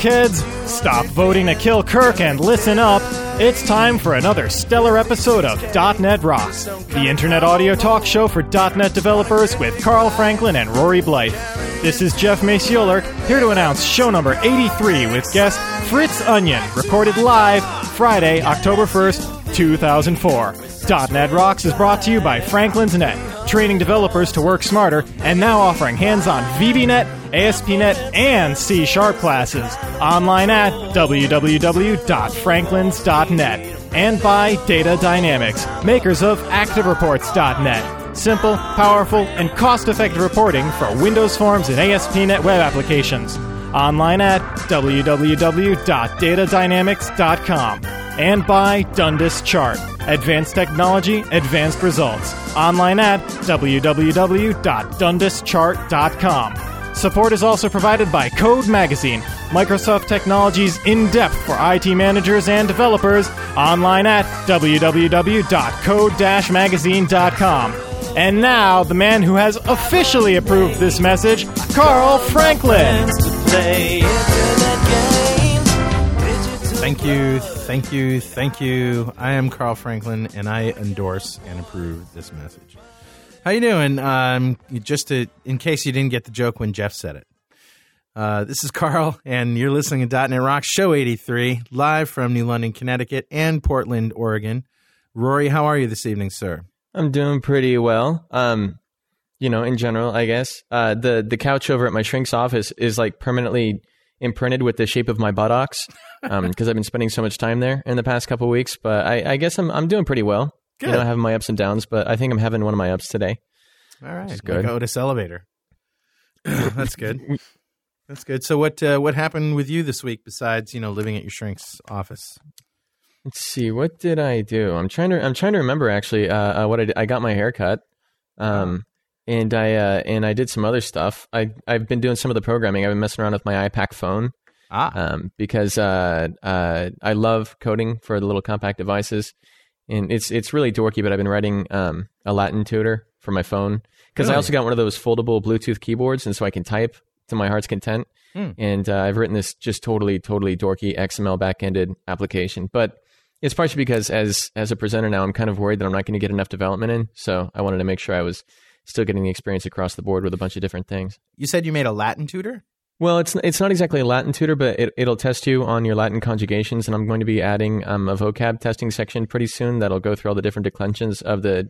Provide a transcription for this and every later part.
Rockheads! Stop voting to kill Kirk and listen up. It's time for another stellar episode of .NET Rocks, the internet audio talk show for .NET developers with Carl Franklin and Rory Blyth. This is Jeff Macioler, here to announce show number 83 with guest Fritz Onion, recorded live Friday, October 1st, 2004. .NET Rocks is brought to you by Franklin's Net, training developers to work smarter, and now offering hands-on VBNet, ASP.NET, and C Sharp classes. Online at www.franklins.net. And by Data Dynamics, makers of ActiveReports.net. Simple, powerful, and cost-effective reporting for Windows Forms and ASP.NET web applications. Online at www.datadynamics.com. And by Dundas Chart. Advanced technology, advanced results. Online at www.dundaschart.com. Support is also provided by Code Magazine, Microsoft Technologies in depth for IT managers and developers. Online at www.code-magazine.com. And now, the man who has officially approved this message, Carl Franklin. Thank you, thank you, thank you. I am Carl Franklin, and I endorse and approve this message. How you doing? Um, just to, in case you didn't get the joke when Jeff said it, uh, this is Carl, and you're listening to .NET Rock Show 83, live from New London, Connecticut, and Portland, Oregon. Rory, how are you this evening, sir? I'm doing pretty well. Um, you know, in general, I guess. Uh, the the couch over at my shrink's office is like permanently imprinted with the shape of my buttocks because I've been spending so much time there in the past couple weeks. But I, I guess I'm I'm doing pretty well. Good. You know, having my ups and downs, but I think I'm having one of my ups today. All right, That's good. good. Like Otis Elevator. That's good. That's good. So, what uh, what happened with you this week besides you know living at your shrink's office? Let's see, what did I do? I'm trying to I'm trying to remember actually uh, uh, what I did. I got my hair cut. Um, and I uh, and I did some other stuff. I I've been doing some of the programming. I've been messing around with my iPAQ phone. Ah, um, because uh, uh, I love coding for the little compact devices, and it's it's really dorky. But I've been writing um, a Latin tutor for my phone because I also got one of those foldable Bluetooth keyboards, and so I can type to my heart's content. Hmm. And uh, I've written this just totally totally dorky XML backended application, but it's partially because as as a presenter now, I'm kind of worried that I'm not going to get enough development in. So I wanted to make sure I was still getting the experience across the board with a bunch of different things. you said you made a Latin tutor. Well, it's it's not exactly a Latin tutor, but it, it'll test you on your Latin conjugations, and I'm going to be adding um, a vocab testing section pretty soon that'll go through all the different declensions of the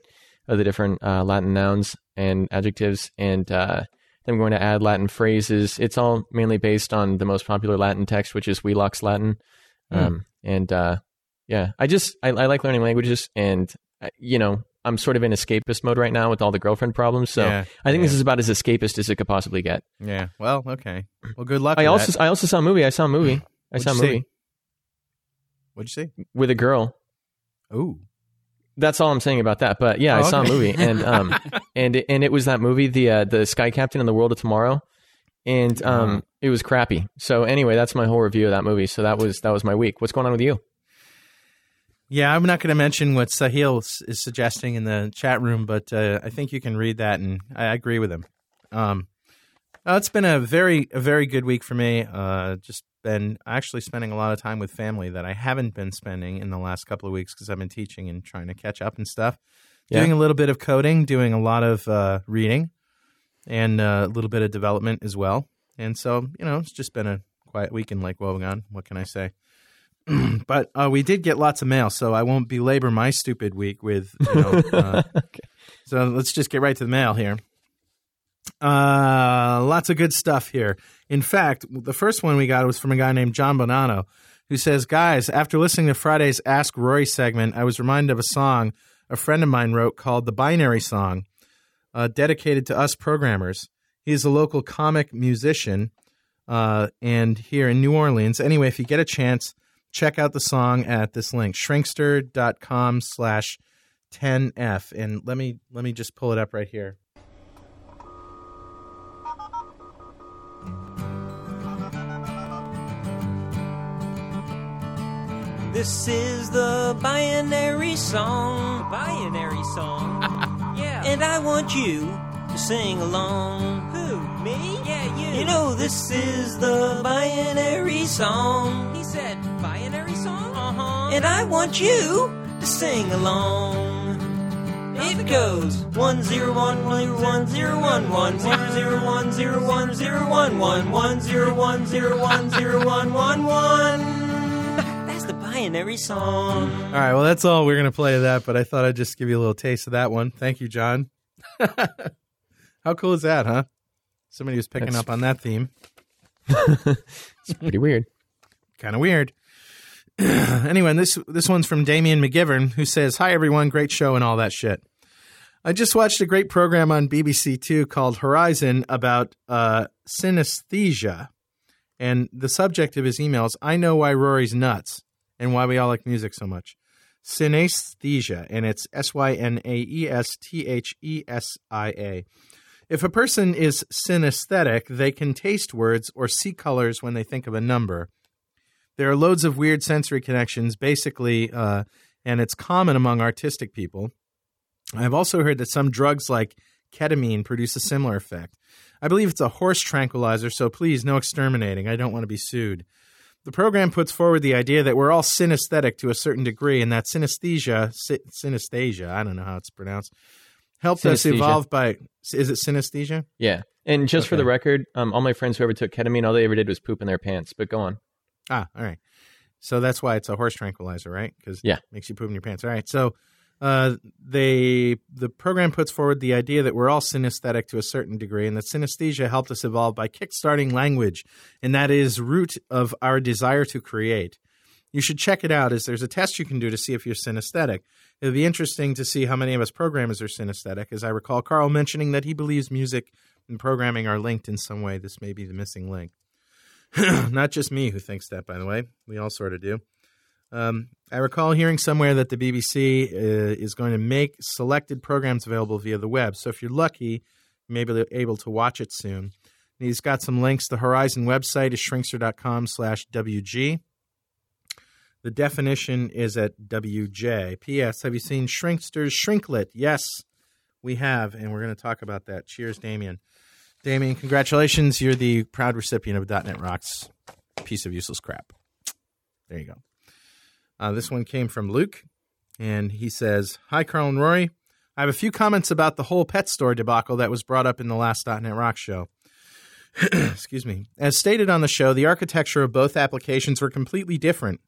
of the different uh, Latin nouns and adjectives, and uh, then I'm going to add Latin phrases. It's all mainly based on the most popular Latin text, which is Wheelock's Latin, um, and uh, yeah, I just I, I like learning languages, and uh, you know I'm sort of in escapist mode right now with all the girlfriend problems, so Yeah, I think this is about as escapist as it could possibly get. Yeah. Well, okay. Well, good luck. I also that. I also saw a movie. I saw a movie. I saw a you see? movie What'd you say? with a girl. Oh, That's all I'm saying about that. But yeah, I Oh, saw a movie, and um, and it- and it was that movie, the uh, the Sky Captain and the World of Tomorrow, and um, Uh-huh. it was crappy. So anyway, that's my whole review of that movie. So that was that was my week. What's going on with you? Yeah. I'm not going to mention what Sahil is suggesting in the chat room, but uh, I think you can read that, and I agree with him. Um, uh, it's been a very a very good week for me. Uh, just been actually spending a lot of time with family that I haven't been spending in the last couple of weeks because I've been teaching and trying to catch up and stuff. Yeah. Doing a little bit of coding, doing a lot of uh, reading, and uh, a little bit of development as well. And so, you know, it's just been a quiet week in Lake Wobegon. What can I say? but uh, we did get lots of mail, so I won't belabor my stupid week with. You know, uh, So let's just get right to the mail here. Uh, Uh, lots of good stuff here. In fact, the first one we got was from a guy named John Bonanno, who says, Guys, after listening to Friday's Ask Rory segment, I was reminded of a song a friend of mine wrote called The Binary Song, uh, dedicated to us programmers. He's a local comic musician uh, and here in New Orleans. Anyway, if you get a chance, check out the song at this link, shrinkster.com slash 10F. And let me let me just pull it up right here. This is the binary song. Binary song? yeah. And I want you to sing along. Who? Me? Yeah, you. You know, this is the binary song. He said, binary song? Uh huh. And I want you to sing along. It goes one zero one one one zero one one one zero one zero one zero one one one zero one zero one zero one one one. That's the binary song. All right, well, that's all we're going to play of that, but I thought I'd just give you a little taste of that one. Thank you, John. How cool is that, huh? Somebody was picking That's- up on that theme. It's pretty weird. kind of weird. anyway, this this one's from Damien McGivern, who says, "Hi everyone, great show and all that shit. I just watched a great program on BBC Two called Horizon about uh, synesthesia, and the subject of his emails. I know why Rory's nuts and why we all like music so much. Synesthesia, and it's S Y N A E S T H E S I A." If a person is synesthetic, they can taste words or see colors when they think of a number. There are loads of weird sensory connections, basically, uh, and it's common among artistic people. I've also heard that some drugs like ketamine produce a similar effect. I believe it's a horse tranquilizer, so please, no exterminating. I don't want to be sued. The program puts forward the idea that we're all synesthetic to a certain degree, and that synesthesia, sy- synesthesia, I don't know how it's pronounced, helped us evolve by. Is it synesthesia? Yeah. And just for the record, um, all my friends who ever took ketamine, all they ever did was poop in their pants. But go on. Ah, all right. So that's why it's a horse tranquilizer, right? Because Yeah. makes you poop in your pants. All right. So uh, they the program puts forward the idea that we're all synesthetic to a certain degree, and that synesthesia helped us evolve by kickstarting language, and that is root of our desire to create. You should check it out. As there's a test you can do to see if you're synesthetic. It'll be interesting to see how many of us programmers are synesthetic. As I recall, Carl mentioning that he believes music and programming are linked in some way. This may be the missing link. Not just me who thinks that, by the way. We all sort of do. Um, I recall hearing somewhere that the BBC uh, is going to make selected programs available via the web. So if you're lucky, you may be able to watch it soon. And he's got some links. The Horizon website is shrinkster.com slash WG. The definition is at WJ. P.S. Have you seen Shrinkster's Shrinklet? Yes, we have, and we're going to talk about that. Cheers, Damien. Damien, congratulations. You're the proud recipient of .NET Rocks piece of useless crap. There you go. Uh, this one came from Luke, and he says, Hi, Carl and Rory. I have a few comments about the whole pet store debacle that was brought up in the last .NET Rocks show. Excuse me. As stated on the show, the architecture of both applications were completely different.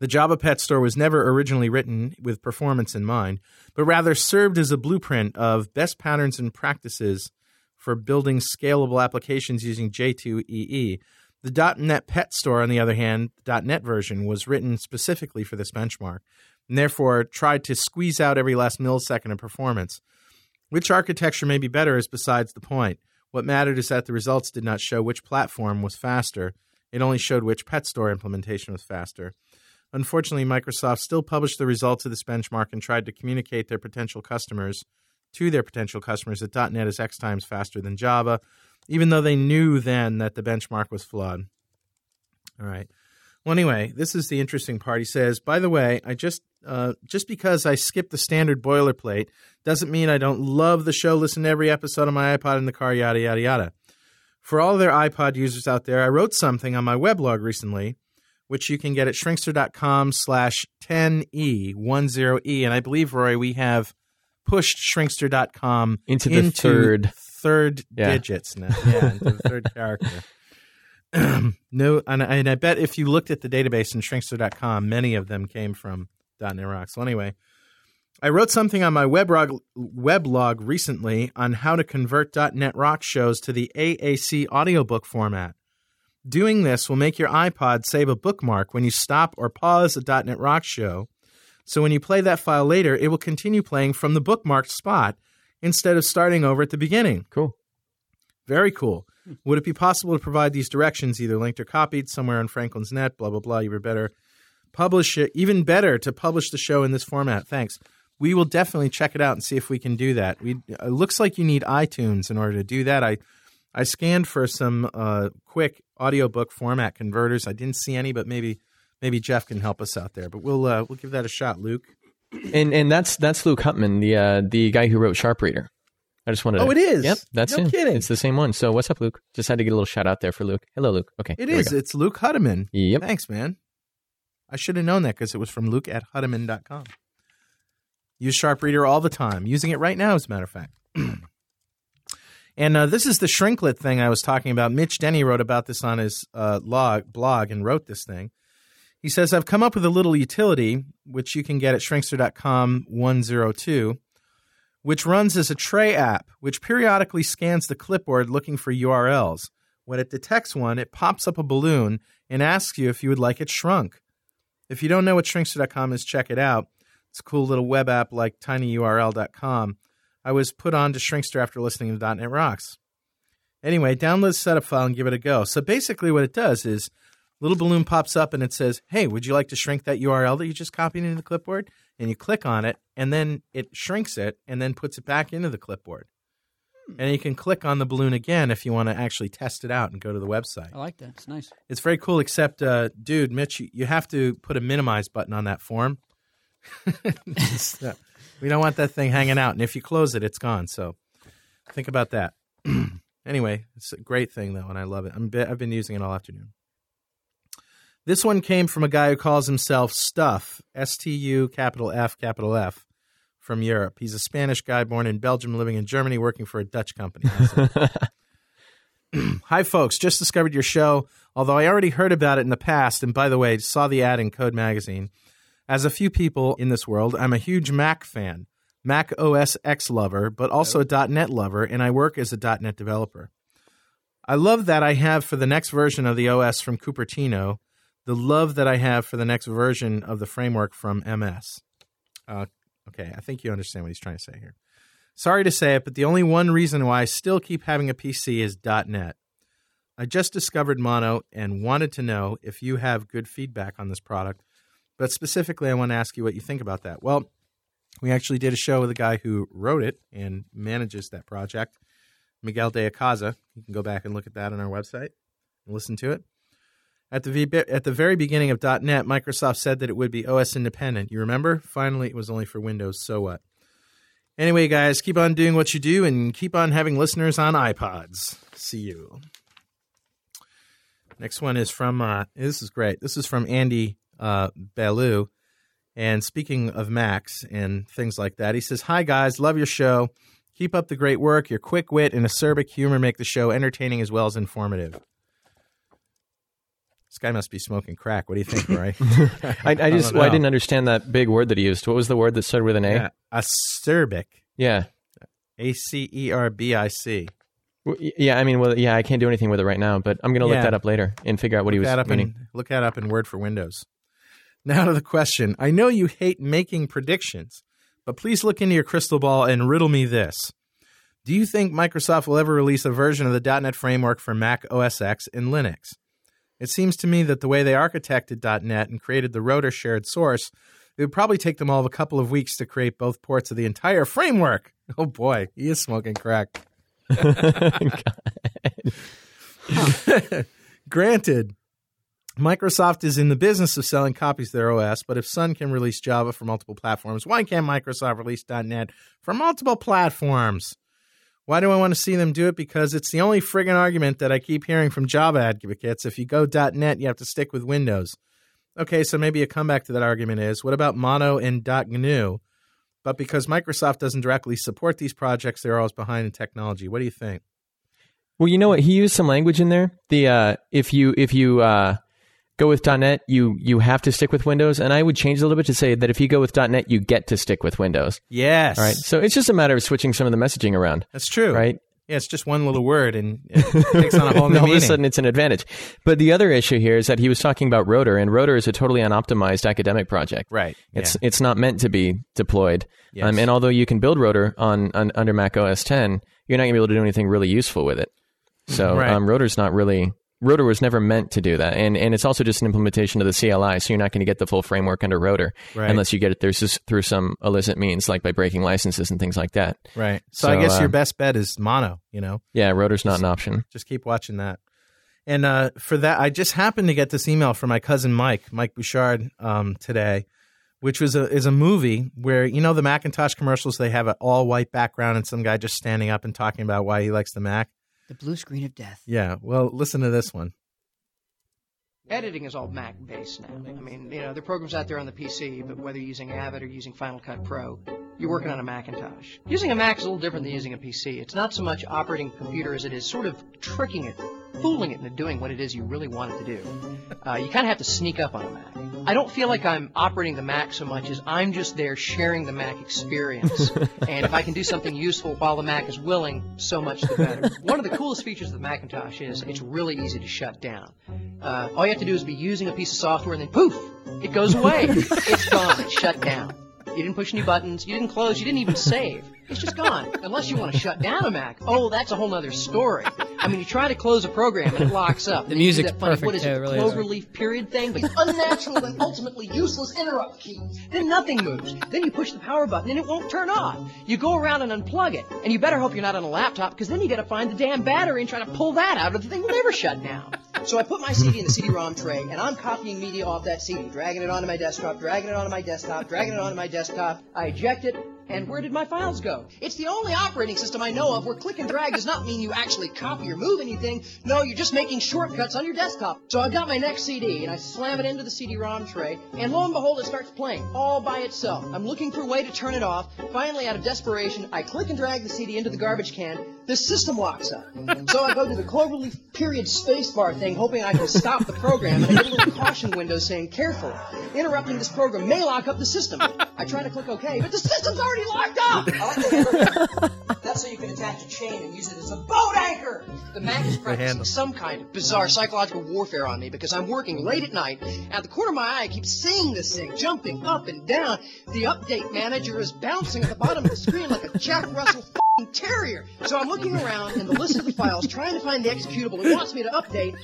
The Java Pet Store was never originally written with performance in mind, but rather served as a blueprint of best patterns and practices for building scalable applications using J2EE. The .NET Pet Store, on the other hand, the .NET version, was written specifically for this benchmark, and therefore tried to squeeze out every last millisecond of performance. Which architecture may be better is besides the point. What mattered is that the results did not show which platform was faster. It only showed which Pet Store implementation was faster. Unfortunately, Microsoft still published the results of this benchmark and tried to communicate their potential customers to their potential customers that .NET is X times faster than Java, even though they knew then that the benchmark was flawed. All right. Well, anyway, this is the interesting part. He says, "By the way, I just uh, just because I skipped the standard boilerplate doesn't mean I don't love the show. Listen to every episode on my iPod in the car. Yada yada yada. For all their iPod users out there, I wrote something on my weblog recently." Which you can get at shrinkster.com slash E 10e, 10e. And I believe, Roy, we have pushed shrinkster.com Into the third- third Yeah. digits now. Yeah, into the third character. no, and, and I bet if you looked at the database in shrinkster.com, many of them came from .NET Rocks. So anyway, I wrote something on my weblog, weblog recently on how to convert .NET Rock shows to the AAC audiobook format. Doing this will make your iPod save a bookmark when you stop or pause a .NET Rock show. So when you play that file later, it will continue playing from the bookmarked spot instead of starting over at the beginning. Cool. Very cool. Would it be possible to provide these directions, either linked or copied, somewhere on Franklin's net? Blah blah blah. You were better, publish it. Even better to publish the show in this format. Thanks. We will definitely check it out and see if we can do that. We it looks like you need iTunes in order to do that. I I scanned for some uh, quick audiobook format converters. I didn't see any, but maybe maybe Jeff can help us out there. But we'll uh, we'll give that a shot, Luke. And and that's that's Luke Hutteman, the uh, the guy who wrote SharpReader. I just wanted. To. Oh, to, it is? Yep, that's No him. kidding. It's the same one. So what's up, Luke? Just had to get a little shout out there for Luke. Hello, Luke. Okay, It is. It's Luke Hutteman. Yep. Thanks, man. I should have known that because it was from Luke at Hutteman.com. Use SharpReader all the time. Using it right now, as a matter of fact. and uh, this is the shrinklet thing I was talking about. Mitch Denny wrote about this on his uh, log, blog and wrote this thing. He says, I've come up with a little utility, which you can get at shrinkster.com 102, which runs as a tray app, which periodically scans the clipboard looking for URLs. When it detects one, it pops up a balloon and asks you if you would like it shrunk. If you don't know what shrinkster.com is, check it out. It's a cool little web app like tinyurl.com. I was put on to Shrinkster after listening to .NET Rocks. Anyway, download the setup file and give it a go. So basically, what it does is little balloon pops up and it says, "Hey, would you like to shrink that URL that you just copied into the clipboard?" And you click on it, and then it shrinks it and then puts it back into the clipboard. And you can click on the balloon again if you want to actually test it out and go to the website. I like that. It's nice. It's very cool, except, uh, dude, Mitch, you, you have to put a minimize button on that form. We don't want that thing hanging out. And if you close it, it's gone. So think about that. anyway, it's a great thing, though, and I love it. I'm be- I've been using it all afternoon. This one came from a guy who calls himself Stuff, S T U capital F capital F, from Europe. He's a Spanish guy born in Belgium, living in Germany, working for a Dutch company. Hi, folks. Just discovered your show, although I already heard about it in the past. And by the way, saw the ad in Code Magazine. As a few people in this world, I'm a huge Mac fan, Mac OS X lover, but also a .NET lover, and I work as a .NET developer. I love that I have for the next version of the OS from Cupertino, the love that I have for the next version of the framework from MS. Uh, okay, I think you understand what he's trying to say here. Sorry to say it, but the only one reason why I still keep having a PC is .NET. I just discovered Mono and wanted to know if you have good feedback on this product. But specifically, I want to ask you what you think about that. Well, we actually did a show with a guy who wrote it and manages that project, Miguel de Icaza. You can go back and look at that on our website and listen to it. At the, v- at the very beginning of .NET, Microsoft said that it would be OS independent. You remember? Finally, it was only for Windows. So what? Anyway, guys, keep on doing what you do and keep on having listeners on iPods. See you. Next one is from, uh, this is great. This is from Andy uh. And speaking of Max and things like that, he says, Hi, guys, love your show. Keep up the great work. Your quick wit and acerbic humor make the show entertaining as well as informative. This guy must be smoking crack. What do you think, Roy? I, I just don't well, I didn't understand that big word that he used. What was the word that started with an A? yeah, acerbic. Yeah. A C E R B I C. Yeah, I mean, well, yeah, I can't do anything with it right now, but I'm going to Yeah. look that up later and figure out what he was that up meaning. in, look that up in Word for Windows. Now to the question. I know you hate making predictions, but please look into your crystal ball and riddle me this. Do you think Microsoft will ever release a version of the .NET framework for Mac OS X and Linux? It seems to me that the way they architected .NET and created the rotor shared source, it would probably take them all of a couple of weeks to create both ports of the entire framework. Oh boy, he is smoking crack. Granted, Microsoft is in the business of selling copies of their OS, but if Sun can release Java for multiple platforms, why can't Microsoft release .NET for multiple platforms? Why do I want to see them do it? Because it's the only friggin' argument that I keep hearing from Java advocates. If you go .NET, you have to stick with Windows. Okay, so maybe a comeback to that argument is, what about Mono and .GNU? But because Microsoft doesn't directly support these projects, they're always behind in technology. What do you think? Well, you know what? He used some language in there. The uh, if you if you uh, go with .NET, you you have to stick with Windows. And I would change a little bit to say that if you go with .NET, you get to stick with Windows. Yes. All right. So it's just a matter of switching some of the messaging around. That's true. Right. Yeah, it's just one little word and it takes on a whole new all of a sudden, it's an advantage. But the other issue here is that he was talking about Rotor, and Rotor is a totally unoptimized academic project. right. It's yeah. it's not meant to be deployed. Yes. Um, and although you can build Rotor on, on under Mac OS 10, you're not going to be able to do anything really useful with it. So Right. um, Rotor's not really Rotor was never meant to do that, and and it's also just an implementation of the CLI. So you're not going to get the full framework under Rotor Right. unless you get it through through some illicit means, like by breaking licenses and things like that. right. So, I So, guess your um, best bet is mono, you know. Yeah, Rotor's not an option. Just keep watching that. And uh, for that, I just happened to get this email from my cousin Mike, Mike Bouchard, um, today, which was a is a movie where you know the Macintosh commercials. They have an all white background and some guy just standing up and talking about why he likes the Mac. The blue screen of death. Yeah. Well, listen to this one. Editing is all Mac based now. I mean, you know, there are programs out there on the PC, but whether you're using Avid or using Final Cut Pro, you're working on a Macintosh. Using a Mac is a little different than using a PC. It's not so much operating a computer as it is sort of tricking it, fooling it into doing what it is you really want it to do. Uh, you kind of have to sneak up on a Mac. I don't feel like I'm operating the Mac so much as I'm just there sharing the Mac experience. and if I can do something useful while the Mac is willing, so much the better. One of the coolest features of the Macintosh is it's really easy to shut down. Uh, all you have to do is be using a piece of software and then poof, it goes away. it's gone. It's shut down. You didn't push any buttons. You didn't close. You didn't even save. It's just gone. Unless you want to shut down a Mac. Oh, that's a whole other story. I mean, you try to close a program and it locks up. The music's that funny, perfect, What is too, it? it really is. cloverleaf period thing? But unnatural and ultimately useless interrupt key. Then nothing moves. Then you push the power button and it won't turn off. You go around and unplug it. And you better hope you're not on a laptop because then you got to find the damn battery and try to pull that out or the thing will never shut down. So I put my CD in the CD-ROM tray and I'm copying media off that CD, dragging it onto my desktop, dragging it onto my desktop, dragging it onto my desktop. I eject it. And where did my files go? It's the only operating system I know of where click and drag does not mean you actually copy or move anything. No, you're just making shortcuts on your desktop. So I got my next CD and I slam it into the CD-ROM tray, and lo and behold, it starts playing all by itself. I'm looking for a way to turn it off. Finally, out of desperation, I click and drag the CD into the garbage can. The system locks up. So I go to the cloverleaf period spacebar thing, hoping I can stop the program, and I get a little caution window saying, "Careful, interrupting this program may lock up the system." I try to click OK, but the system's already locked up. I like the That's so you can attach a chain and use it as a boat anchor. The Mac is practicing some kind of bizarre psychological warfare on me because I'm working late at night. and At the corner of my eye, I keep seeing this thing jumping up and down. The update manager is bouncing at the bottom of the screen like a Jack Russell f***ing terrier. So I'm looking around in the list of the files, trying to find the executable it wants me to update.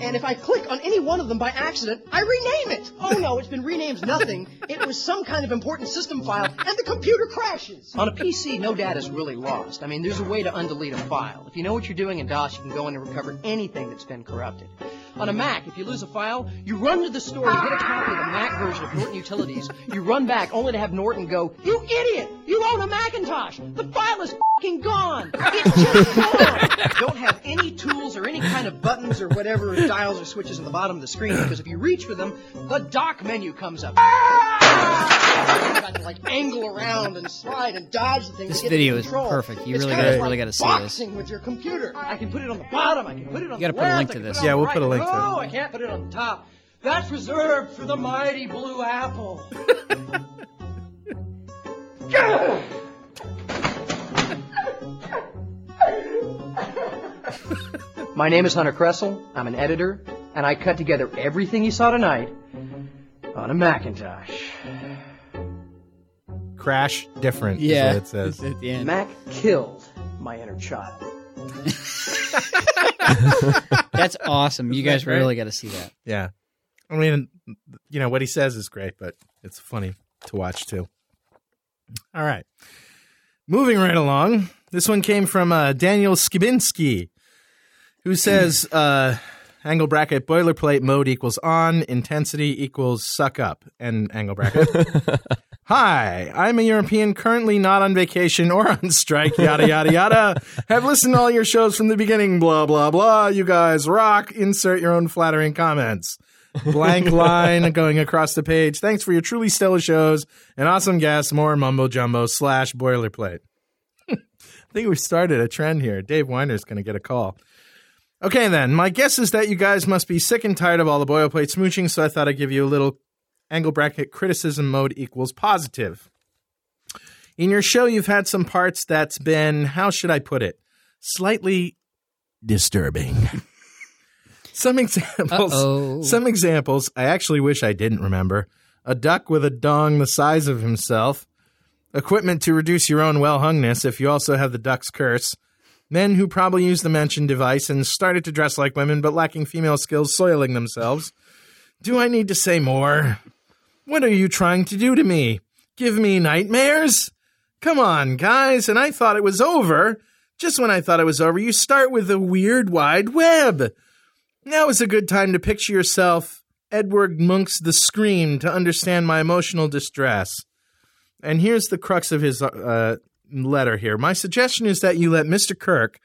And if I click on any one of them by accident, I rename it. Oh no, it's been renamed nothing. It was some kind of important system file, and the computer crashes. On a PC, no data is really lost. I mean, there's a way to undelete a file. If you know what you're doing in DOS, you can go in and recover anything that's been corrupted. On a mm-hmm. Mac, if you lose a file, you run to the store, you get a copy of the Mac version of Norton Utilities, you run back only to have Norton go, You idiot! You own a Macintosh! The file is gone! It's just gone! Don't have any tools or any kind of buttons or whatever dials or switches on the bottom of the screen because if you reach for them, the dock menu comes up. To like angle around and slide and dodge the thing. This to get video the is perfect. You It's really gotta- like really gotta see this. boxing with your computer. I can put it on the bottom. I can put it on You gotta the put a link to this. Yeah, we'll the put a right. link to it. No, I can't put it on the top. That's reserved for the mighty blue apple. My name is Hunter Kressel. I'm an editor, and I cut together everything you saw tonight on a Macintosh. Crash different Yeah. is what it says. At the end. Mac killed my inner child. That's awesome. You guys really got to see that. Yeah. I mean, you know, what he says is great, but it's funny to watch too. All right. Moving right along. This one came from uh, Daniel Skibinski, who says uh, angle bracket boilerplate mode equals on, intensity equals suck up, and angle bracket. Hi, I'm a European currently not on vacation or on strike, yada, yada, yada. Have listened to all your shows from the beginning, blah, blah, blah. You guys rock. Insert your own flattering comments. Blank line going across the page. Thanks for your truly stellar shows and awesome guests. More mumbo jumbo slash boilerplate. I think we started a trend here. Dave Winer's going to get a call. Okay, then. My guess is that you guys must be sick and tired of all the boilerplate smooching, so I thought I'd give you a little angle bracket criticism mode equals positive. In your show, you've had some parts that's been, how should I put it, slightly disturbing. some examples. Uh-oh. Some examples I actually wish I didn't remember. A duck with a dong the size of himself. Equipment to reduce your own well hungness if you also have the duck's curse. Men who probably used the mentioned device and started to dress like women but lacking female skills soiling themselves. Do I need to say more? What are you trying to do to me? Give me nightmares? Come on, guys, and I thought it was over. Just when I thought it was over, you start with the weird wide web. Now is a good time to picture yourself Edward Munch's The Scream to understand my emotional distress. And here's the crux of his uh, letter here. My suggestion is that you let Mr. Kirk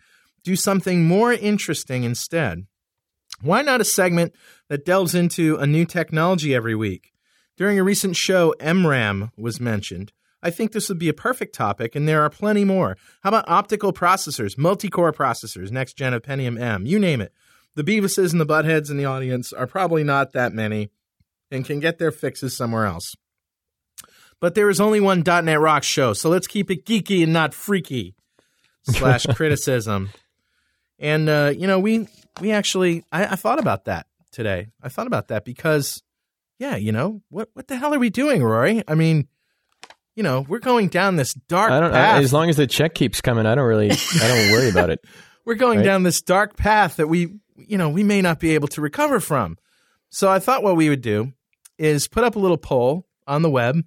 do something more interesting instead. Why not a segment that delves into a new technology every week? During a recent show, MRAM was mentioned. I think this would be a perfect topic, and there are plenty more. How about optical processors, multi core processors, next gen of Pentium M? You name it. The Beavises and the Buttheads in the audience are probably not that many and can get their fixes somewhere else. But there is only one .NET Rocks show, so let's keep it geeky and not freaky. Slash criticism, and uh, you know we we actually I, I thought about that today. I thought about that because, yeah, you know what what the hell are we doing, Rory? I mean, you know we're going down this dark I don't. path. I, as long as the check keeps coming, I don't really. I don't worry about it. we're going Right. down this dark path that we you know we may not be able to recover from so i thought what we would do is put up a little poll on the web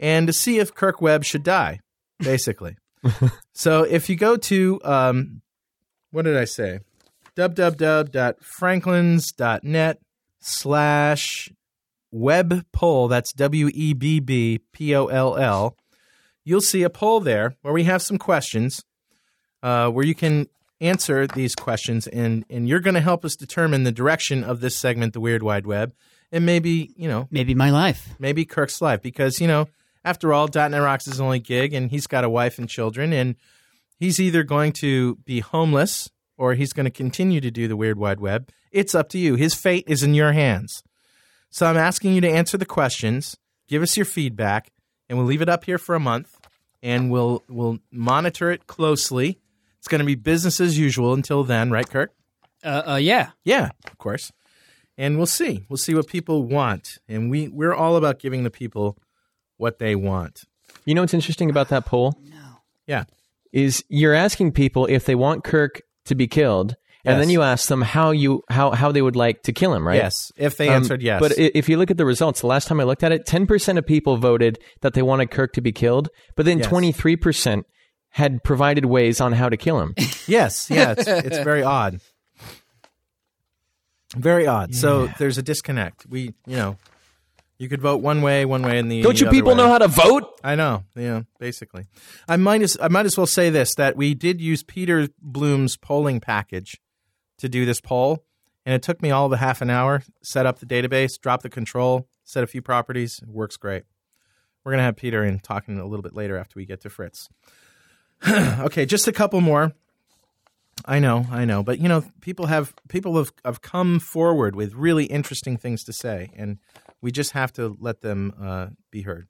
and to see if kirk webb should die basically. So if you go to um, what did i say? www.franklins.net slash web poll. That's w-e-b-b-p-o-l-l you'll see a poll there where we have some questions uh, where you can answer these questions, and and you're going to help us determine the direction of this segment, the Weird Wide Web, and maybe you know Maybe my life. maybe Kirk's life because you know after all, .NET Rocks is only gig, and he's got a wife and children, and he's either going to be homeless or he's going to continue to do the Weird Wide Web. It's up to you. His fate is in your hands. So I'm asking you to answer the questions, give us your feedback, and we'll leave it up here for a month, and we'll we'll monitor it closely. It's going to be business as usual until then, right, Kirk? Uh, uh, yeah. Yeah, of course. And we'll see. We'll see what people want, and we we're all about giving the people what they want. You know what's interesting about that poll No. Yeah. is you're asking people if they want Kirk to be killed, and then you ask them how you how how they would like to kill him, right? Yes, if they Um, answered yes. But if you look at the results, the last time I looked at it, 10% of people voted that they wanted Kirk to be killed, but then Yes. 23% had provided ways on how to kill him. yes, yeah, it's, it's very odd. Very odd. So there's a disconnect. We, you know, you could vote one way, one way, and the Don't you people way. know how to vote? I know. Yeah, basically. I might as I might as well say this that we did use Peter Blum's polling package to do this poll, and it took me all of a half an hour. Set up the database, drop the control, set a few properties. It works great. We're gonna have Peter in talking a little bit later after we get to Fritz. okay, just a couple more. I know, I know, but you know, people have people have, have come forward with really interesting things to say, and we just have to let them uh, be heard.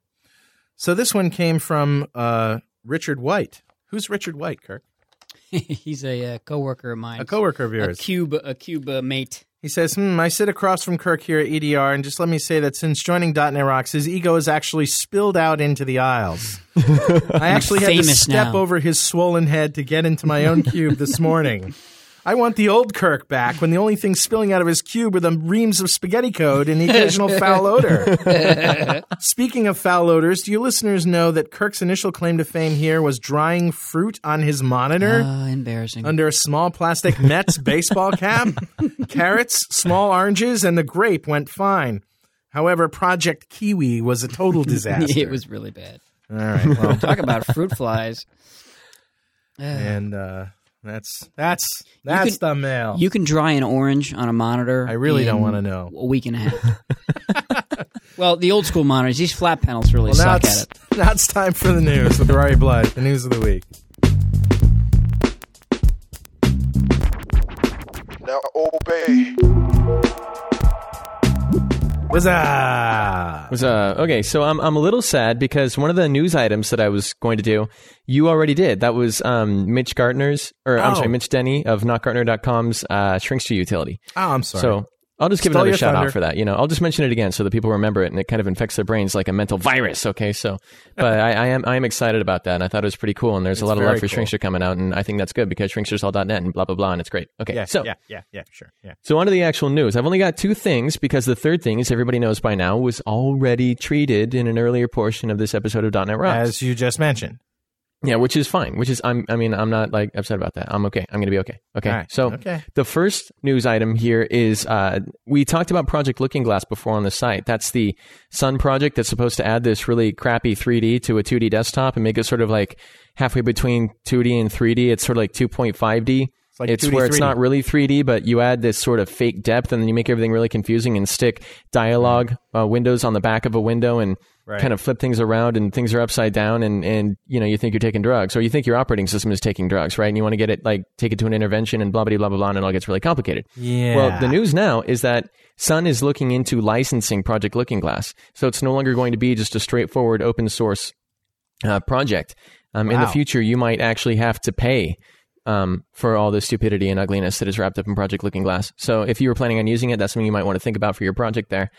So this one came from uh, Richard White. Who's Richard White, Kirk? He's a uh, coworker of mine. A coworker of yours. A cube, a cube uh, mate. He says, hmm, I sit across from Kirk here at EDR, and just let me say that since joining .NET Rocks, his ego has actually spilled out into the aisles. I actually had to step now. over his swollen head to get into my own cube this morning. I want the old Kirk back when the only thing spilling out of his cube were the reams of spaghetti code and the occasional foul odor. Speaking of foul odors, do you listeners know that Kirk's initial claim to fame here was drying fruit on his monitor? Uh, embarrassing. under a small plastic Mets baseball cap. Carrots, small oranges, and the grape went fine. However, Project Kiwi was a total disaster. it was really bad. all right. Well, Talk about fruit flies. and uh, that's that's that's can- the mail. You can dry an orange on a monitor. I really don't wanna know. A week and a half. well, the old school monitors, these flat panels really well, suck at it. now it's time for the news with Rory Blood, the news of the week. Now obey. What's up? Was uh okay, so I'm I'm a little sad because one of the news items that I was going to do, you already did. That was um Mitch Gardner's or I'm Oh. sorry, Mitch Denny of NotGartner.com's uh Shrinkster utility. Oh, I'm sorry. So I'll just give Stole another shout thunder. out for that. You know, I'll just mention it again so that people remember it, and it kind of infects their brains like a mental virus. Okay, so, but I, I am I am excited about that, and I thought it was pretty cool. And there's a lot of love for cool. Shrinkster coming out, and I think that's good because shrinkstershall.net and blah blah blah, and it's great. Okay, yeah, so yeah, yeah, yeah, sure, yeah. so on to the actual news. I've only got two things because the third thing, as everybody knows by now, was already treated in an earlier portion of this episode of .NET Rocks. As you just mentioned. Yeah, which is fine. Which is I'm I mean I'm not like upset about that. I'm okay. I'm gonna be okay. Okay. Right, So okay. the first news item here is uh, we talked about Project Looking Glass before on the site. That's the Sun project that's supposed to add this really crappy 3D to a 2D desktop and make it sort of like halfway between 2D and 3D. It's sort of like 2.5D. It's like it's 2D, where it's 3D. not really 3D, but you add this sort of fake depth, and then you make everything really confusing and stick dialogue uh, windows on the back of a window and Right. kind of flip things around, and things are upside down, and and you know you think you're taking drugs, or you think your operating system is taking drugs, right? And you want to get it like take it to an intervention, and blah blah blah blah blah, and it all gets really complicated. Yeah. Well, the news now is that Sun is looking into licensing Project Looking Glass, so it's no longer going to be just a straightforward open source uh, project. Um, In the future, you might actually have to pay um, for all the stupidity and ugliness that is wrapped up in Project Looking Glass. So if you were planning on using it, that's something you might want to think about for your project there.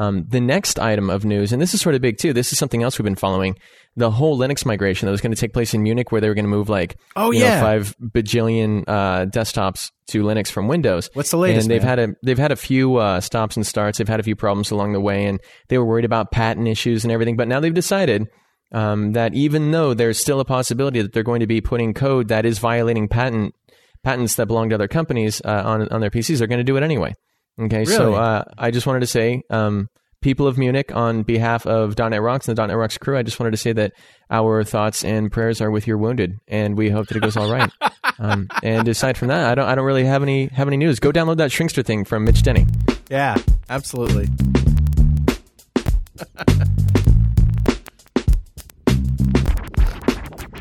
Um, the next item of news, and this is sort of big too. This is something else we've been following. The whole Linux migration that was going to take place in Munich, where they were going to move like Oh, you know, yeah. five bajillion uh, desktops to Linux from Windows. What's the latest, And they've man? had a they've had a few uh, stops and starts. They've had a few problems along the way, and they were worried about patent issues and everything. But now they've decided um, that even though there's still a possibility that they're going to be putting code that is violating patent patents that belong to other companies uh, on on their PCs, they're going to do it anyway. Okay, so uh, I just wanted to say, um, people of Munich, on behalf of .NET Rocks and the .NET Rocks crew, I just wanted to say that our thoughts and prayers are with your wounded, and we hope that it goes all right. um, and aside from that, I don't I don't really have any have any news. Go download that Shrinkster thing from Mitch Denny. Yeah, absolutely.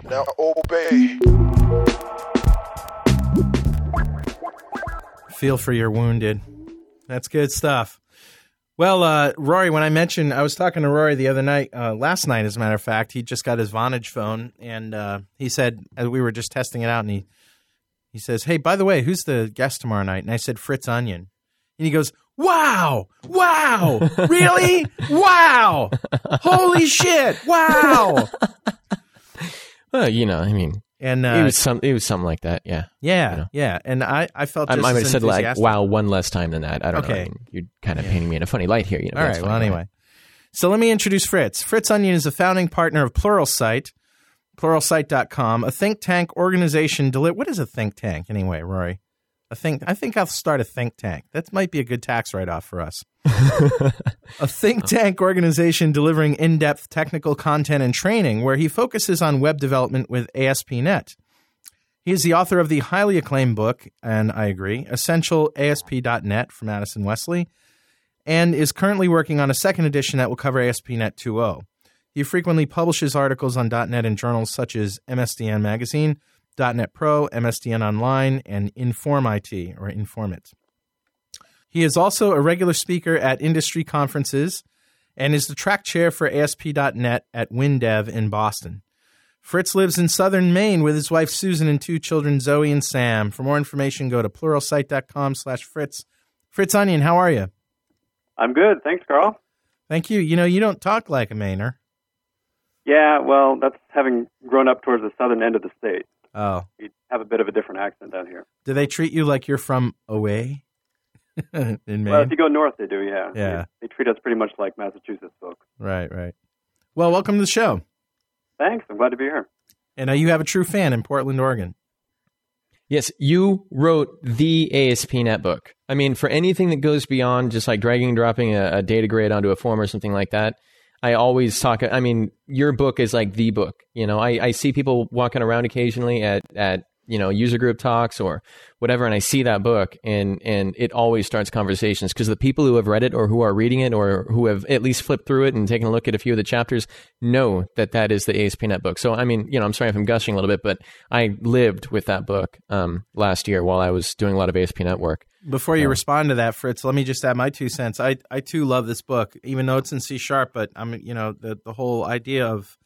Now obey. Feel for your wounded. That's good stuff. Well, uh, Rory, when I mentioned, I was talking to Rory the other night, uh, last night, as a matter of fact. He just got his Vonage phone, and uh, he said, as we were just testing it out, and he he says, "Hey, by the way, who's the guest tomorrow night?" And I said, "Fritz Onion," and he goes, "Wow, wow, really, wow, holy shit, wow!" Well, you know, I mean, And uh, it was some it was something like that. Yeah, yeah, you know. yeah, and I I felt I, might have said like, "Wow, one less time than that." I don't know. I mean, you're kind of painting me in a funny light here. You know. All right. Well, anyway. So let me introduce Fritz. Fritz Onion is a founding partner of Pluralsight, pluralsight.com, a think tank organization. Deli- what is a think tank anyway, Rory? A think. I think I'll start a think tank. That might be a good tax write-off for us. a think oh. tank organization delivering in-depth technical content and training where he focuses on web development with ASP.NET. He is the author of the highly acclaimed book, and I agree, Essential ASP.NET from Addison Wesley, and is currently working on a second edition that will cover ASP.NET 2.0. He frequently publishes articles on .NET in journals such as MSDN Magazine, .NET Pro, MSDN Online, and Inform IT or Informat. He is also a regular speaker at industry conferences and is the track chair for ASP.NET at WinDev in Boston. Fritz lives in southern Maine with his wife Susan and two children Zoe and Sam. For more information, go to pluralsight.com slash Fritz. Fritz Onion, how are you? I'm good. Thanks, Carl. Thank you. You know, you don't talk like a Mainer. Yeah, well, that's having grown up towards the southern end of the state. Oh. We have a bit of a different accent down here. Do they treat you like you're from away in Maine? Well, if you go north, they do, yeah. Yeah. They, they treat us pretty much like Massachusetts folks. Right, right. Well, welcome to the show. Thanks. I'm glad to be here. And uh, you have a true fan in Portland, Oregon. Yes, you wrote the ASP.NET book. I mean, for anything that goes beyond just like dragging and dropping a, a data grid onto a form or something like that, I always talk. I mean, your book is like the book. You know, I, I see people walking around occasionally at, at you know user group talks or whatever, and I see that book, and and it always starts conversations because the people who have read it or who are reading it or who have at least flipped through it and taken a look at a few of the chapters know that that is the ASP.NET book. So I mean, you know, I'm sorry if I'm gushing a little bit, but I lived with that book um, last year while I was doing a lot of ASP.NET work. Before you respond to that, Fritz, let me just add my two cents. I, I too love this book, even though it's in C sharp. But I'm you know the the whole idea of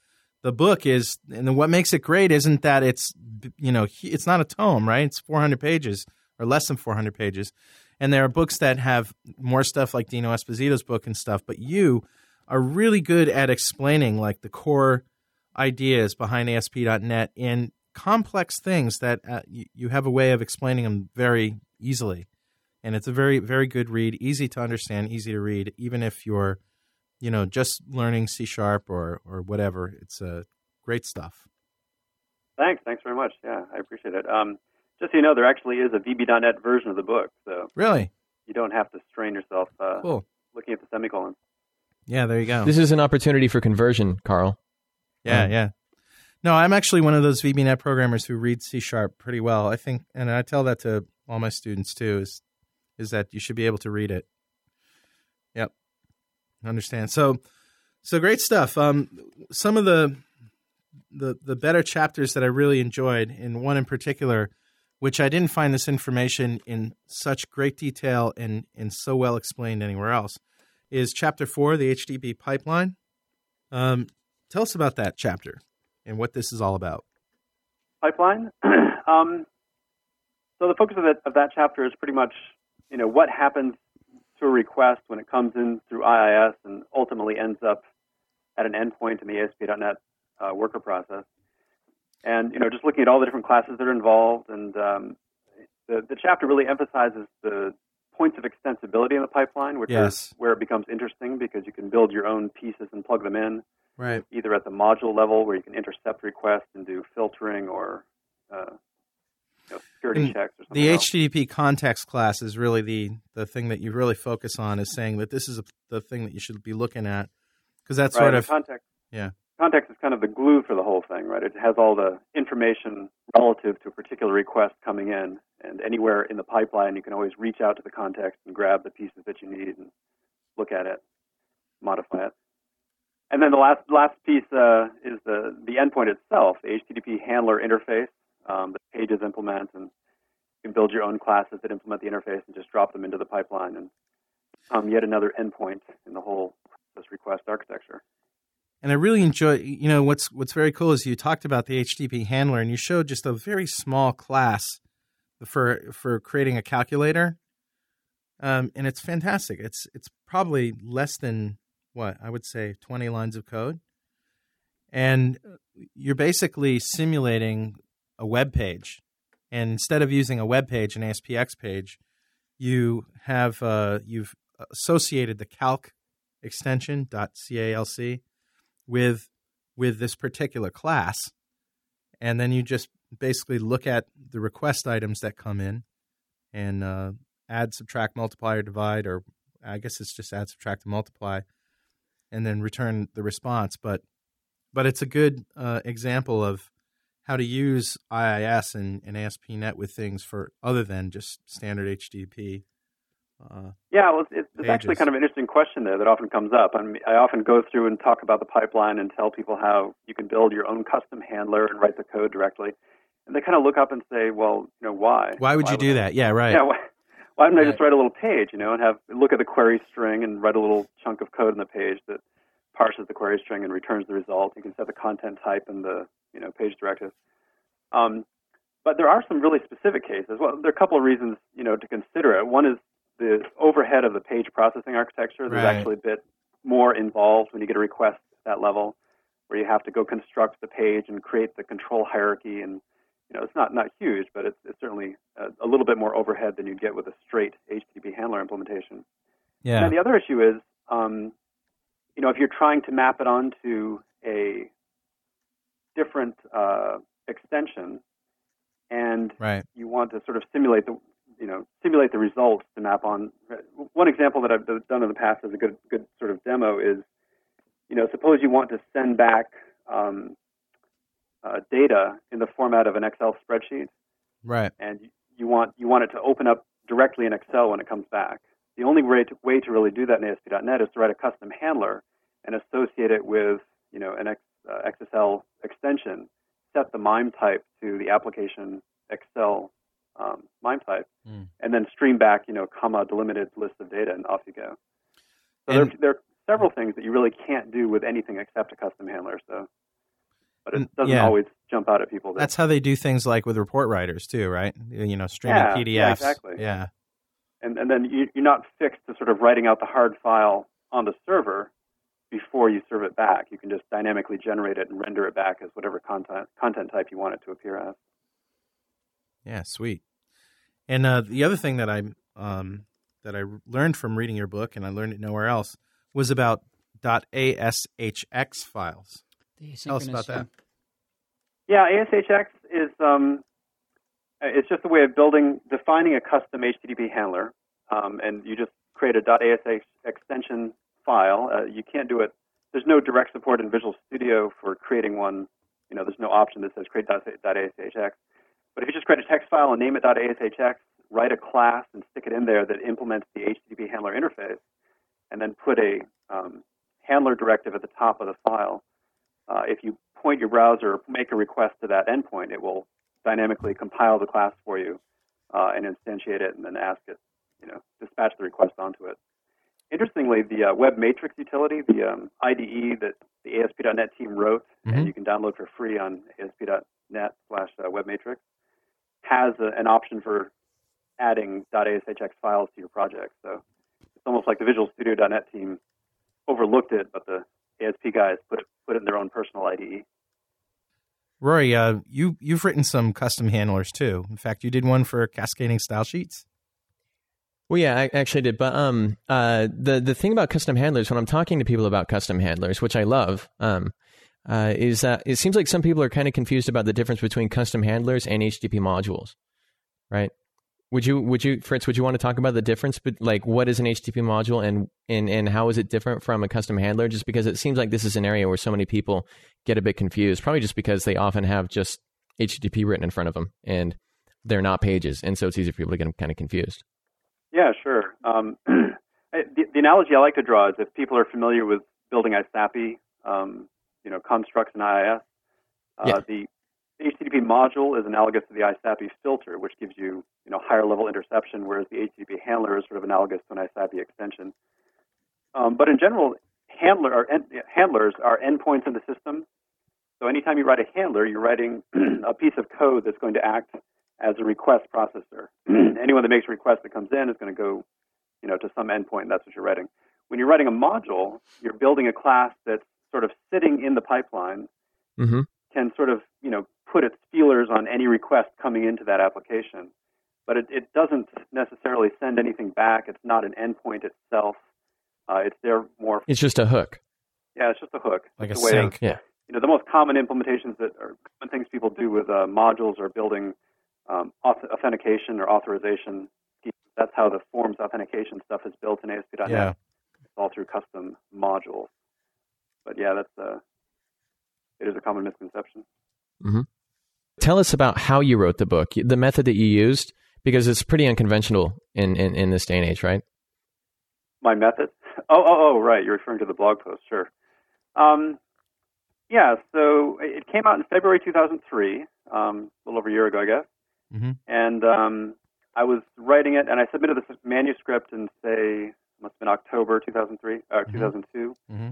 the book is, and what makes it great isn't that it's you know it's not a tome, right? It's 400 pages or less than 400 pages, and there are books that have more stuff like Dino Esposito's book and stuff. But you are really good at explaining like the core ideas behind ASP.NET and complex things that uh, you, you have a way of explaining them very easily and it's a very very good read easy to understand easy to read even if you're you know just learning c sharp or or whatever it's uh, great stuff Thanks. Thanks very much. Yeah, I appreciate it. Um, just so you know, there actually is a VB.NET version of the book, so really you don't have to strain yourself uh, cool looking at the semicolon. yeah there you go This is an opportunity for conversion, Carl. yeah um, yeah no i'm actually one of those vbnet programmers who read c sharp pretty well i think and i tell that to all my students too is is that you should be able to read it. Yep. Understand. So so great stuff. Um some of the the the better chapters that i really enjoyed and one in particular which i didn't find this information in such great detail and and so well explained anywhere else is chapter four the HTTP pipeline. Um tell us about that chapter and what this is all about. Pipeline. um, so the focus of, it, of that chapter is pretty much, you know, what happens to a request when it comes in through IIS and ultimately ends up at an endpoint in the ASP.NET uh, worker process. And you know, just looking at all the different classes that are involved, and um, the the chapter really emphasizes the points of extensibility in the pipeline, which Yes. is where it becomes interesting because you can build your own pieces and plug them in right either at the module level where you can intercept requests and do filtering or uh, security And checks or something the else. http context class is really the the thing that you really focus on is saying that this is a, the thing that you should be looking at because that's right, sort of context. yeah Context is kind of the glue for the whole thing, right? It has all the information relative to a particular request coming in, and anywhere in the pipeline, you can always reach out to the context and grab the pieces that you need and look at it, modify it. And then the last last piece uh, is the the endpoint itself, the HTTP handler interface um, pages implement, and you can build your own classes that implement the interface and just drop them into the pipeline, and um, yet another endpoint in the whole this request architecture. and I really enjoy. You know what's what's very cool is you talked about the HTTP handler, and you showed just a very small class for for creating a calculator, um, and it's fantastic. It's it's probably less than what I would say twenty lines of code, and you're basically simulating a web page. And instead of using a web page, an ASPX page, you have uh, you've associated the calc extension .calc with with this particular class, and then you just basically look at the request items that come in, and uh, add, subtract, multiply, or divide, or I guess it's just add, subtract, and multiply, and then return the response. But but it's a good uh, example of how to use IIS and, and ASP.NET with things for other than just standard HTTP. Uh, Yeah, well, it's, it's actually kind of an interesting question there that often comes up. I, mean, I often go through and talk about the pipeline and tell people how you can build your own custom handler and write the code directly. And they kind of look up and say, well, you know, why? why would you do I- that? Yeah, right. Yeah, why, why didn't I just write a little page, you know, and have look at the query string and write a little chunk of code in the page that parses the query string and returns the result. You can set the content type and the you know page directive. Um, but there are some really specific cases. Well, there are a couple of reasons you know to consider it. One is the overhead of the page processing architecture. There's Right. actually a bit more involved when you get a request at that level, where you have to go construct the page and create the control hierarchy and you know, it's not not huge, but it's, it's certainly a, a little bit more overhead than you'd get with a straight HTTP handler implementation. Yeah. And the other issue is, um, you know, if you're trying to map it onto a different uh, extension, and Right. you want to sort of simulate the, you know, simulate the results to map on. One example that I've done in the past as a good good sort of demo is, you know, suppose you want to send back um, uh, data in the format of an Excel spreadsheet, Right. and you- want you want it to open up directly in Excel when it comes back. The only way to, way to really do that in ASP.NET is to write a custom handler and associate it with you know an X, uh, XSL extension. Set the MIME type to the application Excel um, MIME type, Mm. and then stream back you know comma delimited list of data, and off you go. So And- there, there are several things that you really can't do with anything except a custom handler. So, but Mm, it doesn't yeah. always jump out at people. That, That's how they do things like with report writers too, right? You know, streaming Yeah, PDFs. yeah, exactly. Yeah. and, and then you, you're not fixed to sort of writing out the hard file on the server before you serve it back. You can just dynamically generate it and render it back as whatever content content type you want it to appear as. Yeah, sweet. And uh, the other thing that I um, that I learned from reading your book, and I learned it nowhere else, was about .ashx files. Tell us about that. Yeah, ASHX is um, it's just a way of building, defining a custom HTTP handler, um, and you just create a .ash extension file. Uh, you can't do it. There's no direct support in Visual Studio for creating one. You know, there's no option that says create .ashx. But if you just create a text file and name it .ashx, write a class and stick it in there that implements the HTTP handler interface, and then put a um, handler directive at the top of the file. Uh, if you point your browser, make a request to that endpoint, it will dynamically compile the class for you uh, and instantiate it, and then ask it, you know, dispatch the request onto it. Interestingly, the uh, Web Matrix utility, the um, IDE that the ASP.NET team wrote, Mhm. and you can download for free on ASP.NET slash uh, Web Matrix, has a, an option for adding .ashx files to your project. So it's almost like the Visual Studio.NET team overlooked it, but the ASP guys put it, put it in their own personal. IDE. Rory, uh, you you've written some custom handlers too. In fact, you did one for cascading style sheets. Well, yeah, I actually did. But um, uh, the the thing about custom handlers, when I'm talking to people about custom handlers, which I love, um, uh, is that it seems like some people are kind of confused about the difference between custom handlers and HTTP modules, right? Would you, would you, Fritz, would you want to talk about the difference, but like what is an HTTP module and, and, and how is it different from a custom handler? Just because it seems like this is an area where so many people get a bit confused, probably just because they often have just HTTP written in front of them and they're not pages. And so it's easy for people to get kind of confused. Yeah, sure. Um, I- the, the analogy I like to draw is if people are familiar with building ISAPI, um, you know, constructs in IIS, uh, Yeah. the HTTP module is analogous to the ISAPI filter, which gives you, you know, higher level interception, whereas the HTTP handler is sort of analogous to an ISAPI extension. Um, but in general, handler are en- handlers are endpoints in the system. So anytime you write a handler, you're writing a piece of code that's going to act as a request processor. Anyone that makes a request that comes in is going to go, you know, to some endpoint. And that's what you're writing. When you're writing a module, you're building a class that's sort of sitting in the pipeline, Mm-hmm. can sort of, you know, put its feelers on any request coming into that application. But it, it doesn't necessarily send anything back. It's not an endpoint itself. Uh, it's there more. It's just a hook. Yeah, it's just a hook. Like It's a way of- sink. Yeah. you know, the most common implementations that are common things people do with uh, modules are building um, authentication or authorization. schemes. That's how the forms authentication stuff is built in ASP.NET. Yeah. It's all through custom modules. But yeah, that's a, it is a common misconception. Tell us about how you wrote the book, the method that you used, because it's pretty unconventional in, in, in this day and age, right? My method? Oh, oh, oh, right. You're referring to the blog post, sure. Um, yeah, so it came out in February 2003, um, a little over a year ago, I guess. Mhm. And um, I was writing it, and I submitted this manuscript in, say, must have been October 2003 or 2002. Mm-hmm.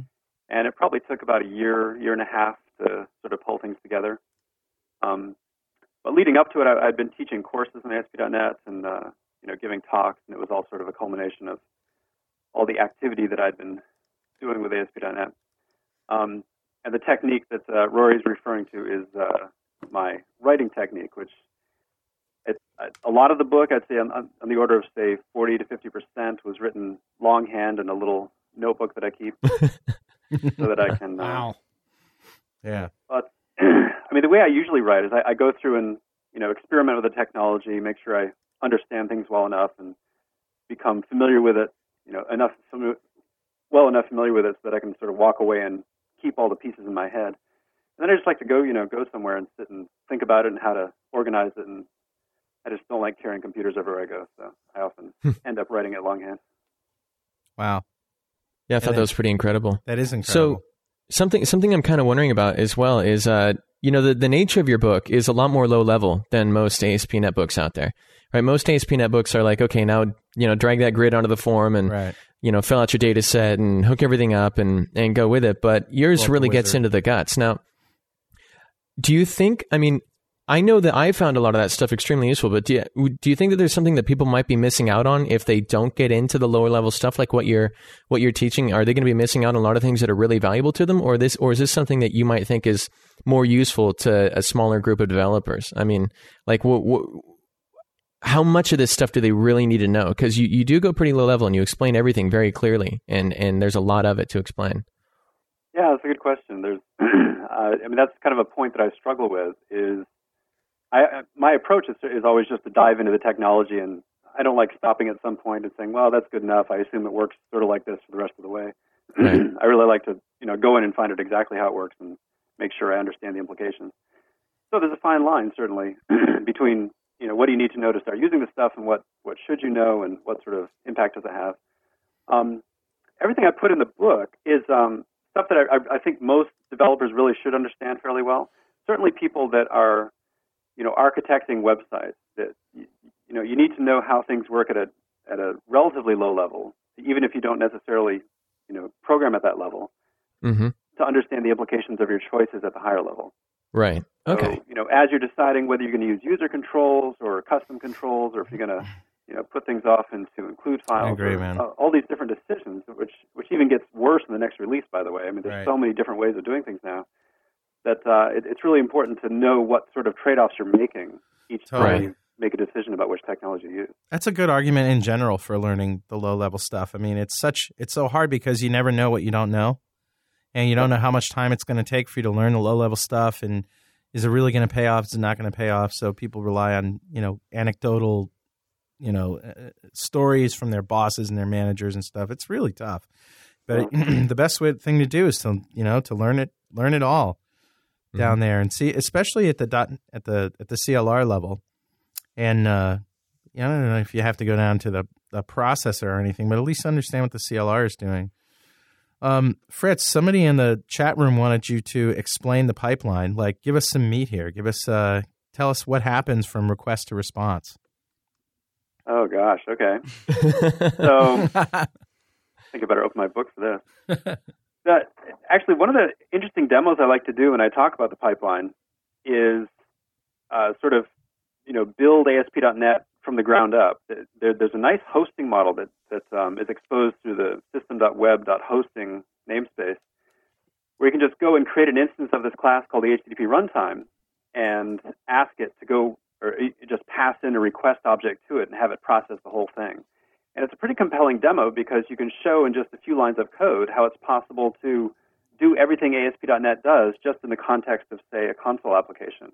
And it probably took about a year, year and a half to sort of pull things together. Um, but leading up to it, I, I'd been teaching courses in ASP.NET and uh, you know giving talks, and it was all sort of a culmination of all the activity that I'd been doing with ASP.NET. Um, and the technique that uh, Rory's referring to is uh, my writing technique, which a lot of the book, I'd say on, on the order of say 40 to 50 percent, was written longhand in a little notebook that I keep, so that I can. Uh, Wow. Yeah. but I mean, the way I usually write is I, I go through and you know experiment with the technology, make sure I understand things well enough, and become familiar with it. You know, enough well enough familiar with it so that I can sort of walk away and keep all the pieces in my head. And then I just like to go, you know, go somewhere and sit and think about it and how to organize it and I just don't like carrying computers everywhere I go, so I often end up writing it longhand. Wow. Yeah, I thought And that was pretty incredible. That is incredible. So something something I'm kind of wondering about as well is uh you know the the nature of your book is a lot more low level than most ASP.NET books out there. Right? Most ASP.NET books are like, okay, now you know, drag that grid onto the form and right. you know, fill out your data set and hook everything up and and go with it. But yours Well, the really gets into the guts. Now, do you think? I mean, I know that I found a lot of that stuff extremely useful, but do you, do you think that there's something that people might be missing out on if they don't get into the lower level stuff, like what you're what you're teaching? Are they going to be missing out on a lot of things that are really valuable to them, or this, or is this something that you might think is more useful to a smaller group of developers? I mean, like what. what how much of this stuff do they really need to know? Because you, you do go pretty low level and you explain everything very clearly, and, and there's a lot of it to explain. Yeah, that's a good question. There's, uh, I mean, that's kind of a point that I struggle with. Is I my approach is, is always just to dive into the technology, and I don't like stopping at some point and saying, "Well, that's good enough." I assume it works sort of like this for the rest of the way. Right. I really like to, you know, go in and find out exactly how it works and make sure I understand the implications. So there's a fine line, certainly, between you know what do you need to know to start using the stuff, and what what should you know, and what sort of impact does it have. Um, everything I put in the book is um, stuff that I, I think most developers really should understand fairly well. Certainly, people that are, you know, architecting websites. That you, know, you need to know how things work at a at a relatively low level, even if you don't necessarily, you know, program at that level, Mm-hmm. to understand the implications of your choices at the higher level. Right. Okay. So, you know, as you're deciding whether you're going to use user controls or custom controls, or if you're going to, you know, put things off into include files. I agree, or, man. uh, all these different decisions, which which even gets worse in the next release. By the way, I mean, there's Right. so many different ways of doing things now that uh, it, it's really important to know what sort of trade-offs you're making each time you make a decision about which technology to use. That's a good argument in general for learning the low level stuff. I mean, it's such it's so hard because you never know what you don't know, and you don't know how much time it's going to take for you to learn the low level stuff, and is it really going to pay off? Is it not going to pay off? So people rely on you know anecdotal, you know, uh, stories from their bosses and their managers and stuff. It's really tough. But the best way, thing to do is to you know to learn it learn it all down there and see, especially at the dot at the at the CLR level, and uh, I don't know if you have to go down to the, the processor or anything, but at least understand what the CLR is doing. Um, Fritz, somebody in the chat room wanted you to explain the pipeline. Like, give us some meat here. Give us, uh, tell us what happens from request to response. Oh gosh, okay. so I think I better open my book for this. Actually one of the interesting demos I like to do when I talk about the pipeline is uh, sort of you know build ASP.NET from the ground up. There, there's a nice hosting model that that um, is exposed through the system.web.hosting namespace, where you can just go and create an instance of this class called the HTTP runtime and ask it to go or just pass in a request object to it and have it process the whole thing. And it's a pretty compelling demo because you can show in just a few lines of code how it's possible to do everything ASP.NET does just in the context of, say, a console application.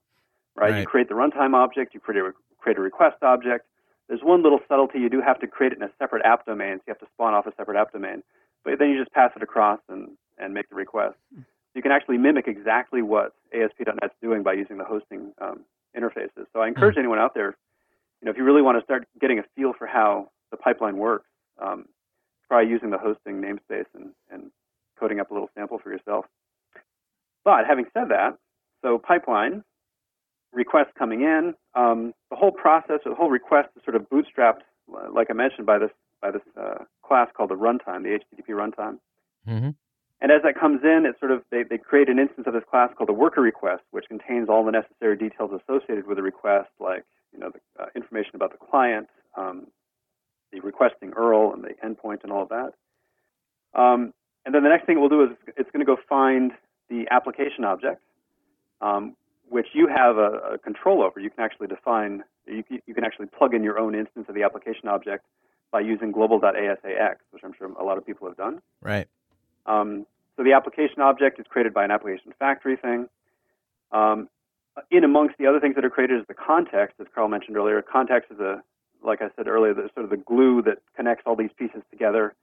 Right? Right. You create the runtime object, you create a, create a request object. There's one little subtlety you do have to create it in a separate app domain, so you have to spawn off a separate app domain. But then you just pass it across and, and make the request. You can actually mimic exactly what ASP.NET's doing by using the hosting um, interfaces. So I encourage anyone out there, you know, if you really want to start getting a feel for how the pipeline works, um, try using the hosting namespace and, and coding up a little sample for yourself. But having said that, so pipeline, requests coming in, um, the whole process, the whole request is sort of bootstrapped, like I mentioned, by this by this uh, class called the runtime, the HTTP runtime. Mm-hmm. And as that comes in, it's sort of they, they create an instance of this class called the worker request, which contains all the necessary details associated with the request, like you know the uh, information about the client, um, the requesting URL, and the endpoint, and all of that. Um, and then the next thing we'll do is it's going to go find the application object, um, which you have a, a control over. You can actually define. You, can- you can actually plug in your own instance of the application object by using global.asax, which I'm sure a lot of people have done. Right. Um, so the application object is created by an application factory thing. Um, in amongst the other things that are created is the context, as Carl mentioned earlier. Context is a, like I said earlier, the, sort of the glue that connects all these pieces together.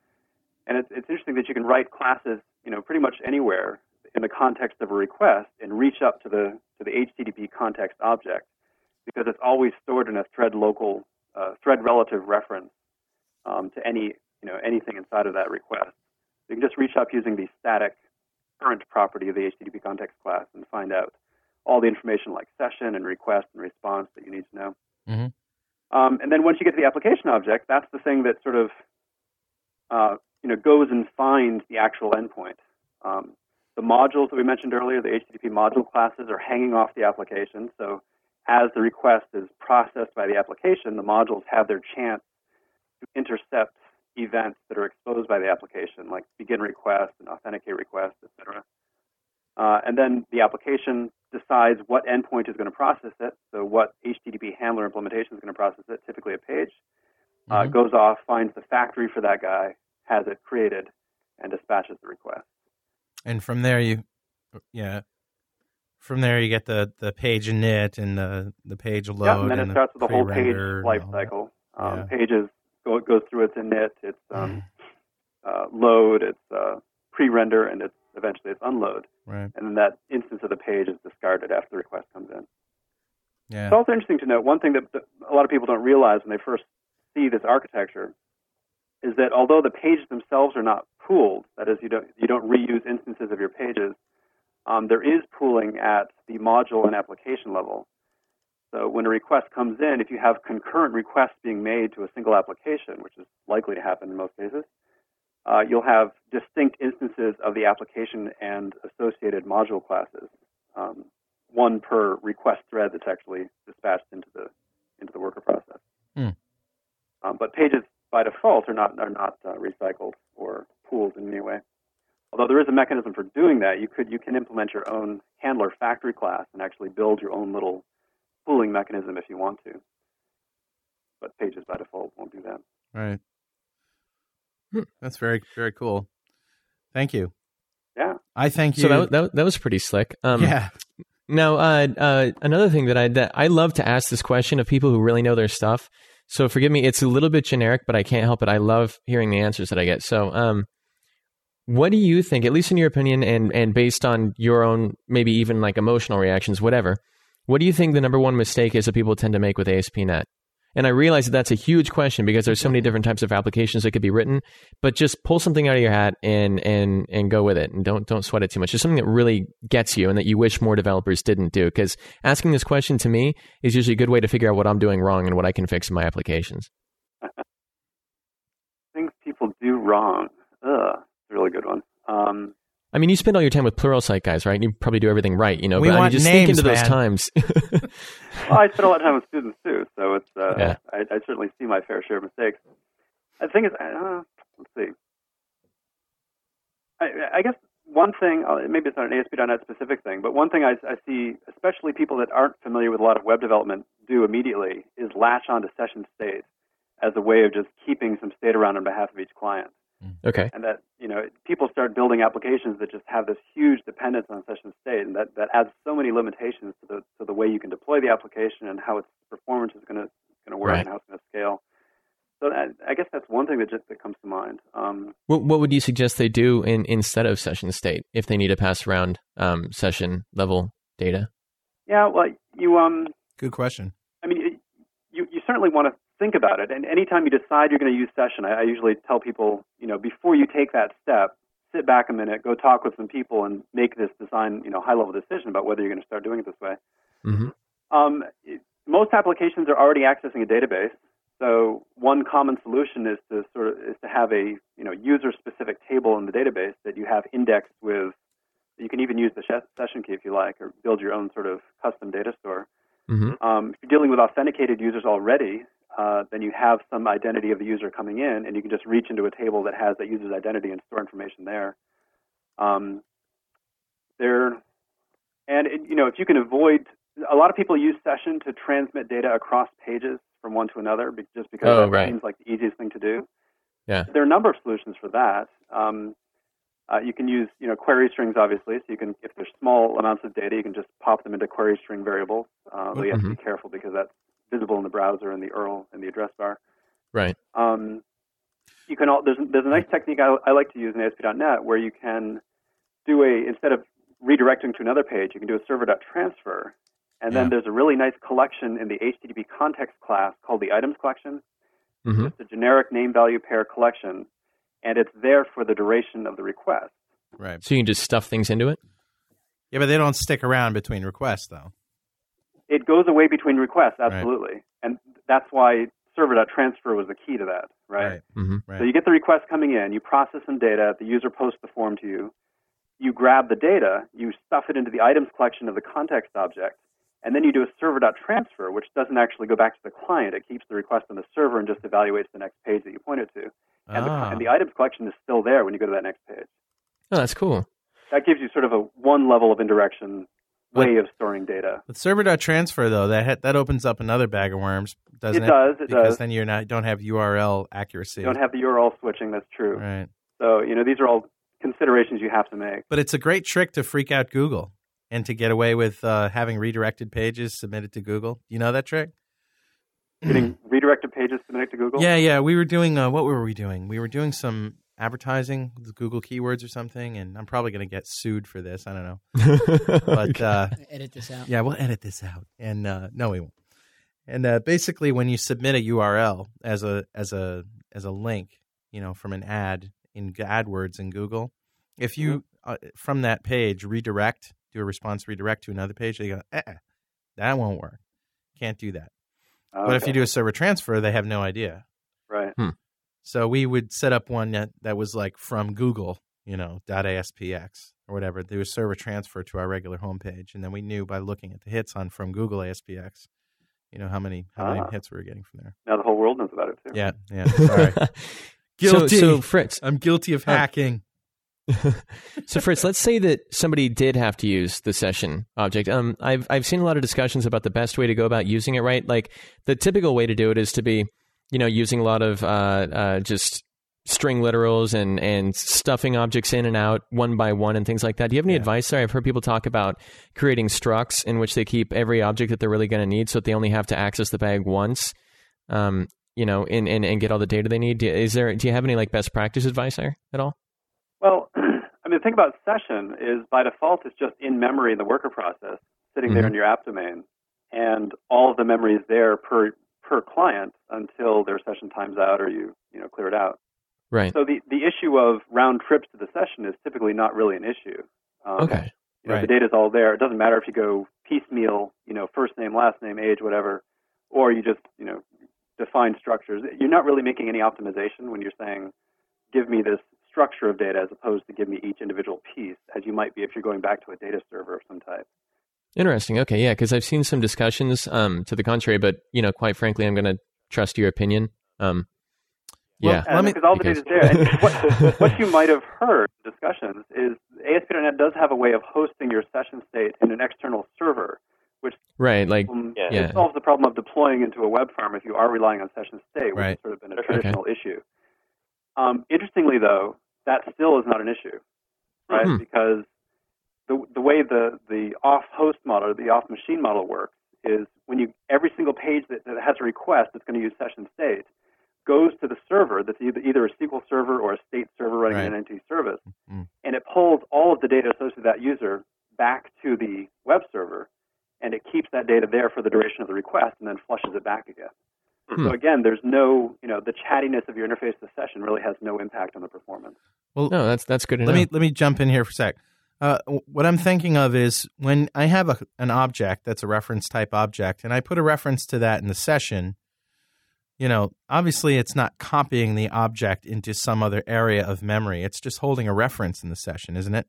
And it's, it's interesting that you can write classes, you know, pretty much anywhere in the context of a request and reach up to the to the HTTP context object. because it's always stored in a thread local, uh, thread relative reference um, to any, you know, anything inside of that request. You can just reach up using the static current property of the HTTP context class and find out all the information like session and request and response that you need to know. Mhm. Um, and then once you get to the application object, that's the thing that sort of uh, you know goes and finds the actual endpoint. Um, the modules that we mentioned earlier, the HTTP module classes, are hanging off the application. So as the request is processed by the application, the modules have their chance to intercept events that are exposed by the application, like begin request and authenticate request, etc. Uh, and then the application decides what endpoint is going to process it. So what HTTP handler implementation is going to process it, typically a page, uh, Mhm. goes off, finds the factory for that guy, has it created, and dispatches the request. And from there, you, yeah, from there you get the the page init and the the page load. yeah, and then it the starts with the whole page life cycle. Um, Yeah. Pages go, goes through its init, its um, Mm-hmm. uh, load, its uh, pre-render, and its eventually its unload. Right. And then that instance of the page is discarded after the request comes in. Yeah. It's also interesting to note one thing that, that a lot of people don't realize when they first see this architecture is that although the pages themselves are not pooled, that is, you don't you don't reuse instances of your pages, um, there is pooling at the module and application level. So when a request comes in, if you have concurrent requests being made to a single application, which is likely to happen in most cases, uh, you'll have distinct instances of the application and associated module classes, um, one per request thread that's actually dispatched into the into the worker process. Hmm. Um, but pages by default are not are not uh, recycled or pooled in any way. Although there is a mechanism for doing that, you could you can implement your own handler factory class and actually build your own little pooling mechanism if you want to. But pages by default won't do that. Right. That's very very cool. Thank you. Yeah. I thank you. So that, that that was pretty slick. Um, yeah. Now, uh, uh, another thing that I that I love to ask this question of people who really know their stuff. So forgive me, it's a little bit generic, but I can't help it. I love hearing the answers that I get. So, um, what do you think, at least in your opinion, and and based on your own maybe even like emotional reactions, whatever? What do you think the number one mistake is that people tend to make with ASP.NET? And I realize that that's a huge question because there's so many different types of applications that could be written. But just pull something out of your hat and and and go with it, and don't don't sweat it too much. Just something that really gets you and that you wish more developers didn't do. Because asking this question to me is usually a good way to figure out what I'm doing wrong and what I can fix in my applications. Things people do wrong. Ugh, really good one. Um, I mean, you spend all your time with Pluralsight guys, right? You probably do everything right, you know. We but I mean, want just names, think into those times. well, I spend a lot of time with students too, so it's uh, Yeah. I, I certainly see my fair share of mistakes. The thing is, uh, let's see. I, I guess one thing, uh, maybe it's not an ASP.NET specific thing, but one thing I, I see, especially people that aren't familiar with a lot of web development, do immediately is latch onto session state as a way of just keeping some state around on behalf of each client okay. and that you know people start building applications that just have this huge dependence on session state, and that, that adds so many limitations to the to the way you can deploy the application and how its performance is going to going to work Right. and how it's going to scale. So that, I guess that's one thing that just that comes to mind. Um, What, what would you suggest they do in, instead of session state if they need to pass around um, session level data? yeah, well, you um, Good question. I mean, it, you you certainly want to think about it, and anytime you decide you're going to use session, I, I usually tell people, you know, before you take that step, sit back a minute, go talk with some people, and make this design, you know, high level decision about whether you're going to start doing it this way. hmm Um, most applications are already accessing a database. So one common solution is to sort of is to have a you know user specific table in the database that you have indexed with. You can even use the session key if you like, or build your own sort of custom data store. hmm Um, if you're dealing with authenticated users already, uh, then you have some identity of the user coming in, and you can just reach into a table that has that user's identity and store information there. Um, there, and it, you know, if you can avoid, a lot of people use Session to transmit data across pages from one to another, just because Oh, that right. seems like the easiest thing to do. Yeah. There are a number of solutions for that. Um, uh, you can use, you know, query strings, obviously. So you can, if there's small amounts of data, you can just pop them into query string variables. Uh, but you have to be careful because that's visible in the browser and the URL and the address bar. Right. Um, you can all, there's there's a nice technique I, I like to use in ASP.NET where you can do a instead of redirecting to another page, you can do a server.transfer, And then there's a really nice collection in the HTTP context class called the items collection. hmm It's a generic name value pair collection, and it's there for the duration of the request. Right. So you can just stuff things into it. Yeah, but they don't stick around between requests, though. It goes away between requests, absolutely. And that's why server.transfer was the key to that, right? hmm Right. So you get the request coming in, you process some data, the user posts the form to you, you grab the data, you stuff it into the items collection of the context object, and then you do a server.transfer, which doesn't actually go back to the client. It keeps the request on the server and just evaluates the next page that you point it to. And, the, Ah. and the items collection is still there when you go to that next page. Oh, that's cool. That gives you sort of a one level of indirection way of storing data. With server.transfer, though, that ha- that opens up another bag of worms, doesn't it? It does, it because does. then you're not don't have URL accuracy. You don't have the URL switching, that's true. right. So, you know, these are all considerations you have to make. But it's a great trick to freak out Google and to get away with uh, having redirected pages submitted to Google. You know that trick? Getting redirected pages submitted to Google. Yeah, yeah. We were doing uh, what were we doing? We were doing some advertising with Google keywords or something, and I'm probably going to get sued for this. I don't know, but uh, Edit this out. yeah, we'll edit this out. And uh, no, we won't. And uh, basically, when you submit a URL as a as a as a link, you know, from an ad in AdWords in Google, if you uh, from that page redirect, do a response redirect to another page, they go, eh, that won't work. Can't do that. But if you do a server transfer, they have no idea. Right. So we would set up one that, that was like from Google, you know, .aspx or whatever. Do a server transfer to our regular homepage, and then we knew by looking at the hits on from Google ASPX, you know, how many how many Ah. hits we were getting from there. Now the whole world knows about it too. Yeah, yeah. Sorry, so, Guilty. so Fritz, I'm guilty of hacking. so Fritz, let's say that somebody did have to use the session object. Um, I've I've seen a lot of discussions about the best way to go about using it. Right, like the typical way to do it is to be, you know, using a lot of uh, uh, just string literals and and stuffing objects in and out one by one and things like that. Do you have any Yeah. advice there? I've heard people talk about creating structs in which they keep every object that they're really going to need, so that they only have to access the bag once. Um, you know, and, and, and get all the data they need. Do- Is there? Do you have any like best practice advice there at all? Well, I mean, the thing about session is by default it's just in memory in the worker process, sitting there Mhm. in your app domain, and all of the memory is there per per client until their session times out or you you know clear it out. Right. So the the issue of round trips to the session is typically not really an issue. Um, Okay. You know, Right. The data's all there. It doesn't matter if you go piecemeal, you know, first name, last name, age, whatever, or you just, you know, define structures. You're not really making any optimization when you're saying, give me this structure of data as opposed to give me each individual piece, as you might be if you're going back to a data server of some type. Interesting. Okay, yeah, because I've seen some discussions um, to the contrary, but you know, quite frankly, I'm going to trust your opinion. Um, yeah, And Let me- because all the because- data's there. And what, what you might have heard in discussions is ASP.NET does have a way of hosting your session state in an external server, which right. Like, um, Yeah. it solves the problem of deploying into a web farm if you are relying on session state, which Right. has sort of been a traditional issue. Um, interestingly, though, that still is not an issue, right? Hmm. Because the the way the the off host model, or the off machine model works is when you every single page that, that has a request that's going to use session state goes to the server that's either either a SQL server or a state server running Right. an NT service, Mm. and it pulls all of the data associated with that user back to the web server, and it keeps that data there for the duration of the request, and then flushes it back again. Hmm. So again, there's no, you know, the chattiness of your interface to session really has no impact on the performance. Well, no, that's that's good let know. me let me jump in here for a sec. Uh, what I'm thinking of is when I have a, an object that's a reference type object, and I put a reference to that in the session. You know, obviously, it's not copying the object into some other area of memory. It's just holding a reference in the session, isn't it?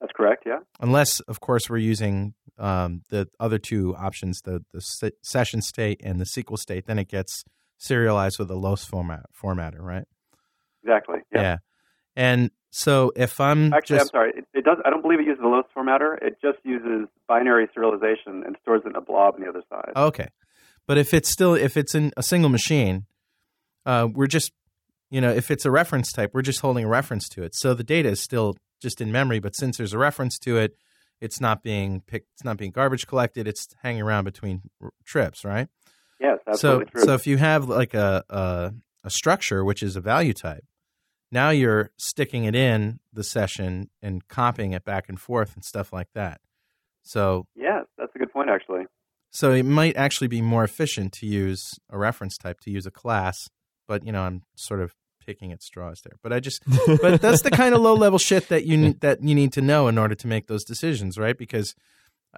That's correct, yeah. Unless, of course, we're using um, the other two options, the the se- session state and the SQL state. Then it gets serialized with a LOS format formatter, right? Exactly. Yeah. And so if I'm Actually, just I'm sorry. It, it does. I don't believe it uses the LOS formatter. It just uses binary serialization and stores it in a blob on the other side. Okay, but if it's still if it's in a single machine, uh, we're just you know if it's a reference type, we're just holding a reference to it. So the data is still just in memory, but since there's a reference to it, it's not being picked. It's not being garbage collected. It's hanging around between r- trips, right? yes, absolutely so true. so if you have like a, a a structure which is a value type, now you're sticking it in the session and copying it back and forth and stuff like that. So yeah, that's a good point, actually. So it might actually be more efficient to use a reference type to use a class, but you know I'm sort of picking at straws there. But I just but that's the kind of low level shit that you ne- that you need to know in order to make those decisions, right? Because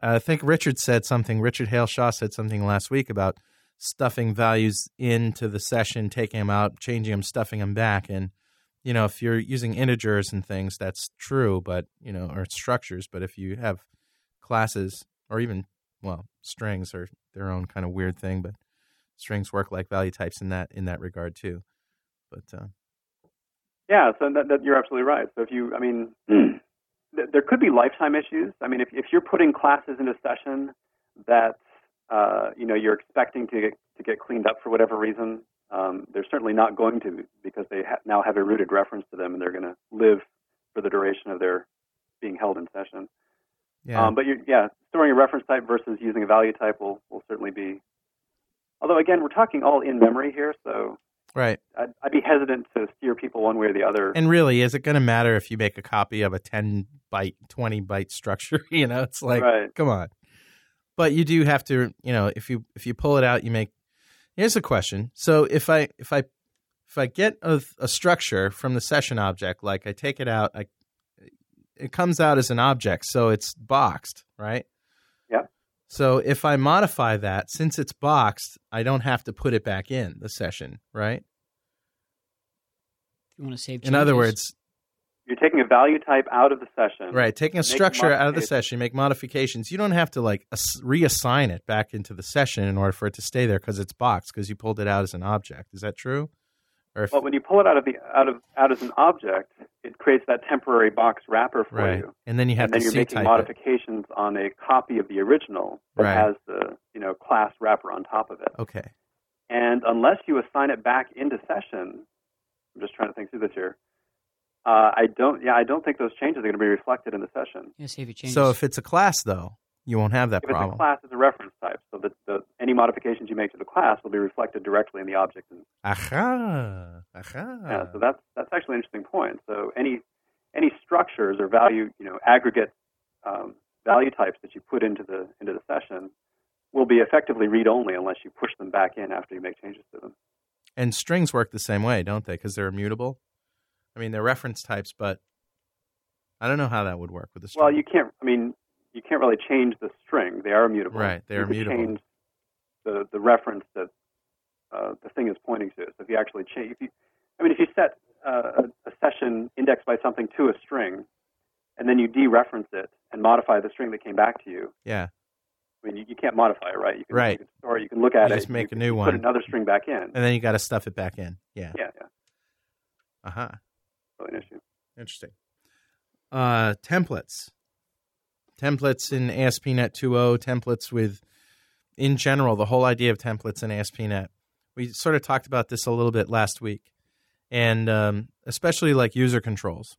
I think Richard said something. Richard Hale Shaw said something last week about stuffing values into the session, taking them out, changing them, stuffing them back, and you know if you're using integers and things, that's true, but you know or structures. But if you have classes or even well strings are their own kind of weird thing, but strings work like value types in that in that regard too. But uh, Yeah, so that, that you're absolutely right. So if you, I mean, th- there could be lifetime issues. I mean, if if you're putting classes into session that uh, you know you're expecting to get, to get cleaned up for whatever reason, um, they're certainly not going to because they ha- now have a rooted reference to them, and they're going to live for the duration of their being held in session. yeah, Um, but you yeah, storing a reference type versus using a value type will, will certainly be. Although again, we're talking all in memory here, so right. I'd, I'd be hesitant to steer people one way or the other. And really, is it going to matter if you make a copy of a 10 byte, 20 byte structure? you know, it's like, Right. come on. But you do have to, you know, if you if you pull it out, you make. Here's a question. So if I if I if I get a, a structure from the session object, like I take it out, I it comes out as an object, so it's boxed, right? Yeah. So if I modify that, since it's boxed, I don't have to put it back in the session, right? You want to save In other words, You're taking a value type out of the session. Right, taking a structure out of the session, make modifications. You don't have to like reassign it back into the session in order for it to stay there because it's boxed because you pulled it out as an object. Is that true? Or if, Well, when you pull it out of the out of out as an object, it creates that temporary box wrapper for right, you. and then you have and then to you're C making modifications on a copy of the original that Right. has the you know class wrapper on top of it. it. Okay, And unless you assign it back into session, I'm just trying to think through this here. Uh, I don't. Yeah, I don't think those changes are going to be reflected in the session. yeah, save your changes. so if it's a class though, you won't have that If it's a problem. class, it's a reference type, so that the, any modifications you make to the class will be reflected directly in the object. And, Aha, aha. yeah, so that's that's actually an interesting point. So any any structures or value, you know, aggregate um, value types that you put into the into the session will be effectively read only unless you push them back in after you make changes to them. and strings work the same way, don't they? Because they're immutable. I mean, they're reference types, but I don't know how that would work with a string. Well, you can't. I mean, you can't really change the string. They are immutable. Right, they are you immutable. Change the the reference that uh, the thing is pointing to. So if you actually change, if you, I mean, if you set uh, a, a session indexed by something to a string, and then you dereference it and modify the string that came back to you. yeah, I mean, you, you can't modify it, right? You can, Right. You can store it. You can look at You it. just make a new Put one. another string back in. and then you got to stuff it back in. Yeah, yeah, yeah. uh-huh. Really an issue. Interesting. Uh, templates. Templates in ASP.NET 2.0, templates with, in general, the whole idea of templates in ASP.NET. We sort of talked about this a little bit last week, and um, especially like user controls.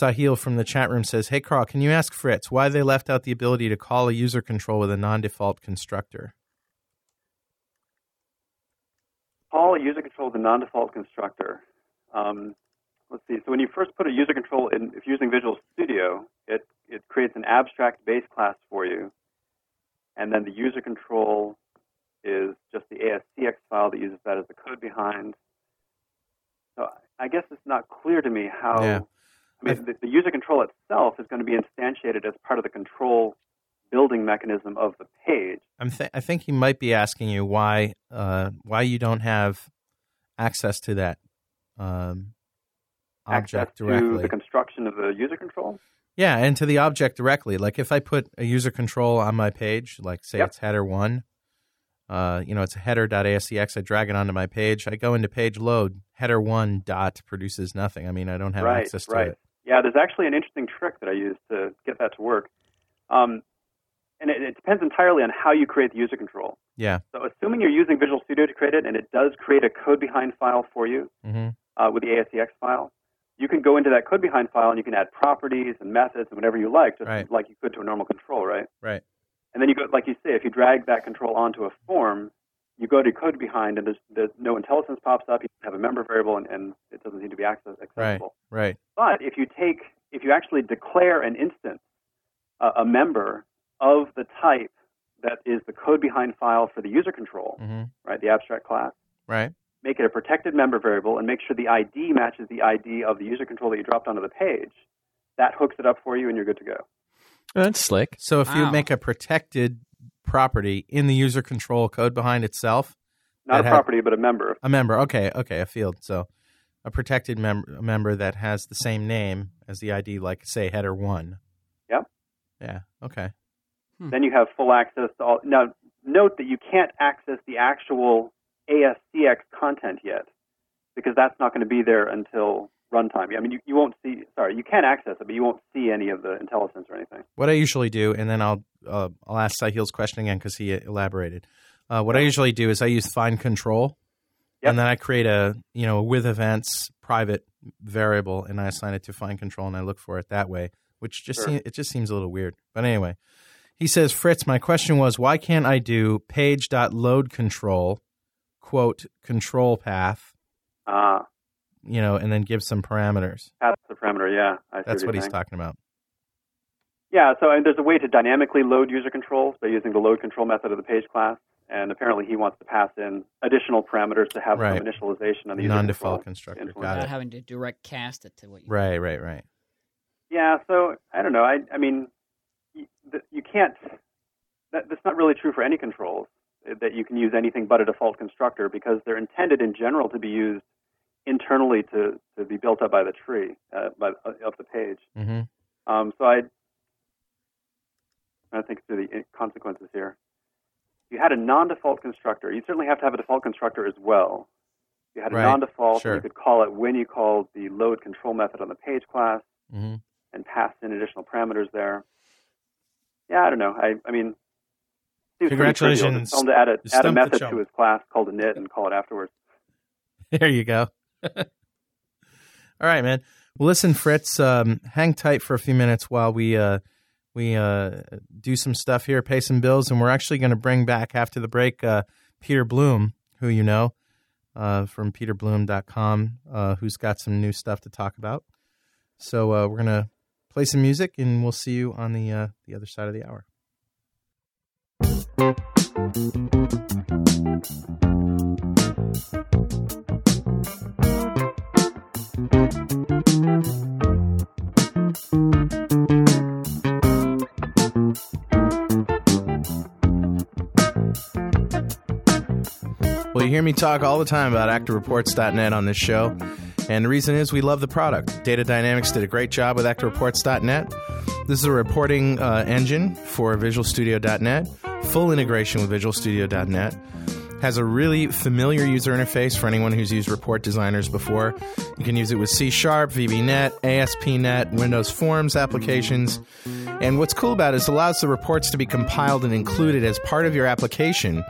Sahil from the chat room says, Hey, Carl, can you ask Fritz why they left out the ability to call a user control with a non default constructor? call a user control the non-default constructor. Um, let's see. So when you first put a user control in, if you're using Visual Studio, it it creates an abstract base class for you, and then the user control is just the ASCX file that uses that as the code behind. So I guess it's not clear to me how. Yeah. I mean, the, the user control itself is going to be instantiated as part of the control building mechanism of the page. I'm th- I think he might be asking you why uh, why you don't have access to that um, object access to directly. the construction of the user control. yeah, and to the object directly. Like if I put a user control on my page, like say Yep. it's header one, uh, you know, it's a header.ascx. I drag it onto my page. I go into page load. Header one dot produces nothing. I mean, I don't have right, access to right. it. Yeah, there's actually an interesting trick that I use to get that to work. Um, and it, it depends entirely on how you create the user control. Yeah. So, assuming you're using Visual Studio to create it, and it does create a code behind file for you hmm uh, with the ASCX file, you can go into that code behind file and you can add properties and methods and whatever you like, just Right. like you could to a normal control, right? Right. And then you go, like you say, if you drag that control onto a form, you go to code behind, and there's, there's no IntelliSense pops up. You have a member variable, and, and it doesn't need to be access, Right. accessible. Right. But if you take, if you actually declare an instance, uh, a member of the type that is the code behind file for the user control, hmm right? The abstract class. Right. Make it a protected member variable and make sure the ID matches the ID of the user control that you dropped onto the page. That hooks it up for you, and you're good to go. That's slick. So if you make a protected property in the user control code behind itself, Not a had- property, but a member. a member, okay, okay, a field. So a protected mem- a member that has the same name as the ID, like say header one. Yep. Yeah. Okay. Hmm. Then you have full access to all. Now, note that you can't access the actual ASCX content yet, because that's not going to be there until runtime. I mean, you, you won't see. Sorry, you can access it, but you won't see any of the IntelliSense or anything. What I usually do, and then I'll uh, I'll ask Sahil's question again because he elaborated. Uh, what I usually do is I use find control, Yep. and then I create a you know with events private variable, and I assign it to find control, and I look for it that way. Which just Sure. seem, it just seems a little weird. But anyway, he says, Fritz, my question was, why can't I do page.load control quote control path, Ah, you know, and then give some parameters. that's the parameter. Yeah, I That's you're what he's saying. talking about. Yeah, so and there's a way to dynamically load user controls by using the load control method of the page class. And apparently, he wants to pass in additional parameters to have Right. some initialization on the Non-default constructor. influence. Got Without it. having to direct cast it to what you Right, right, right. Yeah, so I don't know. I, I mean, you, the- you can't. That, that's not really true for any controls uh, that you can use anything but a default constructor because they're intended in general to be used internally to, to be built up by the tree, uh, by uh, of the page. hmm Um, so I, I think through the consequences here. You had a non-default constructor, you certainly have to have a default constructor as well. You had a Right, non-default, sure. you could call it when you called the load control method on the page class hmm and pass in additional parameters there. Yeah, I don't know. I, I mean, trivial. Congratulations. Tell him to add a, add a method to his class called init and call it afterwards. There you go. All right, man. Well, listen, Fritz, um, hang tight for a few minutes while we uh, we uh, do some stuff here, pay some bills, and we're actually going to bring back after the break uh, Peter Blum, who you know uh, from peterblum.com, uh, who's got some new stuff to talk about. So uh, we're going to play some music, and we'll see you on the uh, the other side of the hour. Well, you hear me talk all the time about ActiveReports.net on this show. And the reason is we love the product. Data Dynamics did a great job with ActiveReports.net. This is a reporting uh, engine for VisualStudio.net, full integration with VisualStudio.net. Has a really familiar user interface for anyone who's used report designers before. You can use it with C Sharp, VB.NET, ASP.NET, Windows Forms applications. And what's cool about it is it allows the reports to be compiled and included as part of your application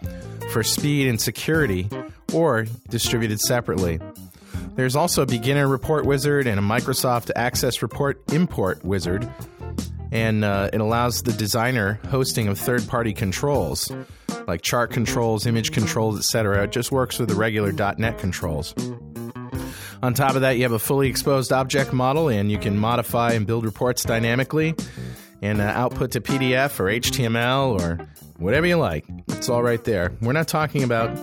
for speed and security or distributed separately. There's also a beginner report wizard and a Microsoft Access Report import wizard, and uh, it allows the designer hosting of third party controls like chart controls, image controls, etc. It just works with the regular .NET controls. On top of that, you have a fully exposed object model, and you can modify and build reports dynamically and uh, output to PDF or HTML or whatever you like. It's all right there. We're not talking about,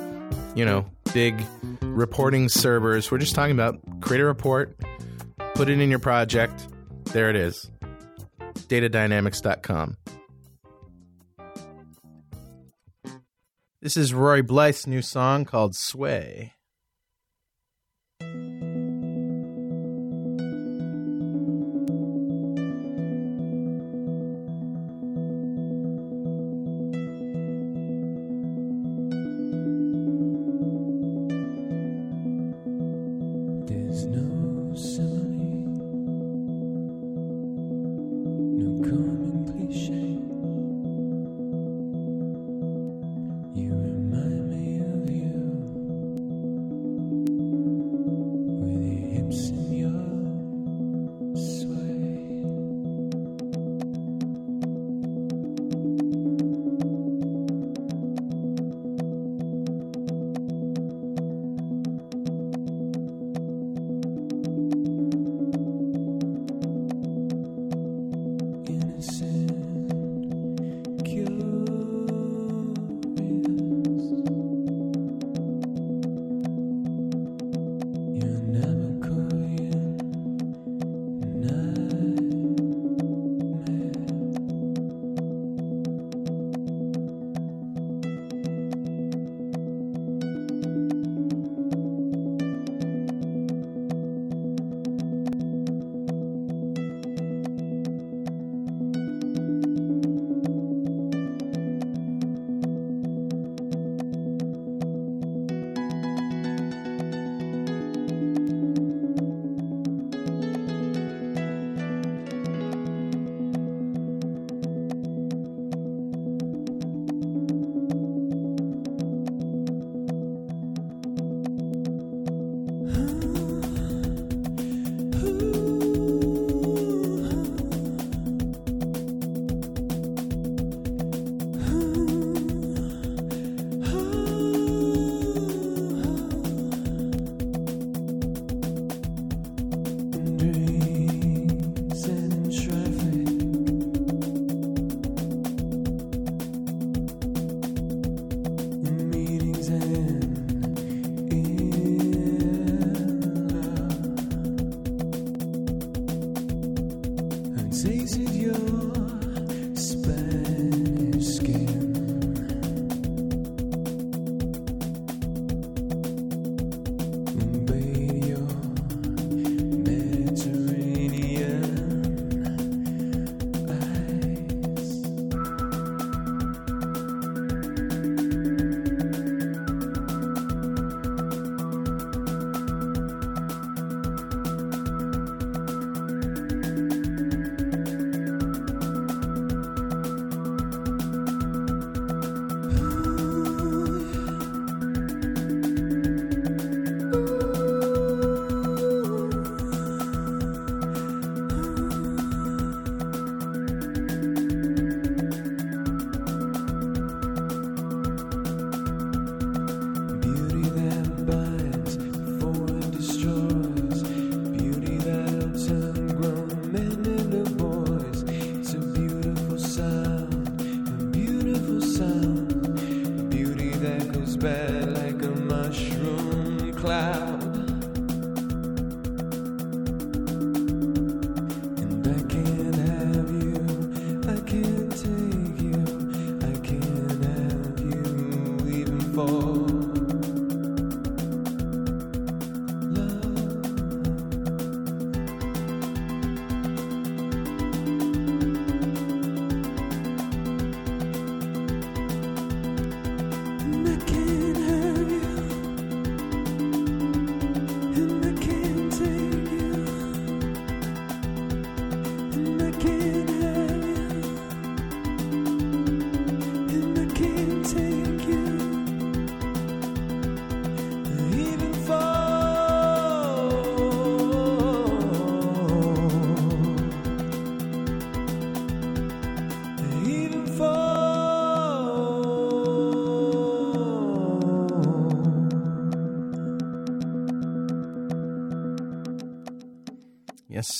you know, big reporting servers. We're just talking about create a report, put it in your project. There it is. Datadynamics.com. This is Rory Blyth's new song called Sway.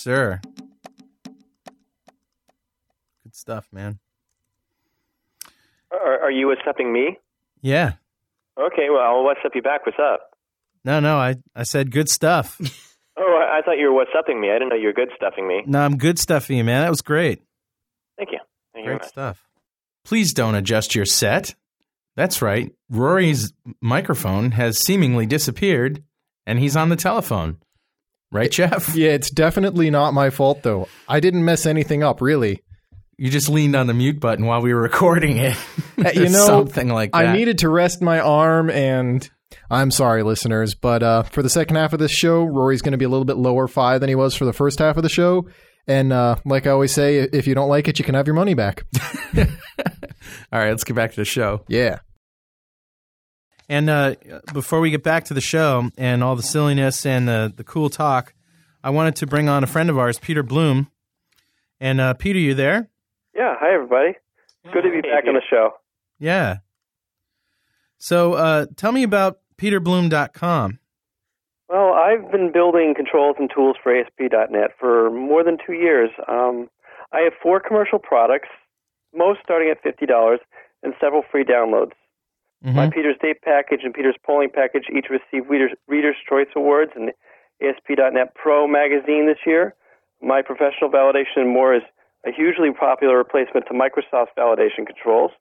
Sir. Good stuff, man. Are, are you whatsapping me? Yeah. Okay, well, I'll whatsapp you back. What's up? No, no, I, I said good stuff. Oh, I, I thought you were what's whatsapping me. I didn't know you were good stuffing me. no, I'm good stuffing you, man. That was great. Thank you. Thank Great much. stuff. Please don't adjust your set. That's right. Rory's microphone has seemingly disappeared, and he's on the telephone. Right, Jeff? Yeah, it's definitely not my fault though. I didn't mess anything up, really. You just leaned on the mute button while we were recording it. Uh, you know, something like that. I needed to rest my arm, and I'm sorry, listeners, but uh, for the second half of this show, Rory's going to be a little bit lower five than he was for the first half of the show. And uh, like I always say, if you don't like it, you can have your money back. All right, let's get back to the show. Yeah. And uh, before we get back to the show and all the silliness and the, the cool talk, I wanted to bring on a friend of ours, Peter Blum. And uh, Peter, you there? Yeah, hi, everybody. Good to be back on the show. Yeah. So uh, tell me about peterblum.com. Well, I've been building controls and tools for ASP.NET for more than two years. Um, I have four commercial products, most starting at $50, and several free downloads. My Peter's Date package and Peter's Polling package each received Reader's, Reader's Choice Awards and ASP.NET Pro magazine this year. My professional validation and more is a hugely popular replacement to Microsoft's validation controls.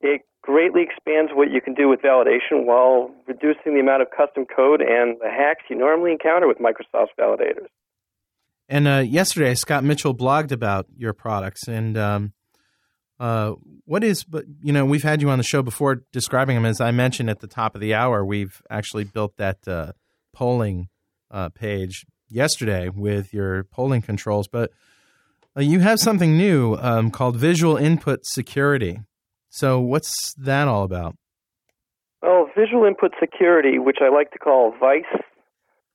It greatly expands what you can do with validation while reducing the amount of custom code and the hacks you normally encounter with Microsoft's validators. And uh, yesterday, Scott Mitchell blogged about your products. And um, uh, what is, but you know, we've had you on the show before describing them. As I mentioned at the top of the hour, we've actually built that uh, polling uh, page yesterday with your polling controls. But uh, you have something new um, called Visual Input Security. So, what's that all about? Well, Visual Input Security, which I like to call VICE,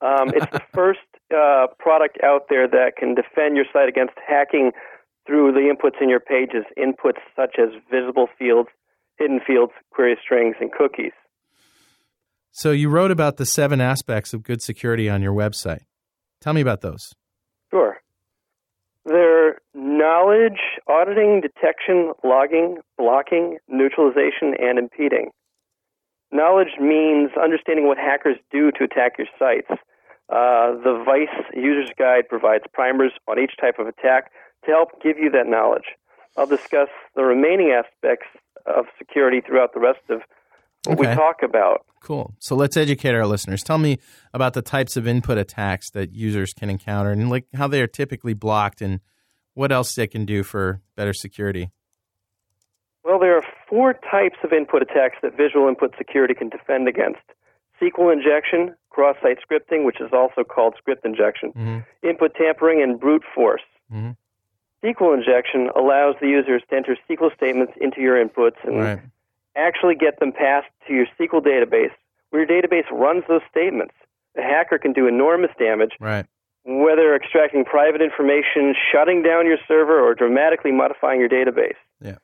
um, it's the first uh, product out there that can defend your site against hacking through the inputs in your pages, inputs such as visible fields, hidden fields, query strings, and cookies. So, you wrote about the seven aspects of good security on your website. Tell me about those. Sure. They're knowledge, auditing, detection, logging, blocking, neutralization, and impeding. Knowledge means understanding what hackers do to attack your sites. Uh, the Vice User's Guide provides primers on each type of attack to help give you that knowledge. I'll discuss the remaining aspects of security throughout the rest of what we talk about. Cool. So let's educate our listeners. Tell me about the types of input attacks that users can encounter and like how they are typically blocked and what else they can do for better security. Well, there are four types of input attacks that visual input security can defend against SQL injection, cross site scripting, which is also called script injection, Mm-hmm. input tampering, and brute force. Mhm. SQL injection allows the users to enter SQL statements into your inputs and Right. actually get them passed to your SQL database, where your database runs those statements. The hacker can do enormous damage, Right. whether extracting private information, shutting down your server, or dramatically modifying your database. Yeah.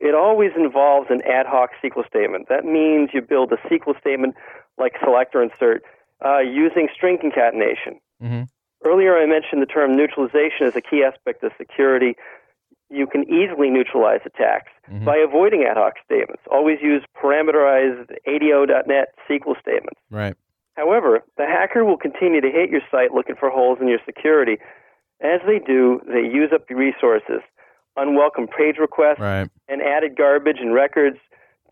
It always involves an ad hoc SQL statement. That means you build a SQL statement like select or insert uh, using string concatenation. Mm-hmm. Earlier, I mentioned the term neutralization as a key aspect of security. You can easily neutralize attacks Mm-hmm. by avoiding ad hoc statements. Always use parameterized ADO.NET SQL statements. Right. However, the hacker will continue to hit your site looking for holes in your security. As they do, they use up your resources, unwelcome page requests, Right. and added garbage and records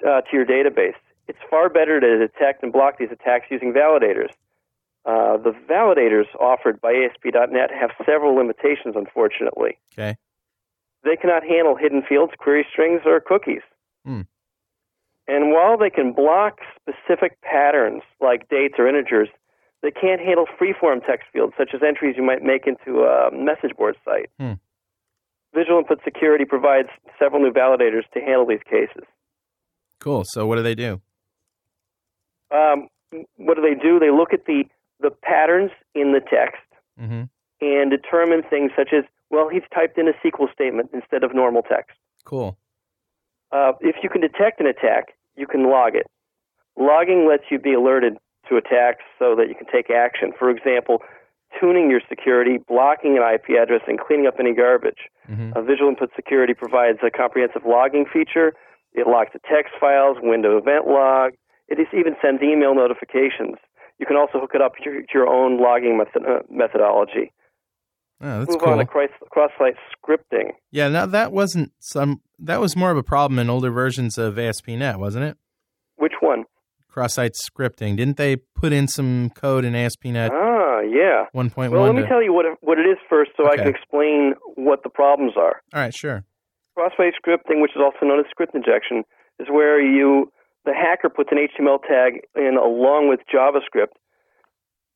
uh, to your database. It's far better to detect and block these attacks using validators. Uh, the validators offered by ASP.NET have several limitations, unfortunately. Okay. They cannot handle hidden fields, query strings, or cookies. Hmm. And while they can block specific patterns like dates or integers, they can't handle freeform text fields such as entries you might make into a message board site. Hmm. Visual Input Security provides several new validators to handle these cases. Cool. So what do they do? Um, what do they do? They look at the, the patterns in the text Mm-hmm. and determine things such as, well, he's typed in a SQL statement instead of normal text. Cool. Uh, if you can detect an attack, you can log it. Logging lets you be alerted to attacks so that you can take action. For example, tuning your security, blocking an IP address, and cleaning up any garbage. Mm-hmm. Uh, Visual Input Security provides a comprehensive logging feature. It logs the text files, window event log. It even sends email notifications. You can also hook it up to your, to your own logging method, uh, methodology. Oh, that's Move cool. on to cross, cross-site scripting. Yeah. Now that wasn't some. That was more of a problem in older versions of ASP.NET, wasn't it? Which one? Cross-site scripting. Didn't they put in some code in ASP.NET Ah, yeah. 1.1? Well, let me to- tell you what it, what it is first, so I can explain what the problems are. All right. Sure. Cross-site scripting, which is also known as script injection, is where you the hacker puts an HTML tag in along with JavaScript,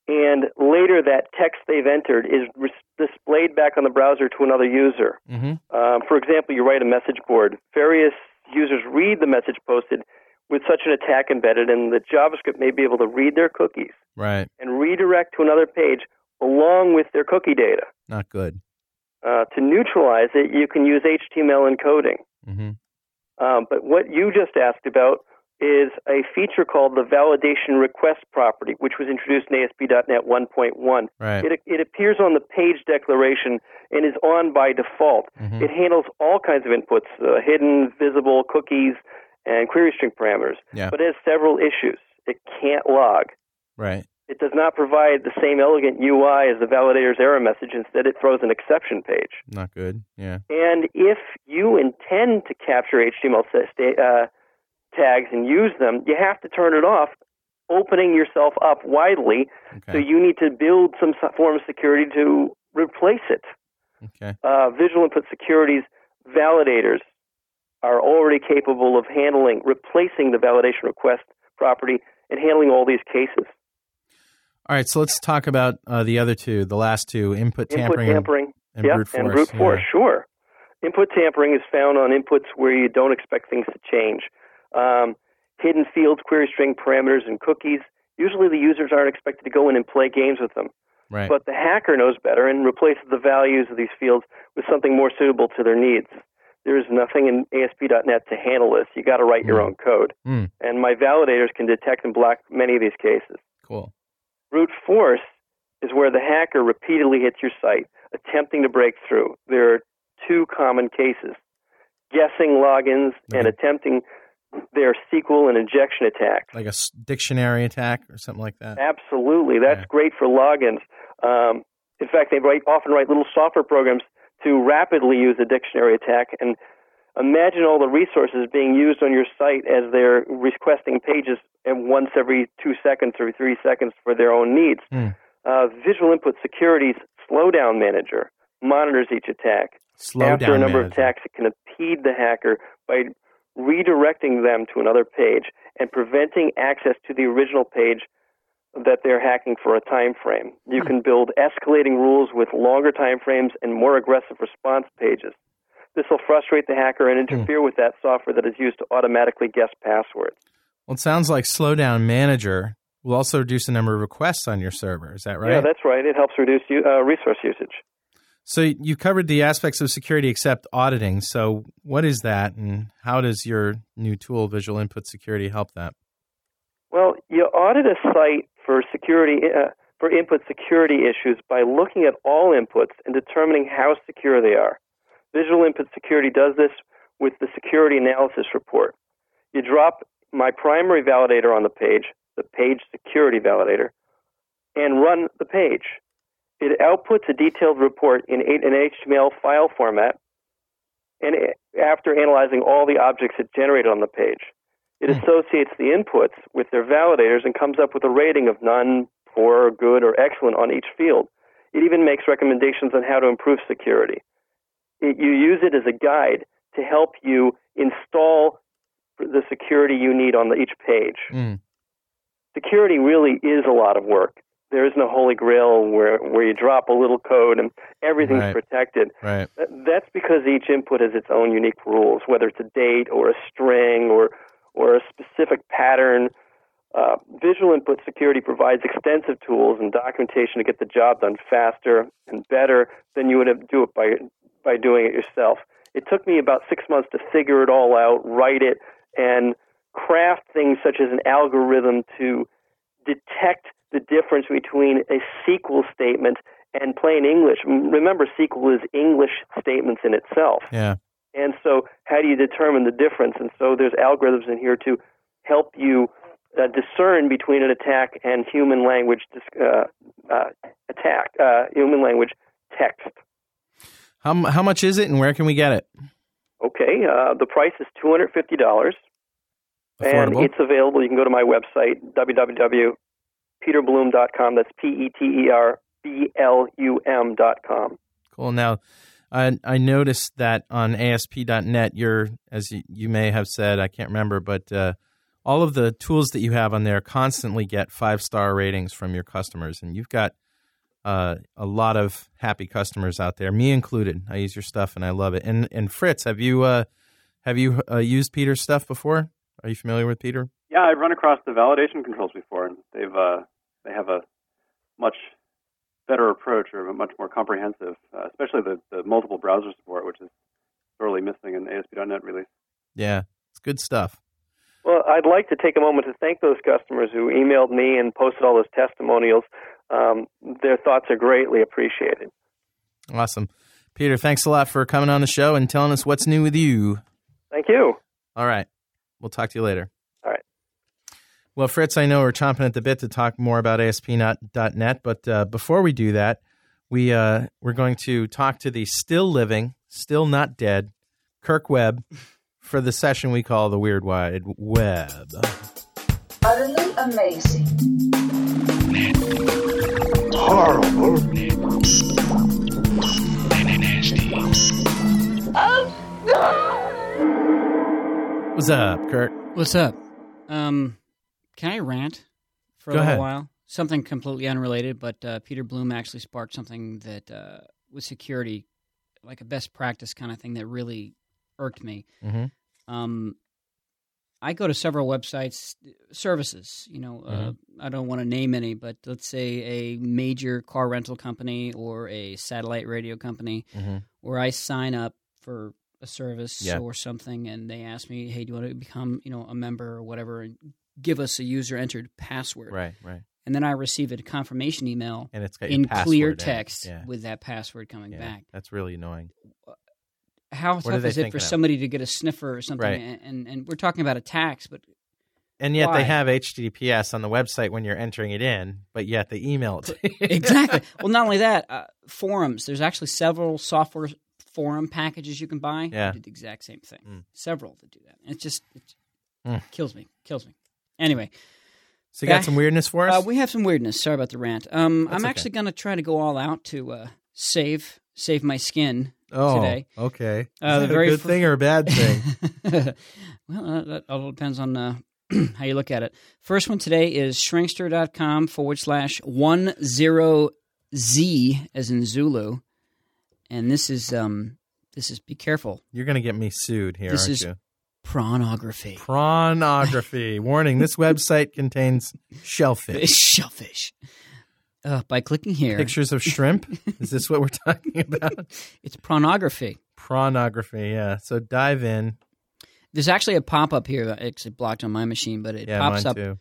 and later that text they've entered is res- displayed back on the browser to another user. Mm-hmm. Um, for example, you write a message board. Various users read the message posted with such an attack embedded, and the JavaScript may be able to read their cookies Right. and redirect to another page along with their cookie data. Not good. Uh, to neutralize it, you can use HTML encoding. Mm-hmm. Um, but what you just asked about is a feature called the validation request property, which was introduced in ASP.NET 1.1. Right. It, it appears on the page declaration and is on by default. Mhm. It handles all kinds of inputs, uh, hidden, visible, cookies, and query string parameters. Yeah. But it has several issues. It can't log. Right. It does not provide the same elegant UI as the validator's error message. Instead, it throws an exception page. Not good. Yeah. And if you intend to capture HTML sa- sta- uh, tags and use them, you have to turn it off, opening yourself up widely. So you need to build some form of security to replace it. Okay. Uh, Visual Input securities validators are already capable of handling, replacing the validation request property and handling all these cases. All right. So let's talk about uh, the other two, the last two: input Input tampering, and- tampering, and, yep, brute force. and brute force, Yeah. sure. Input tampering is found on inputs where you don't expect things to change. Um, hidden fields, query string parameters, and cookies. Usually, the users aren't expected to go in and play games with them. Right. But the hacker knows better and replaces the values of these fields with something more suitable to their needs. There is nothing in ASP.NET to handle this. You got to write your Mm. own code. Mm, And my validators can detect and block many of these cases. cool. Brute force is where the hacker repeatedly hits your site, attempting to break through. There are two common cases guessing logins and attempting their SQL and injection attacks. Like a dictionary attack or something like that. Absolutely. That's Yeah. great for logins. Um, in fact, they write, often write little software programs to rapidly use a dictionary attack and imagine all the resources being used on your site as they're requesting pages and once every two seconds or three seconds for their own needs. Hmm. Uh, Visual Input Security's Slowdown Manager monitors each attack. After a number of attacks, it can impede the hacker by redirecting them to another page and preventing access to the original page that they're hacking for a time frame. You can build escalating rules with longer time frames and more aggressive response pages. This will frustrate the hacker and interfere with that software that is used to automatically guess passwords. Well, it sounds like Slowdown Manager will also reduce the number of requests on your server. Is that right? Yeah, that's right. It helps reduce u- uh, resource usage. So you covered the aspects of security except auditing. So what is that, and how does your new tool, Visual Input Security, help that? Well, you audit a site for security uh, for input security issues by looking at all inputs and determining how secure they are. Visual Input Security does this with the Security Analysis Report. You drop my primary validator on the page, the Page Security Validator, and run the page. It outputs a detailed report in an HTML file format, and after analyzing all the objects it generated on the page, it associates the inputs with their validators and comes up with a rating of none, poor, good, or excellent on each field. It even makes recommendations on how to improve security. It, you use it as a guide to help you install the security you need on the, each page. Mm. Security really is a lot of work. There is no holy grail where, where you drop a little code and everything's Right. protected. Right. Th- That's because each input has its own unique rules, whether it's a date or a string or or a specific pattern. Uh, Visual Input Security provides extensive tools and documentation to get the job done faster and better than you would have do it by by doing it yourself. It took me about six months to figure it all out, write it, and craft things such as an algorithm to detect the difference between a SQL statement and plain English. Remember, SQL is English statements in itself. Yeah. And so, how do you determine the difference? And so, there's algorithms in here to help you uh, discern between an attack and human language uh, uh, attack, uh, human language text. How how much is it, and where can we get it? Okay, uh, the price is two hundred fifty dollars, and it's available. You can go to my website www.peterblum.com. That's p e t e r b l u m dot com. Cool. Now, I I noticed that on ASP.net, you're as you, you may have said, I can't remember, but uh, all of the tools that you have on there constantly get five star ratings from your customers, and you've got uh, a lot of happy customers out there, me included. I use your stuff and I love it. And and Fritz, have you uh, have you uh, used Peter's stuff before? Are you familiar with Peter? Yeah, I've run across the validation controls before, and they've uh, they have a much better approach or a much more comprehensive, uh, especially the, the multiple browser support, which is sorely missing in ASP.NET release. Yeah, it's good stuff. Well, I'd like to take a moment to thank those customers who emailed me and posted all those testimonials. Um, their thoughts are greatly appreciated. Awesome, Peter. Thanks a lot for coming on the show and telling us what's new with you. Thank you. All right, we'll talk to you later. All right. Well, Fritz, I know we're chomping at the bit to talk more about ASP.NET, but uh, before we do that, we uh, we're going to talk to the still living, still not dead, Kirk Webb for the session we call the Weird Wide Web. Utterly amazing. Horrible. What's up, Kirk? What's up? Um, can I rant for Go a little ahead. while? Something completely unrelated, but uh, Peter Blum actually sparked something that uh, was security, like a best practice kind of thing that really irked me. Mhm. Um, I go to several websites, services. You know, uh, Mm-hmm. I don't want to name any, but let's say a major car rental company or a satellite radio company, Mhm. where I sign up for a service Yeah. or something, and they ask me, "Hey, do you want to become, you know, a member or whatever?" and give us a user entered password. Right, right. And then I receive a confirmation email And it's in clear text Yeah. with that password coming Yeah, back. that's really annoying. How What tough is it for of? somebody to get a sniffer or something? Right. And, and and we're talking about attacks, but And yet Why? they have HTTPS on the website when you're entering it in, but yet they email it. exactly. Well, not only that, uh, forums. There's actually several software forum packages you can buy. Yeah. Did the exact same thing. Mm. Several that do that. And it just it Mm. kills me. Kills me. Anyway, So you got back- some weirdness for us? uh, we have some weirdness. Sorry about the rant. Um, That's I'm okay. actually going to try to go all out to uh, save save my skin oh, today. okay. Is Uh, the that very a good fir- thing or a bad thing? well, uh, that all depends on uh, how you look at it. First one today is shrinkster.com forward slash one zero Z as in Zulu. And this is um this is be careful. You're going to get me sued here, This aren't is you? Pornography. Pornography. Warning: This website contains shellfish. Shellfish. Uh, by clicking here, Pictures of shrimp. Is this what we're talking about? it's pornography. Pornography. Yeah. So dive in. There's actually a pop up here. that It's blocked on my machine, but it Yeah, pops up. too.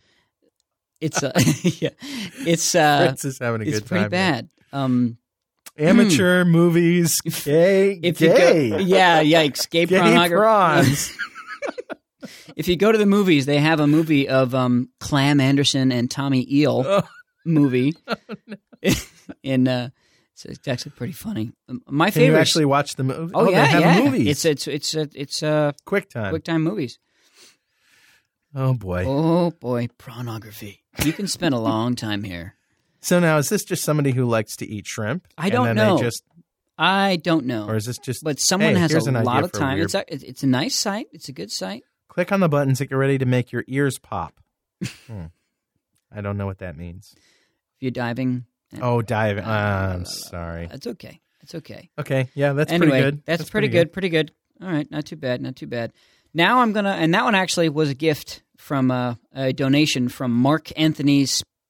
It's uh, yeah, it's uh, Fritz is having a it's good pretty time. here. bad. Um, Amateur movies. Gay. if gay. go, yeah, yikes, gay, Gay pornography. If you go to the movies, they have a movie of um, Clam Anderson and Tommy Eel Oh. movie. In uh, it's, actually pretty funny. My Can you favorite. actually watch the movie? oh, yeah, they have yeah. movies. It's it's it's uh, it's uh, quick time. quick time movies. Oh boy. Oh boy, pornography. You can spend a long time here. So now, is this just somebody who likes to eat shrimp? I don't then know. They just, I don't know. or is this just? but someone hey, has a lot of time. weird- It's a, it's it's a nice site. It's a good site. Click on the buttons that get ready to make your ears pop. Hmm. I don't know what that means. If you're diving, Oh, diving. Uh, I'm sorry. That's okay. It's okay. Okay, yeah, that's anyway, pretty good. That's, pretty, good. Pretty good. All right, not too bad. Not too bad. Now I'm gonna, and that one actually was a gift from uh, a donation from Mark Anthony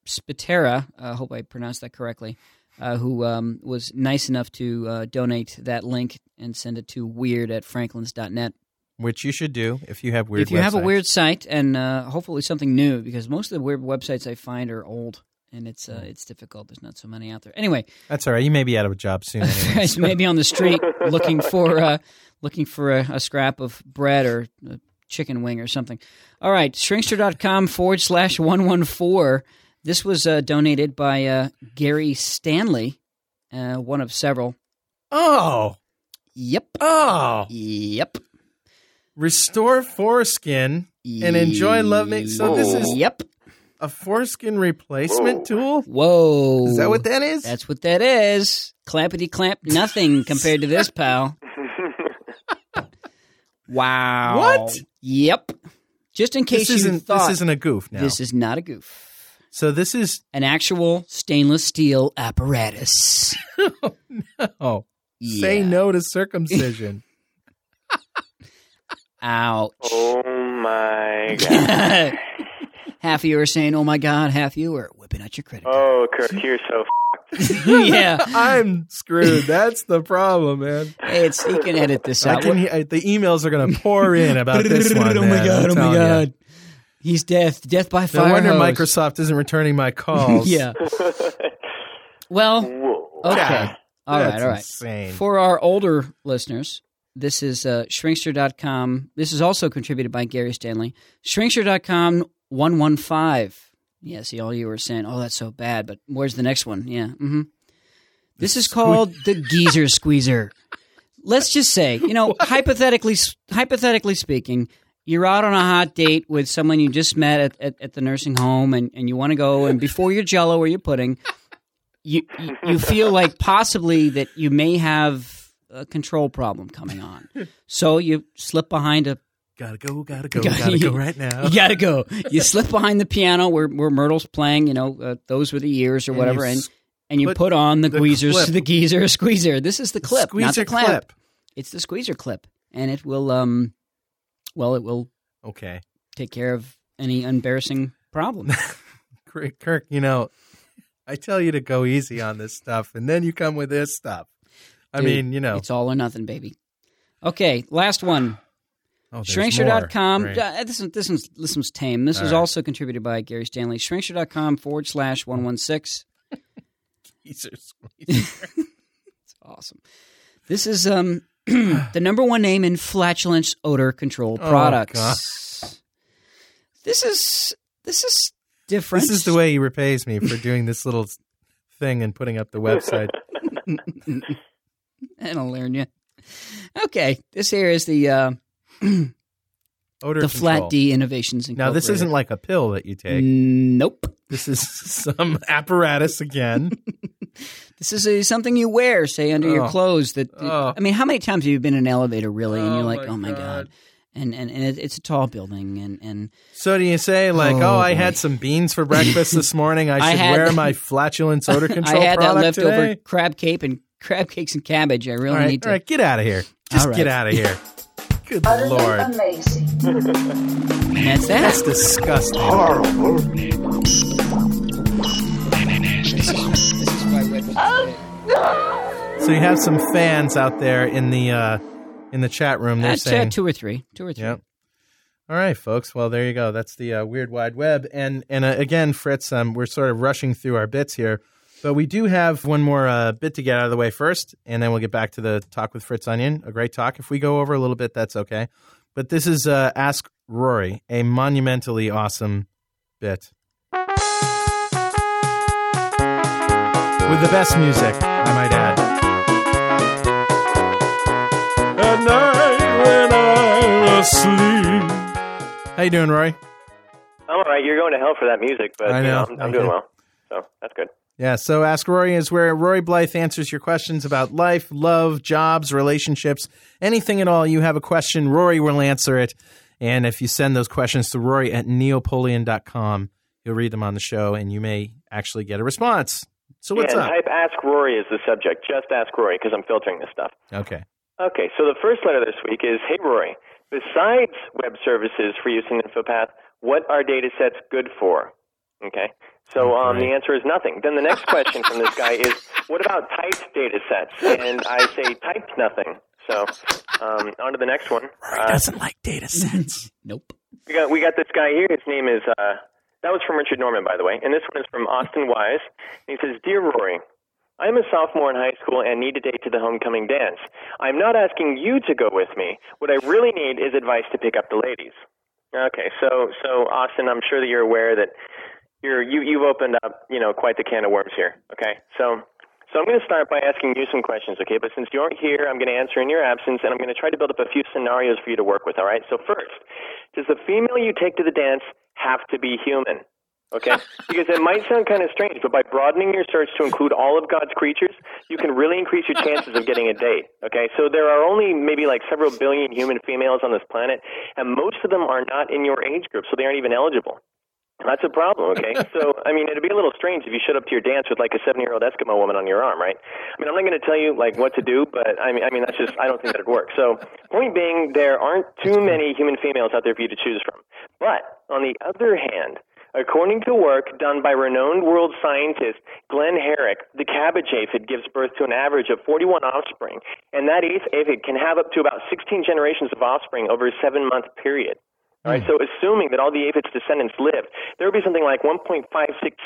Spitera. I hope I pronounced that correctly. Uh, who um, was nice enough to uh, donate that link and send it to weird at franklins.net. Which you should do if you have weird. if you have a weird site and uh, hopefully something new, because most of the weird websites I find are old and it's uh, it's difficult. There's not so many out there. Anyway, that's all right. You may be out of a job soon. Anyway. guys maybe on the street looking for uh, looking for a, a scrap of bread or a chicken wing or something. All right, shrinkster.com forward slash one one four. This was uh, donated by uh, Gary Stanley, uh, one of several. oh, Yep. oh, Yep. restore foreskin and enjoy love. Ma- so this is Yep. a foreskin replacement tool. Whoa. Is that what that is? That's what that is. Clampity clamp, nothing compared to this, pal. Wow. What? Yep. Just in case this you isn't. thought This isn't a goof. Now, this is not a goof. So this is. An actual stainless steel apparatus. Oh, say Yeah. no to circumcision. Ouch. Oh my god. half of you are saying, "Oh my god," half of you are whipping out your credit oh, card. Oh, Kirk, you're so. yeah, I'm screwed. That's the problem, man. Hey, it's he can edit this I out. can, hear- the emails are going to pour in about this one. oh my god! Oh my telling you. god! He's death. Death by fire. No wonder hose. Microsoft isn't returning my calls. yeah. Well, okay. God, all right, that's all right. insane. For our older listeners, this is uh, shrinkster.com. This is also contributed by Gary Stanley. Shrinkster.com 115. Yeah, see, all you were saying, oh, that's so bad, but where's the next one? Yeah. hmm This is called the Geezer Squeezer. Let's just say, you know, hypothetically, hypothetically speaking, you're out on a hot date with someone you just met at, at, at the nursing home and, and you want to go, and before your jello or your pudding, you, you you feel like possibly that you may have a control problem coming on. So you slip behind a Gotta go, gotta go, Gotta- gotta go right now. you gotta go. You slip behind the piano where, where Myrtle's playing, you know, uh, those were the years or And whatever, you and and you put on the, the clip. the geezer squeezer. This is the clip, not Squeezer the clamp. clip. It's the squeezer clip, and it will, um, well, it will Okay. take care of any embarrassing problem. Kirk, Kirk, you know, I tell you to go easy on this stuff, and then you come with this stuff. I Dude, mean, you know, it's all or nothing, baby. Okay, last one. oh, Shrinkster.com. Uh, this, is, this, one's, this one's tame. This All was right. also contributed by Gary Stanley. Shrinkster.com forward slash 116. Geezer squeezer. It's awesome. This is um the number one name in flatulence odor control Oh, products. This is this is different. This is the way he repays me for doing this little thing and putting up the website. and I'll learn you. Okay, this here is the uh, Odor the control. Flat D Innovations. Now this isn't like a pill that you take. Nope. This is some apparatus again. This is a, something you wear, say under your Oh. clothes. That Oh. I mean, how many times have you been in an elevator, really, and oh, you're Oh, like, my "Oh my god!" God. And and, and it, it's a tall building, and and So do you say like, Oh, oh, I boy. had some beans for breakfast this morning. I I should had- wear my flatulence odor control I had that leftover today? crab cape and crab cakes and cabbage. I really all right, need to. all right, get out of here. Just All right. get out of here. Good Utterly lord, amazing. And that's that's disgusting. Horrible. So you have some fans out there in the uh, in the chat room. They're That's uh, saying, two or three, two or three. Yep. All right, folks. Well, there you go. That's the uh, weird wide web. And and uh, again, Fritz, um, we're sort of rushing through our bits here, but we do have one more uh, bit to get out of the way first, and then we'll get back to the talk with Fritz Onion. A great talk. If we go over a little bit, that's okay. But this is uh, Ask Rory, a monumentally awesome bit with the best music, I might add. At night when I'm asleep. How you doing, Rory? I'm all right. You're going to hell for that music, but I you know. know, I'm, I'm doing well. So that's good. Yeah, so Ask Rory is where Rory Blyth answers your questions about life, love, jobs, relationships, anything at all. You have a question, Rory will answer it. And if you send those questions to Rory at neopoleon.com, he'll read them on the show and you may actually get a response. So what's yeah, up? type Ask Rory as the subject. Just Ask Rory because I'm filtering this stuff. Okay. Okay, so the first letter this week is Hey Rory, besides web services for use in InfoPath, what are data sets good for? Okay, so um, the answer is nothing. Then the next question from this guy is What about typed data sets? And I say typed nothing. So um, on to the next one. Uh, doesn't like data sets. Nope. we got we got this guy here. His name is uh, that was from Richard Norman, by the way, and this one is from Austin Wise. He says, "Dear Rory, I am a sophomore in high school and need a date to the homecoming dance. I'm not asking you to go with me. What I really need is advice to pick up the ladies." Okay, so so Austin, I'm sure that you're aware that you're you you've opened up you know quite the can of worms here. Okay, so. So I'm going to start by asking you some questions, okay? But since you aren't here, I'm going to answer in your absence, and I'm going to try to build up a few scenarios for you to work with. All right. So first, does the female you take to the dance have to be human? Okay, because it might sound kind of strange, but by broadening your search to include all of God's creatures, you can really increase your chances of getting a date. Okay, so there are only maybe like several billion human females on this planet, and most of them are not in your age group, so they aren't even eligible. That's a problem, okay? so, I mean, it'd be a little strange if you showed up to your dance with like a seven-year-old Eskimo woman on your arm, right? I mean, I'm not going to tell you like what to do, but I mean, I mean, that's just I don't think that'd work. So, point being, there aren't too many human females out there for you to choose from. But on the other hand, according to work done by renowned world scientist Glenn Herrick, the cabbage aphid gives birth to an average of 41 offspring, and that aphid can have up to about 16 generations of offspring over a seven-month period. All right, hmm. so assuming that all the aphid's descendants lived, there would be something like 1.56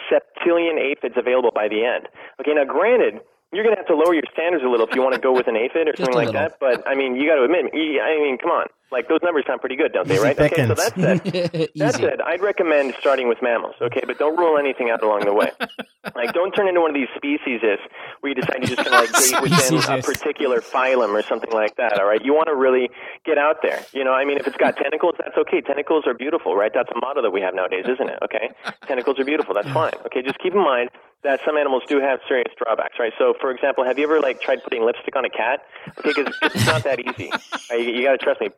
septillion aphids available by the end. Okay, now granted, you're going to have to lower your standards a little if you want to go with an aphid or Just something like that. But I mean, you got to admit, I mean, come on, like those numbers sound pretty good, don't they? Right? Okay, so Pickens. that's it. That Easy. said, I'd recommend starting with mammals, okay? But don't rule anything out along the way. like, don't turn into one of these species where you decide you're just going to like date within a particular phylum or something like that. All right, you want to really get out there. You know, I mean, if it's got tentacles, that's okay. Tentacles are beautiful, right? That's a motto that we have nowadays, isn't it? Okay, tentacles are beautiful. That's fine. Okay, just keep in mind that some animals do have serious drawbacks, right? So, for example, have you ever like tried putting lipstick on a cat? Okay, because it's not that easy. All right, you, you got to trust me.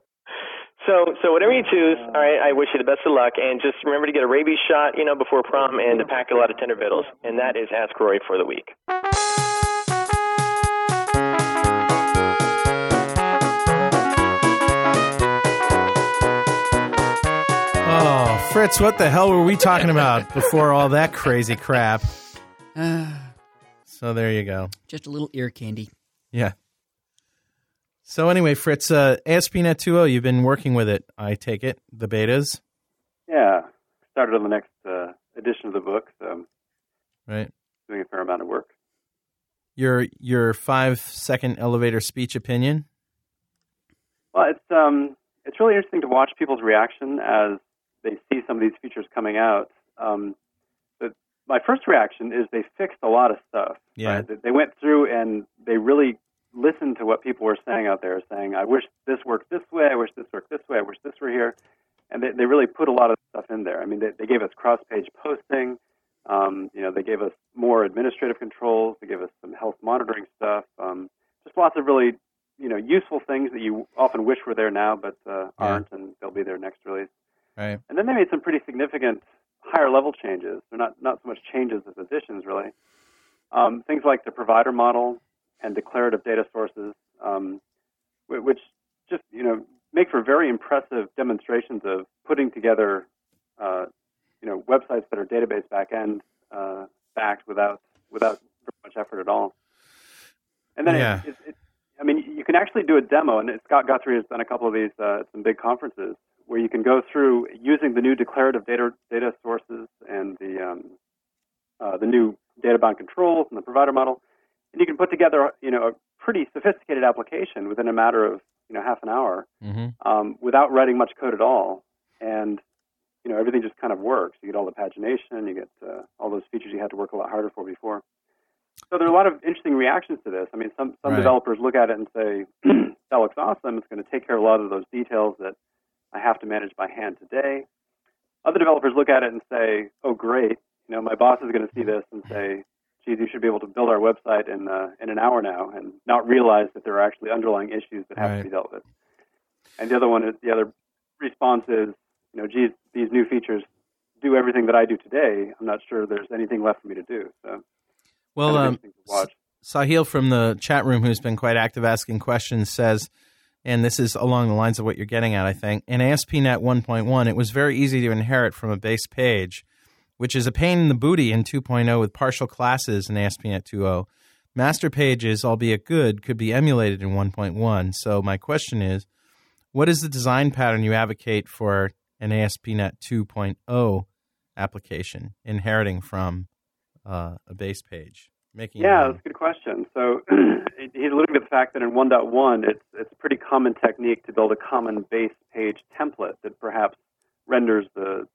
So, so whatever you choose, uh, all right, I wish you the best of luck, and just remember to get a rabies shot, you know, before prom, and to pack a lot of tender vittles. And that is Ask Rory for the week. Oh, Fritz, what the hell were we talking about before all that crazy crap? Uh. So there you go. Just a little ear candy. Yeah. So anyway, Fritz, uh, ASP.NET 2.0, you've been working with it, I take it, the betas, Yeah, started on the next uh, edition of the book, so right? doing a fair amount of work. Your your five second elevator speech opinion. Well, it's um, it's really interesting to watch people's reaction as they see some of these features coming out. Um, but my first reaction is they fixed a lot of stuff. Yeah. right? They- They went through and they really listened to to what people were saying out there, saying, "I wish this worked this way. I wish this worked this way. I wish this were here," and they, they really put a lot of stuff in there. I mean, they, they gave us cross-page posting. Um, you know, they gave us more administrative controls. They gave us some health monitoring stuff. Um, just lots of really, you know, useful things that you often wish were there now, but uh, aren't, and they'll be there next release. Right. And then they made some pretty significant higher level changes. They're not not so much changes as additions, really. Um, things like the provider model and declarative data sources, um, which just you know make for very impressive demonstrations of putting together uh, you know websites that are database backend uh, backed without without very much effort at all. And then Yeah. it, it, it, I mean, you can actually do a demo, and Scott Guthrie has done a couple of these uh, at some big conferences where you can go through using the new declarative data data sources and the um, uh, the new data bound controls and the provider model, and you can put together you know a pretty sophisticated application within a matter of you know half an hour Mm-hmm. um, without writing much code at all, and you know everything just kind of works. You get all the pagination, you get uh, all those features you had to work a lot harder for before. So there are a lot of interesting reactions to this. I mean, some some Right. developers look at it and say, "That looks awesome. It's going to take care of a lot of those details that I have to manage by hand today." Other developers look at it and say, "Oh, great! You know, my boss is going to see this and say." Geez, you should be able to build our website in uh, in an hour now, and not realize that there are actually underlying issues that have Right. to be dealt with. And the other one is the other response is, you know, geez, these new features do everything that I do today. I'm not sure there's anything left for me to do. So, Well, um. Sahil from the chat room, who's been quite active asking questions, says, and this is along the lines of what you're getting at, I think. In ASP.NET 1.1, it was very easy to inherit from a base page, which is a pain in the booty in 2.0 with partial classes in ASP.NET 2.0. Master pages, albeit good, could be emulated in 1.1. So my question is, what is the design pattern you advocate for an ASP.NET 2.0 application inheriting from uh, a base page? Making Yeah, that's a good question. So he's alluding to the fact that in 1.1, it's it's a pretty common technique to build a common base page template that perhaps renders the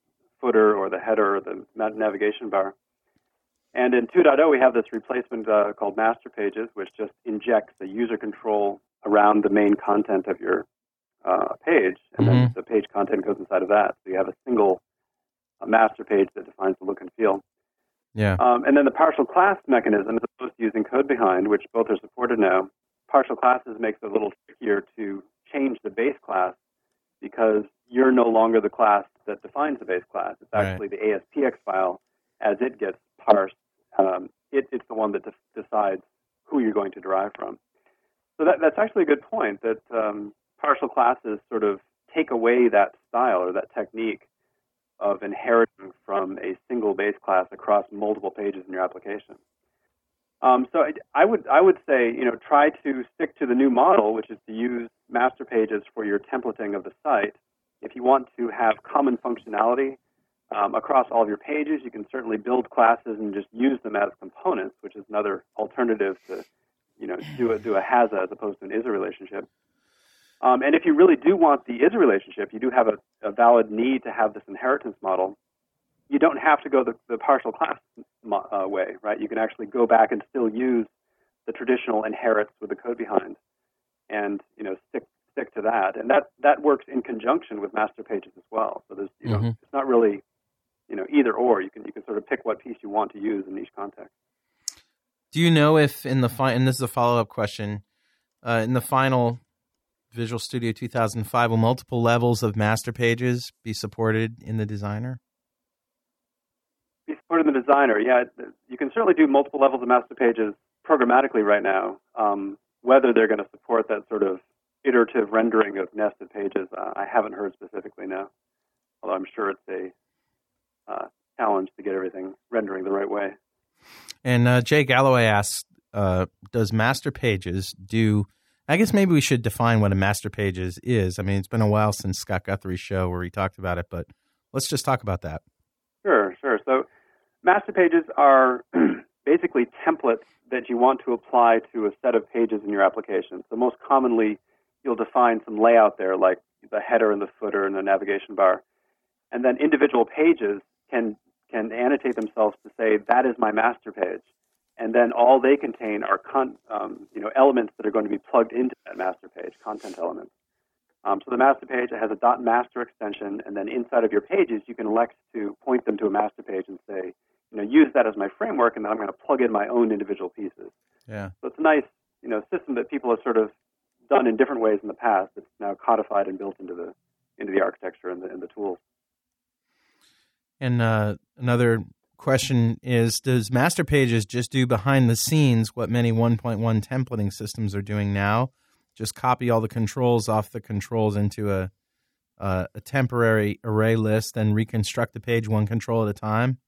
footer or the header or the navigation bar. And in 2.0, we have this replacement uh, called master pages, which just injects the user control around the main content of your uh, page, and then Mhm. the page content goes inside of that. So you have a single uh, master page that defines the look and feel. Yeah. Um, and then the partial class mechanism, as opposed to using code behind, which both are supported now, partial classes makes it a little trickier to change the base class because you're no longer the class that defines the base class. It's Right. actually the ASPX file as it gets parsed. Um, it, it's the one that de- decides who you're going to derive from. So that, that's actually a good point that um, partial classes sort of take away that style or that technique of inheriting from a single base class across multiple pages in your application. Um, so I, I would I would say you know try to stick to the new model, which is to use master pages for your templating of the site. If you want to have common functionality um, across all of your pages, you can certainly build classes and just use them as components, which is another alternative to you know do a do a has a as opposed to an is a relationship. Um, and if you really do want the is a relationship, you do have a, a valid need to have this inheritance model. You don't have to go the, the partial class mo- uh, way, right? You can actually go back and still use the traditional inherits with the code behind, and you know stick stick to that. And that that works in conjunction with master pages as well. So there's you know Mhm. it's not really you know either or. You can you can sort of pick what piece you want to use in each context. Do you know if in the fi- and this is a follow up question, uh, in the final Visual Studio 2005, will multiple levels of master pages be supported in the designer? be supported in the designer. Yeah, you can certainly do multiple levels of master pages programmatically right now. Um, whether they're going to support that sort of iterative rendering of nested pages, uh, I haven't heard specifically now. Although I'm sure it's a uh, challenge to get everything rendering the right way. And uh, Jay Galloway asks, uh, does master pages do? I guess maybe we should define what a master pages is. I mean, it's been a while since Scott Guthrie's show where he talked about it, but let's just talk about that. Sure, sure. So master pages are basically templates that you want to apply to a set of pages in your application. So most commonly, you'll define some layout there, like the header and the footer and the navigation bar, and then individual pages can can annotate themselves to say that is my master page, and then all they contain are con- um, you know elements that are going to be plugged into that master page, content elements. Um, so the master page it has a .master extension, and then inside of your pages, you can elect to point them to a master page and say, you know, use that as my framework, and then I'm going to plug in my own individual pieces. Yeah. So it's a nice, you know, system that people have sort of done in different ways in the past. It's now codified and built into the into the architecture and the, and the tools. And uh, another question is Does Master Pages just do behind the scenes what many 1.1 templating systems are doing now? Just copy all the controls off the controls into a, uh, a temporary array list and reconstruct the page one control at a time?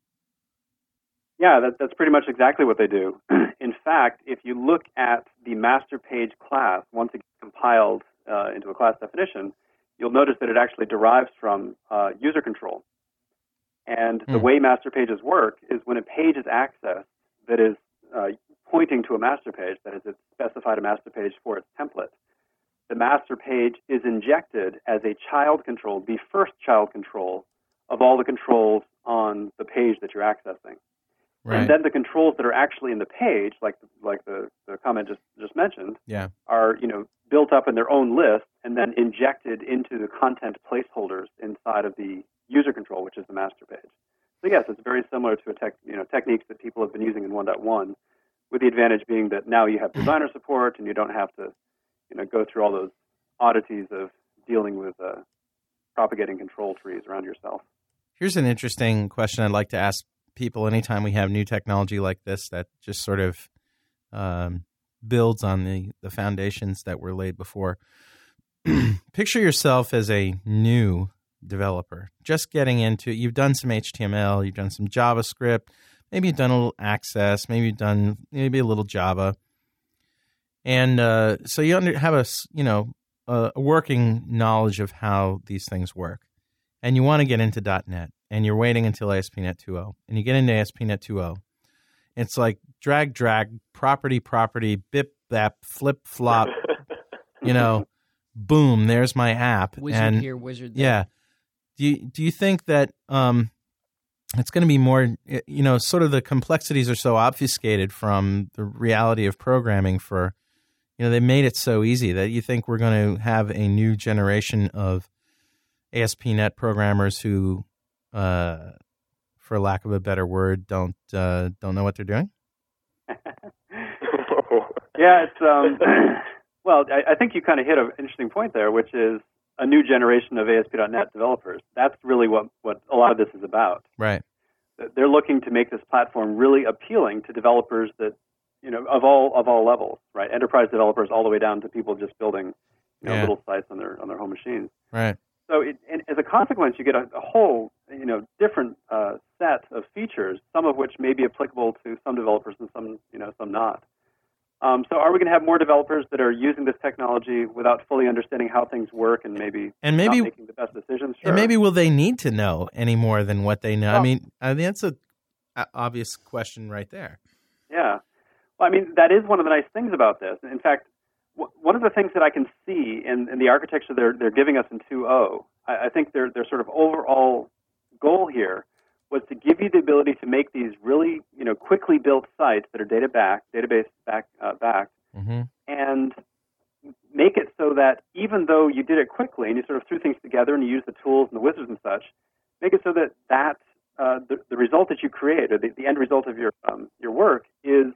Yeah, that, that's pretty much exactly what they do. In fact, if you look at the master page class, once it gets compiled uh, into a class definition, you'll notice that it actually derives from uh, user control. And the Hmm. way master pages work is when a page is accessed that is uh, pointing to a master page, that is, it's specified a master page for its template, the master page is injected as a child control, the first child control of all the controls on the page that you're accessing. Right. And then the controls that are actually in the page, like like the, the comment just, just mentioned, Yeah. are you know built up in their own list and then injected into the content placeholders inside of the user control, which is the master page. So yes, it's very similar to a tech, you know techniques that people have been using in 1.1, with the advantage being that now you have designer support and you don't have to you know go through all those oddities of dealing with uh, propagating control trees around yourself. Here's an interesting question I'd like to ask people anytime we have new technology like this that just sort of um, builds on the, the foundations that were laid before. Picture yourself as a new developer, just getting into it. You've done some HTML, you've done some JavaScript, maybe you've done a little Access, maybe you've done maybe a little Java, and uh, so you under, have a you know a, working knowledge of how these things work and you want to get into .NET, and you're waiting until ASP.NET 2.0, and you get into ASP.NET 2.0, it's like drag, drag, property, property, bip, bap, flip, flop, you know, boom, there's my app. Wizard and here, wizard there. Yeah. Do you, do you think that um, it's going to be more, you know, sort of the complexities are so obfuscated from the reality of programming for, you know, they made it so easy that you think we're going to have a new generation of ASP.NET programmers who, uh, for lack of a better word, don't uh, don't know what they're doing. Yeah, it's um, well, I, I think you kind of hit an interesting point there, which is a new generation of ASP.NET developers. That's really what what a lot of this is about. Right. They're looking to make this platform really appealing to developers that you know of all of all levels, right? Enterprise developers all the way down to people just building you know Yeah. little sites on their on their home machines. Right. So, it, and as a consequence, you get a, a whole, you know, different uh, set of features, some of which may be applicable to some developers and some, you know, some not. Um, so, are we going to have more developers that are using this technology without fully understanding how things work and maybe And maybe- not making the best decisions? Sure. And maybe will they need to know any more than what they know? I mean, I mean that's a, a obvious question right there. Yeah. Well, I mean, that is one of the nice things about this. In fact, w- one of the things that I can see in, in the architecture they're, they're giving us in 2.0, I, I think their, their sort of overall goal here was to give you the ability to make these really, you know, quickly built sites that are data back, database back, uh, backed, Mm-hmm. and make it so that even though you did it quickly and you sort of threw things together and you used the tools and the wizards and such, make it so that that uh, the, the result that you create or the, the end result of your um, your work is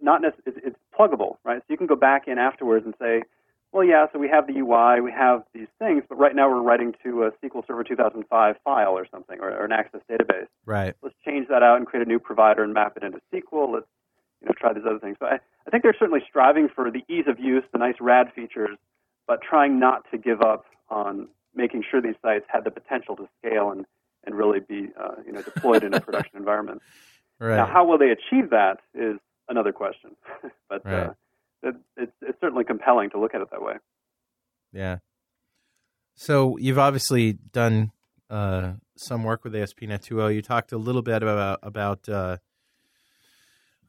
not it's, it's pluggable, right? So you can go back in afterwards and say, well, yeah, so we have the UI, we have these things, but right now we're writing to a SQL Server 2005 file or something, or, or an Access database. Right. Let's change that out and create a new provider and map it into SQL. Let's you know try these other things. So I, I think they're certainly striving for the ease of use, the nice RAD features, but trying not to give up on making sure these sites had the potential to scale and, and really be uh, you know deployed in a production environment. Right. Now, how will they achieve that is another question, but Right. uh, it, it's, it's certainly compelling to look at it that way. Yeah. So you've obviously done uh, some work with ASP.NET 2.0. You talked a little bit about about uh,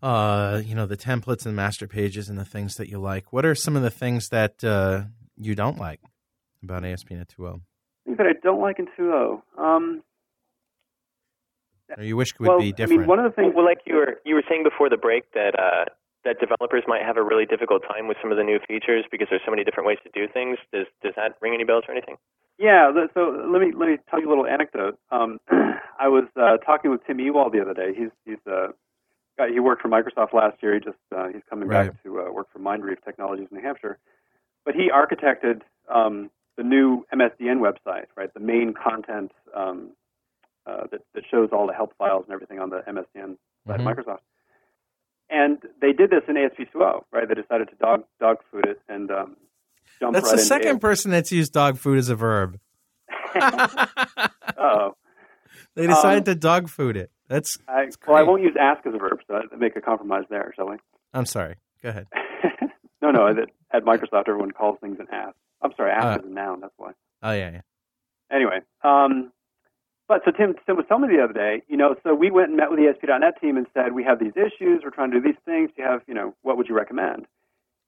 uh, you know the templates and master pages and the things that you like. What are some of the things that uh, you don't like about ASP.NET 2.0? things that I don't like in 2.0. Um, or you wish it would well, be different? I mean, one of the things. Well, like you were you were saying before the break that uh, that developers might have a really difficult time with some of the new features because there's so many different ways to do things. Does does that ring any bells or anything? Yeah, so let me let me tell you a little anecdote. Um, I was uh, talking with Tim Ewald the other day. He's he's uh, guy, he worked for Microsoft last year. He just uh, he's coming Right. back to uh, work for Mindreef Technologies in New Hampshire. But he architected um, the new MSDN website, right? The main content um, uh, that that shows all the help files and everything on the MSDN side Mhm. of Microsoft. And they did this in ASP2O, right? They decided to dog dog food it and um, jump That's right the second ASP. person that's used dog food as a verb. Oh. They decided Um, to dog food it. That's. I, that's well, I won't use ask as a verb, so I make a compromise there, shall we? I'm sorry. Go ahead. no, no. That at Microsoft, everyone calls things an ask. I'm sorry, ask Uh. is a noun. That's why. Oh yeah, yeah. Anyway, um, but so Tim, Tim was telling me the other day, you know, so we went and met with the ASP.NET team and said we have these issues, we're trying to do these things. You have, you know, what would you recommend?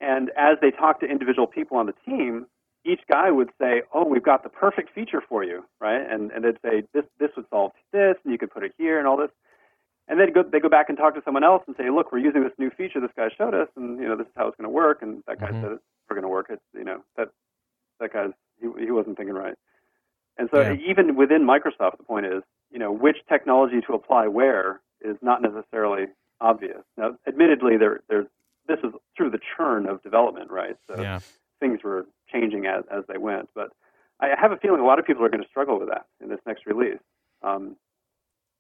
And as they talked to individual people on the team, each guy would say, "Oh, we've got the perfect feature for you," right? And and they'd say, "This this would solve this, and you could put it here, and all this." And then go they go back and talk to someone else and say, "Look, we're using this new feature this guy showed us, and you know this is how it's going to work." And that guy Mhm. said it's never going to work. It's you know that that guy's he he wasn't thinking right. And so Yeah. even within Microsoft, the point is, you know, which technology to apply where is not necessarily obvious. Now, admittedly, there there's this is through the churn of development, right? So Yeah. things were changing as as they went. But I have a feeling a lot of people are going to struggle with that in this next release. Um,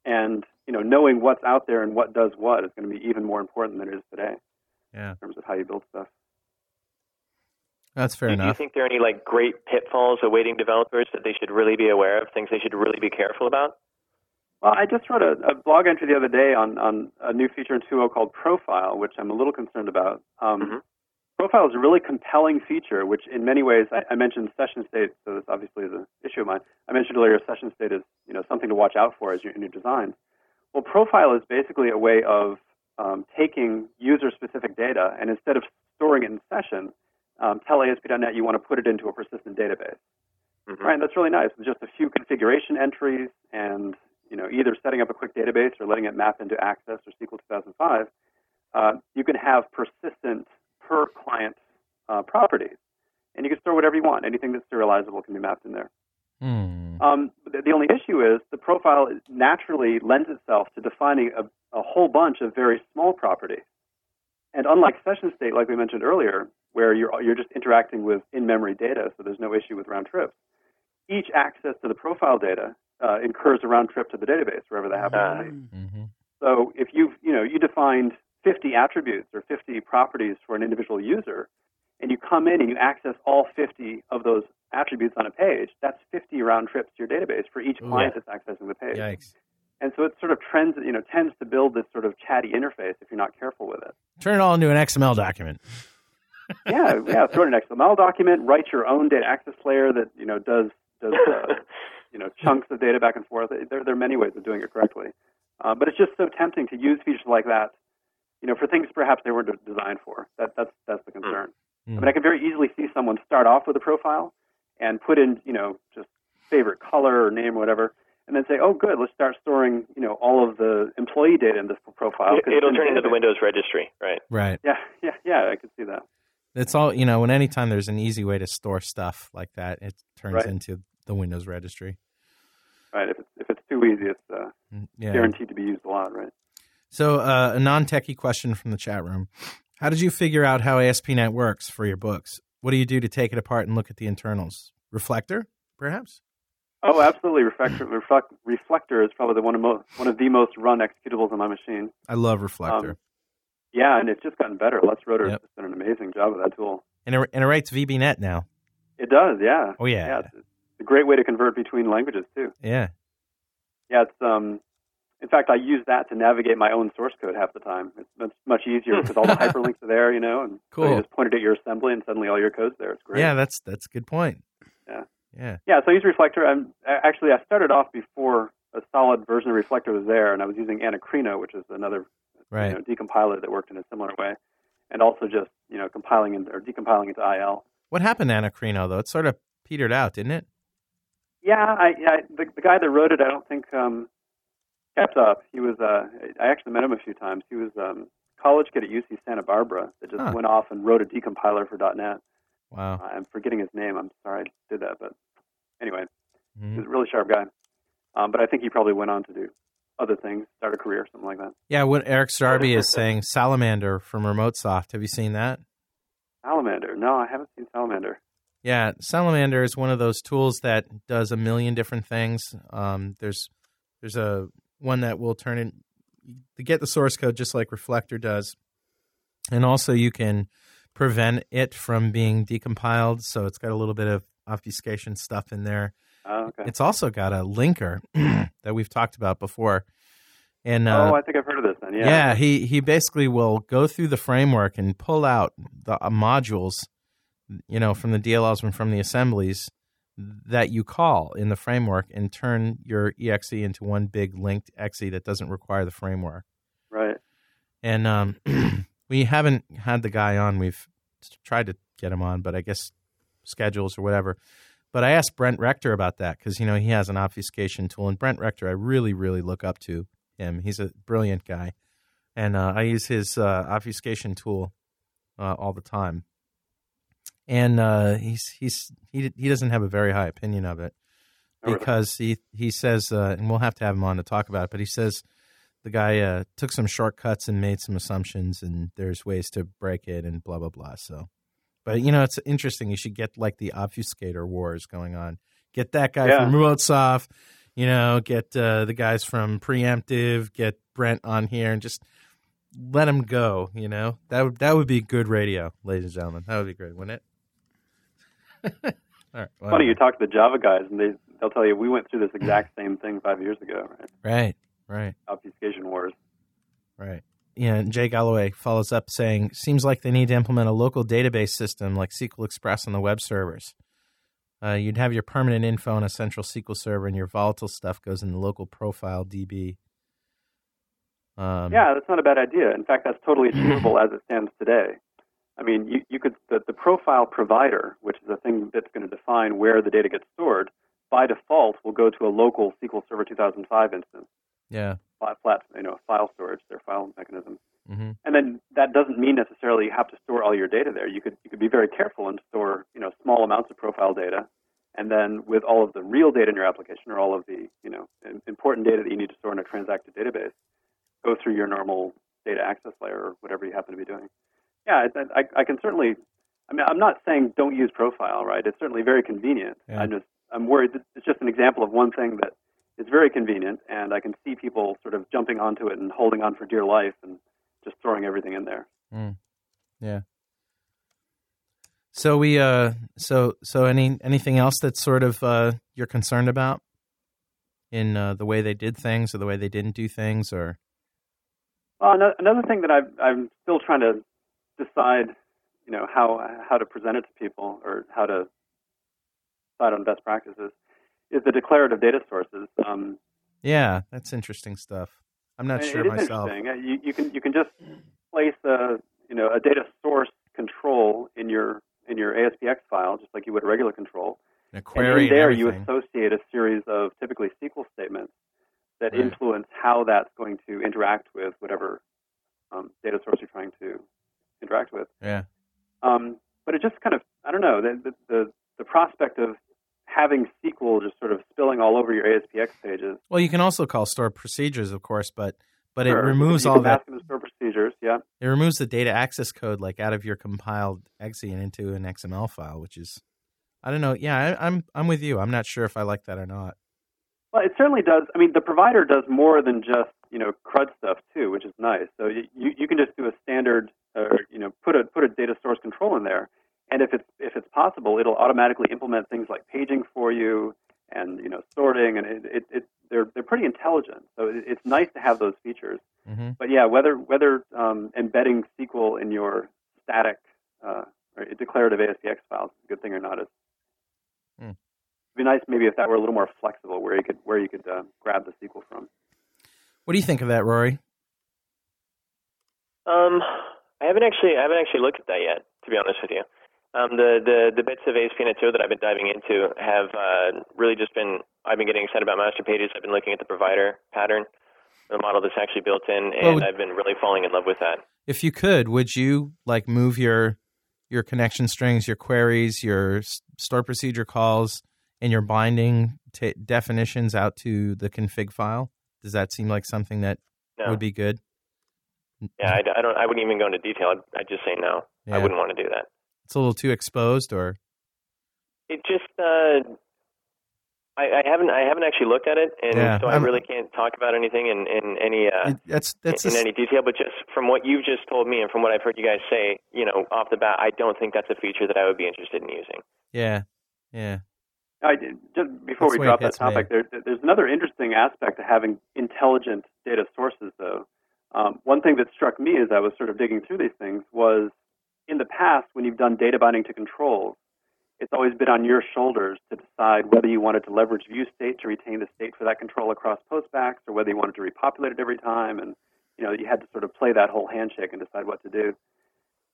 and you know, knowing what's out there and what does what is going to be even more important than it is today Yeah. in terms of how you build stuff. That's fair do, do you think there are any like great pitfalls awaiting developers that they should really be aware of? Things they should really be careful about? Well, I just wrote a, a blog entry the other day on, on a new feature in 2.0 called Profile, which I'm a little concerned about. Um, Mhm. Profile is a really compelling feature, which in many ways I, I mentioned session state, so this obviously is an issue of mine. I mentioned earlier session state is you know something to watch out for as you in your design. Well, Profile is basically a way of um, taking user-specific data and instead of storing it in session, um, tell ASP.NET you want to put it into a persistent database. Mhm. Right, and that's really nice. With just a few configuration entries and you know either setting up a quick database or letting it map into Access or SQL 2005, uh, you can have persistent per client uh, properties, and you can store whatever you want. Anything that's serializable can be mapped in there. Hmm. Um, the, the only issue is the profile naturally lends itself to defining a, a whole bunch of very small properties. And unlike session state, like we mentioned earlier, where you're, you're just interacting with in-memory data, so there's no issue with round trips, each access to the profile data uh, incurs a round trip to the database, wherever that happens to be. hmm So if you you know you defined 50 attributes or 50 properties for an individual user, and you come in and you access all 50 of those attributes on a page, that's 50 round trips to your database for each Ooh. client that's accessing the page. Yikes. And so it sort of trends, you know, tends to build this sort of chatty interface if you're not careful with it. Turn it all into an XML document. Yeah, yeah. Throw it in an XML document. Write your own data access layer that you know does does uh, you know chunks of data back and forth. There, there are many ways of doing it correctly, uh, but it's just so tempting to use features like that, you know, for things perhaps they weren't designed for. That that's that's the concern. I mean, I can very easily see someone start off with a profile and put in you know just favorite color or name or whatever. And then say, oh, good, let's start storing, you know, all of the employee data in this profile. It, it'll turn into the. Windows registry, right? Right. Yeah, yeah, yeah. I can see that. It's all you know. When anytime there's an easy way to store stuff like that, it turns Right. into the Windows registry. Right. If it's if it's too easy, it's uh, Mm, Yeah. guaranteed to be used a lot. Right. So, uh, a non-techie question from the chat room: How did you figure out how ASP.NET works for your books? What do you do to take it apart and look at the internals? Reflector, perhaps? Oh, absolutely. Reflector, reflect, Reflector is probably the one of mo- one of the most run executables on my machine. I love Reflector, Um, Yeah, and it's just gotten better. Lutz Roeder Yep. has done an amazing job with that tool. and it, and it writes VB.NET now. It does, yeah. Oh yeah, Yeah, it's, it's a great way to convert between languages too. yeah. Yeah, it's um. In fact, I use that to navigate my own source code half the time. It's much, much easier because all the hyperlinks are there, you know, and so Cool. you just point it at your assembly, and suddenly all your code's there. It's great. Yeah, that's that's a good point. Yeah. Yeah. Yeah, so I use Reflector. I'm actually I started off before a solid version of Reflector was there, and I was using Anakrino, which is another Right. you know, decompiler that worked in a similar way, and also just you know compiling in, or decompiling into IL. What happened to Anakrino though? It sort of petered out, didn't it? Yeah, I, yeah the, the guy that wrote it, I don't think um, kept up. He was. Uh, I actually met him a few times. He was um, college kid at UC Santa Barbara that just Huh. went off and wrote a decompiler for .NET. Wow. I'm forgetting his name. I'm sorry I did that, but anyway, Mhm. he was a really sharp guy. Um, but I think he probably went on to do other things, start a career, something like that. Yeah, what Eric Starby is saying, Salamander from RemoteSoft. Have you seen that? Salamander. No, I haven't seen Salamander. Yeah, Salamander is one of those tools that does a million different things. Um, there's there's a one that will turn in to get the source code just like Reflector does, and also you can prevent it from being decompiled. So it's got a little bit of obfuscation stuff in there. Oh, okay. It's also got a linker that we've talked about before. And uh, oh, I think I've heard of this then. Yeah. yeah, he he basically will go through the framework and pull out the uh, modules, you know, from the DLLs and from the assemblies that you call in the framework and turn your exe into one big linked exe that doesn't require the framework. Right. And um, we haven't had the guy on. We've tried to get him on, but I guess schedules or whatever. But I asked Brent Rector about that because you know he has an obfuscation tool, and Brent Rector I really really look up to him. He's a brilliant guy, and uh, I use his uh, obfuscation tool uh, all the time. And uh, he's he's he he doesn't have a very high opinion of it Oh, because he he says, uh, and we'll have to have him on to talk about it. But he says the guy uh, took some shortcuts and made some assumptions, and there's ways to break it, and blah blah blah. So, but you know, it's interesting. You should get like the obfuscator wars going on. Get that guy Yeah. from RemoteSoft. You know, get uh, the guys from Preemptive. Get Brent on here, and just let him go. You know, that would that would be good radio, ladies and gentlemen. That would be great, wouldn't it? All right. well, Funny, you talk to the Java guys, and they they'll tell you we went through this exact same thing five years ago. Right? Right. Right. Obfuscation wars. Right. Yeah, and Jay Galloway follows up saying, "Seems like they need to implement a local database system like SQL Express on the web servers. Uh, you'd have your permanent info on a central SQL server, and your volatile stuff goes in the local profile DB." Um, yeah, that's not a bad idea. In fact, that's totally achievable as it stands today. I mean, you, you could the, the profile provider, which is the thing that's going to define where the data gets stored, by default will go to a local SQL Server 2005 instance, Yeah. Flat, flat you know, file storage, their file mechanism. hmm And then that doesn't mean necessarily you have to store all your data there. You could you could be very careful and store you know small amounts of profile data, and then with all of the real data in your application or all of the you know important data that you need to store in a transacted database, go through your normal data access layer or whatever you happen to be doing. Yeah, I, I, I can certainly. I mean, I'm not saying don't use profile, right? It's certainly very convenient. Yeah. I'm just I'm worried that it's just an example of one thing that is very convenient, and I can see people sort of jumping onto it and holding on for dear life and just throwing everything in there. Mm. Yeah. So we uh so so any anything else that's sort of uh you're concerned about in uh, the way they did things or the way they didn't do things or Well, ano- another thing that I've, I'm still trying to decide, you know, how how to present it to people or how to decide on best practices is the declarative data sources. Um, yeah that's interesting stuff. I'm not sure it is myself. interesting. Uh, You, you can you can just place a you know a data source control in your in your ASPX file just like you would a regular control. A and query in there and you associate a series of typically SQL statements that Right. influence how that's going to interact with whatever um, data source you're trying to interact with. yeah. Um, but it just kind of, I don't know, the, the, the, the prospect of having SQL just sort of spilling all over your ASPX pages. Well, you can also call store procedures, of course, but but Sure, it removes all that. ask them to store procedures, yeah. It removes the data access code like out of your compiled exe and into an XML file, which is I don't know. Yeah, I, I'm I'm with you. I'm not sure if I like that or not. Well, it certainly does. I mean, the provider does more than just you know CRUD stuff too, which is nice. So you you you can just do a standard, or you know, put a put a data source control in there, and if it's if it's possible, it'll automatically implement things like paging for you, and you know, sorting, and it it, it they're they're pretty intelligent. So it, it's nice to have those features. Mm-hmm. But yeah, whether whether um, embedding SQL in your static uh, or declarative ASPX files is a good thing or not is Hmm. It'd be nice maybe if that were a little more flexible, where you could where you could uh, grab the SQL from. What do you think of that, Rory? Um, I haven't actually I haven't actually looked at that yet, to be honest with you. Um, the the the bits of ASP.NET 2 that I've been diving into have uh, really just been I've been getting excited about master pages. I've been looking at the provider pattern the model that's actually built in, and Well, would- I've been really falling in love with that. If you could, would you like move your your connection strings, your queries, your s- store procedure calls, and your binding ta definitions out to the config file? Does that seem like something that No. would be good? Yeah, I, I don't. I wouldn't even go into detail. I'd, I'd just say no. Yeah. I wouldn't want to do that. It's a little too exposed, or It just. Uh, I, I haven't. I haven't actually looked at it, and Yeah, so I I'm- really can't talk about anything in in any uh, that's, that's in, a s- any detail. But just from what you've just told me, and from what I've heard you guys say, you know, off the bat, I don't think that's a feature that I would be interested in using. yeah, yeah. I just before That's we drop that topic, there, there's another interesting aspect to having intelligent data sources, though. Um, one thing that struck me as I was sort of digging through these things was in the past, when you've done data binding to controls, it's always been on your shoulders to decide whether you wanted to leverage view state to retain the state for that control across postbacks or whether you wanted to repopulate it every time. And you know, you had to sort of play that whole handshake and decide what to do.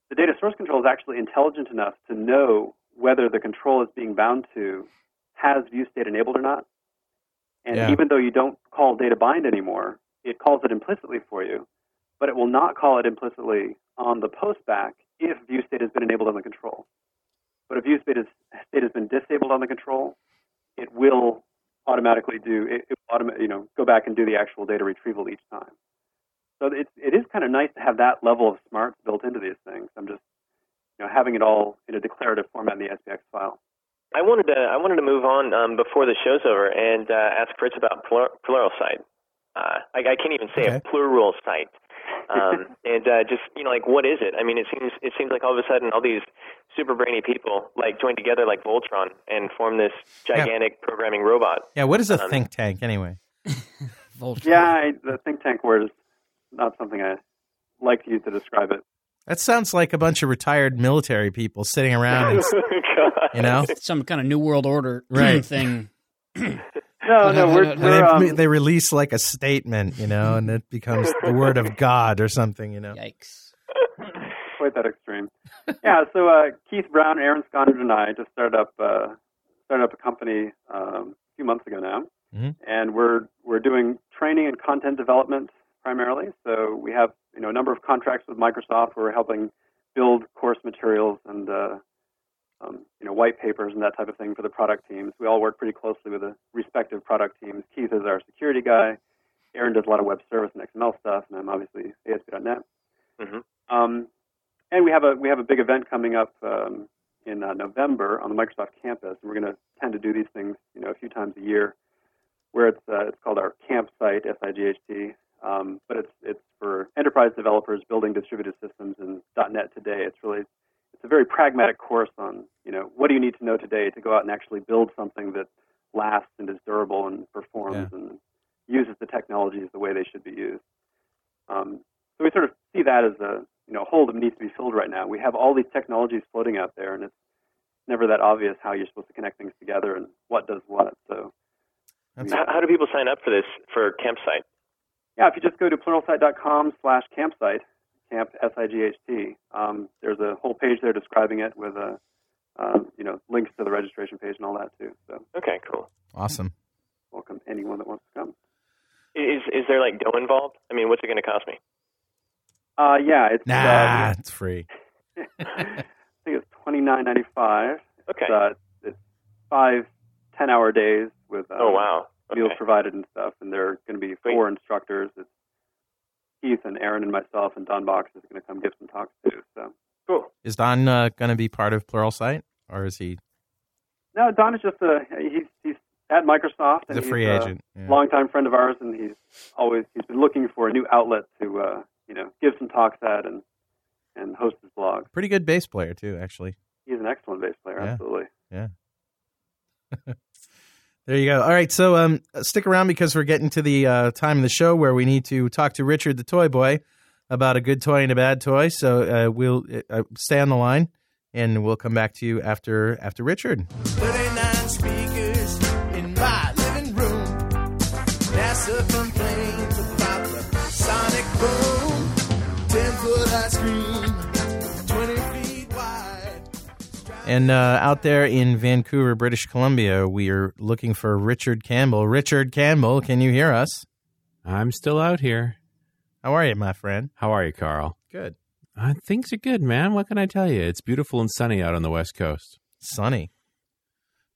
The data source control is actually intelligent enough to know whether the control is being bound to has view state enabled or not. And Yeah. even though you don't call data bind anymore, it calls it implicitly for you, but it will not call it implicitly on the postback if view state has been enabled on the control. But if view state, is, state has been disabled on the control, it will automatically do it, it will automa- you know go back and do the actual data retrieval each time. So it it is kind of nice to have that level of smarts built into these things. I'm just you know having it all in a declarative format in the SPX file. I wanted to I wanted to move on um, before the show's over and uh, ask Fritz about plur- Pluralsight. Uh, I, I can't even say Okay. a plural site. Um, and uh, just you know, like what is it? I mean, it seems it seems like all of a sudden all these super brainy people like join together like Voltron and form this gigantic programming robot. Yeah, what is a Um, think tank anyway? Voltron. Yeah, I, the think tank word is not something I like to use to describe it. That sounds like a bunch of retired military people sitting around, and, you know. Some kind of New World Order Right. thing. No, no, we're, And we're they, um, they release like a statement, you know, and it becomes the word of God or something, you know. Yikes. quite that extreme. yeah, so uh, Keith Brown, Aaron Skonnard, and I just started up uh, started up a company um, a few months ago now, Mhm. and we're we're doing training and content development primarily. So we have you know a number of contracts with Microsoft. Where we're helping build course materials and uh, um, you know white papers and that type of thing for the product teams. We all work pretty closely with the respective product teams. Keith is our security guy. Aaron does a lot of web service and XML stuff, and I'm obviously ASP.NET. hmm Um, and we have a we have a big event coming up um, in uh, November on the Microsoft campus, and we're going to tend to do these things, you know, a few times a year. Where it's uh, it's called our campsite SIGHT, um, but it's it's for enterprise developers building distributed systems in .NET today. It's really it's a very pragmatic course on you know what do you need to know today to go out and actually build something that lasts and is durable and performs Yeah. and uses the technologies the way they should be used. Um, so we sort of see that as a you know hole that needs to be filled right now. We have all these technologies floating out there, and it's never that obvious how you're supposed to connect things together and what does what. So That's- How, how do people sign up for this for campsite? yeah, if you just go to pluralsight.com slash campsite, camp S I G H T, um, there's a whole page there describing it with a um, you know links to the registration page and all that too. So Okay, cool. awesome. welcome anyone that wants to come. Is is there like dough involved? I mean, what's it going to cost me? Uh, yeah, it's Nah, uh, it's free. I think it's twenty nine ninety five. Okay. It's, uh, it's five ten hour days with uh, oh wow. meals provided and stuff, and there are going to be four instructors. It's Keith and Aaron and myself, and Don Box is going to come give some talks too. So Cool. Is Don uh, going to be part of Pluralsight, or is he no, Don is just a he's he's at Microsoft and the free he's agent? a Yeah. longtime friend of ours, and he's always he's been looking for a new outlet to uh, you know give some talks at and and host his blog. Pretty good bass player too, actually. He's an excellent bass player, absolutely. Yeah. absolutely. There you go. All right, so um, stick around because we're getting to the uh, time of the show where we need to talk to Richard the Toy Boy about a good toy and a bad toy. So uh, we'll uh, stay on the line, and we'll come back to you after after Richard. And uh, out there in Vancouver, British Columbia, we are looking for Richard Campbell. Richard Campbell, can you hear us? I'm still out here. How are you, my friend? How are you, Carl? Good. Uh, things are good, man. What can I tell you? It's beautiful and sunny out on the West Coast. Sunny.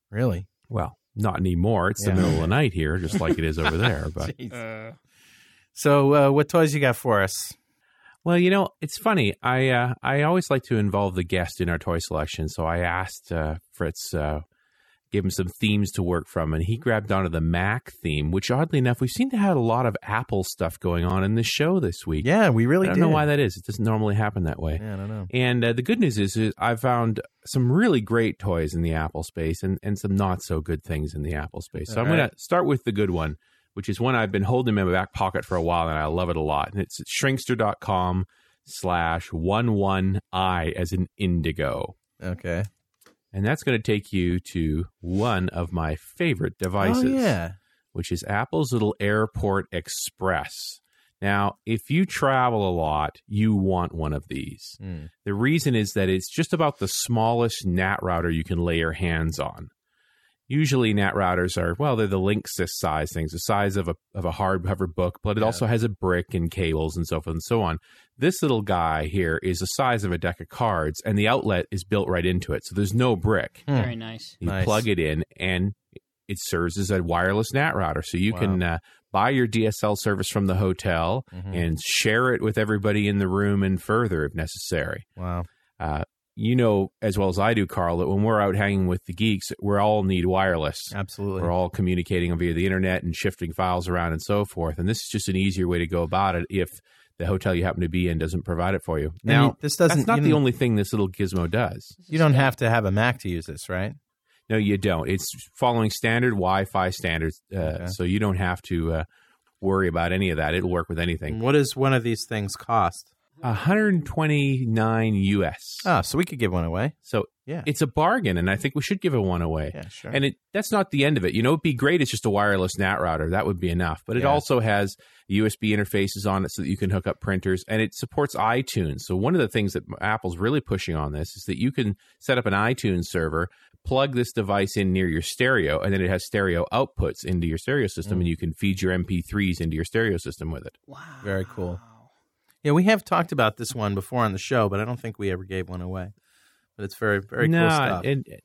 Really? Well, not anymore. It's Yeah. the middle of the night here, just like it is over there. But Jeez. So, uh, what toys you got for us? Well, you know, it's funny. I uh, I always like to involve the guest in our toy selection. So I asked uh, Fritz, uh, gave him some themes to work from, and he grabbed onto the Mac theme, which oddly enough, we seem to have a lot of Apple stuff going on in this show this week. Yeah, we really I don't did. know why that is. It doesn't normally happen that way. Yeah, I don't know. And uh, the good news is, is I found some really great toys in the Apple space and, and some not so good things in the Apple space. So All I'm going to start with the good one, which is one I've been holding in my back pocket for a while and I love it a lot. And it's shrinkster.com slash one one I as an indigo. Okay. And that's going to take you to one of my favorite devices. Oh, yeah. Which is Apple's little Airport Express. Now, if you travel a lot, you want one of these. Hmm. The reason is that it's just about the smallest NAT router you can lay your hands on. Usually, NAT routers are well, they're the Linksys size things, the size of a of a hardcover book, but it also has a brick and cables and so forth and so on. This little guy here is the size of a deck of cards, and the outlet is built right into it, so there's no brick. Hmm. Very nice. You Nice. plug it in, and it serves as a wireless NAT router. So you Wow. can uh, buy your DSL service from the hotel Mhm. and share it with everybody in the room and further if necessary. Wow. Uh, you know as well as I do, Carl, that when we're out hanging with the geeks, we all need wireless. Absolutely. We're all communicating via the internet and shifting files around and so forth. And this is just an easier way to go about it if the hotel you happen to be in doesn't provide it for you. Now, you- this doesn't- that's not the only thing this little gizmo does. You don't have to have a Mac to use this, right? No, you don't. It's following standard Wi-Fi standards, uh, Okay. so you don't have to uh, worry about any of that. It'll work with anything. What does one of these things cost? 129 US. Ah, so we could give one away. So Yeah. it's a bargain, and I think we should give it one away. Yeah, sure. And it that's not the end of it. You know, it'd be great. It's just a wireless NAT router. That would be enough. But it Yeah. also has USB interfaces on it so that you can hook up printers, and it supports iTunes. So one of the things that Apple's really pushing on this is that you can set up an iTunes server, plug this device in near your stereo, and then it has stereo outputs into your stereo system, Mm. and you can feed your MP3s into your stereo system with it. Wow, very cool. Yeah, we have talked about this one before on the show, but I don't think we ever gave one away. But it's very, very no, cool stuff. it-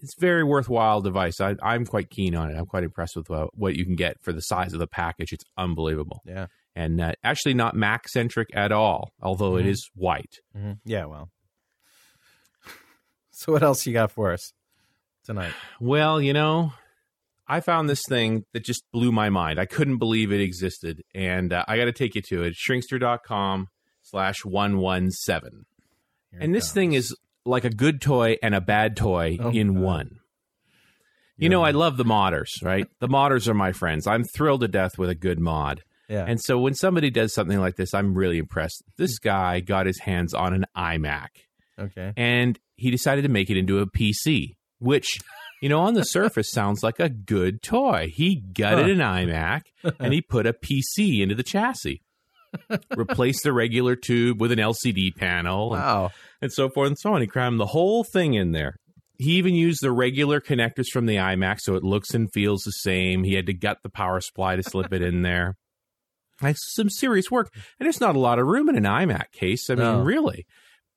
it's very worthwhile device. I, I'm quite keen on it. I'm quite impressed with uh, what you can get for the size of the package. It's unbelievable. Yeah. And uh, actually not Mac centric at all, although it Mhm. is white. Mhm. Yeah, well. So what else you got for us tonight? Well, you know, I found this thing that just blew my mind. I couldn't believe it existed. And uh, I got to take you to it. Shrinkster.com slash 117. And this thing is like a good toy and a bad toy Oh, in one. You know, I love the modders, right? the modders are my friends. I'm thrilled to death with a good mod. Yeah. And so when somebody does something like this, I'm really impressed. This guy got his hands on an iMac Okay. and he decided to make it into a PC, which, you know, on the surface sounds like a good toy. He gutted Huh. an iMac and he put a PC into the chassis, replaced the regular tube with an LCD panel, and, Wow. and so forth and so on. He crammed the whole thing in there. He even used the regular connectors from the iMac so it looks and feels the same. He had to gut the power supply to slip it in there. That's some serious work. And there's not a lot of room in an iMac case. I mean, No. really.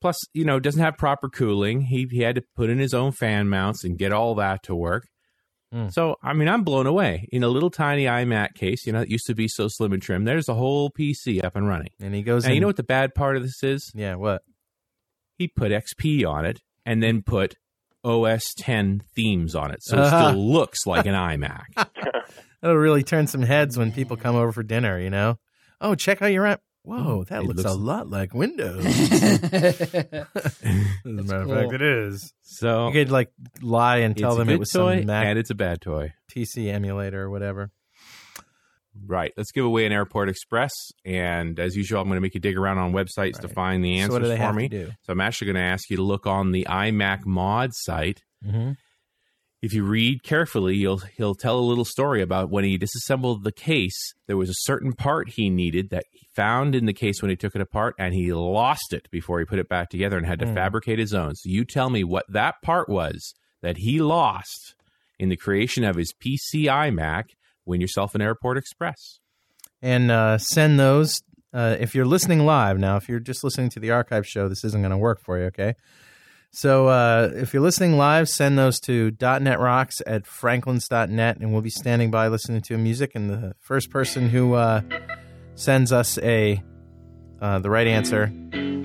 Plus, you know, doesn't have proper cooling. He, he had to put in his own fan mounts and get all that to work. Hmm. So, I mean, I'm blown away. In a little tiny iMac case, you know, it used to be so slim and trim. There's a whole PC up and running. And he goes Now, you know what the bad part of this is? Yeah, what? He put XP on it and then put OS 10 themes on it. So it Uh-huh. still looks like an iMac. That'll really turn some heads when people come over for dinner, you know? Oh, check out your app. Whoa, that It looks, looks- a lot like Windows. As a matter of cool. fact, it is. So you could like lie and tell them it was toy some Mac and it's a bad toy. TC emulator or whatever. Right. Let's give away an Airport Express. And as usual, I'm going to make you dig around on websites to find the So answers what do they for have to me. do? So I'm actually going to ask you to look on the iMac mod site. Mm-hmm. If you read carefully, you'll he'll tell a little story about when he disassembled the case. There was a certain part he needed that he found in the case when he took it apart, and he lost it before he put it back together and had to Hmm. fabricate his own. So you tell me what that part was that he lost in the creation of his PC iMac. Win yourself an Airport Express. and uh, send those. Uh, if you're listening live now, if you're just listening to the archive show, this isn't going to work for you. Okay. So uh, if you're listening live, send those to .NET Rocks at franklins.net, and we'll be standing by listening to music. And the first person who uh, sends us a uh, the right answer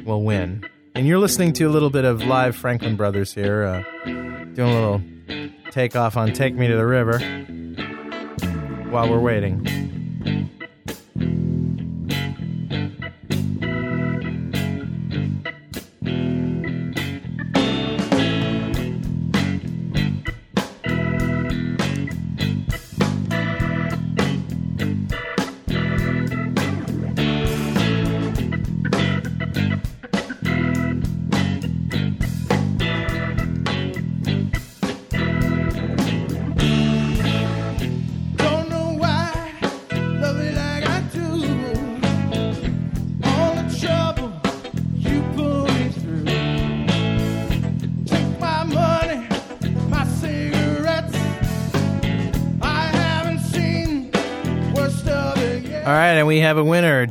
will win. And you're listening to a little bit of live Franklin Brothers here, uh, doing a little takeoff on "Take Me to the River" while we're waiting.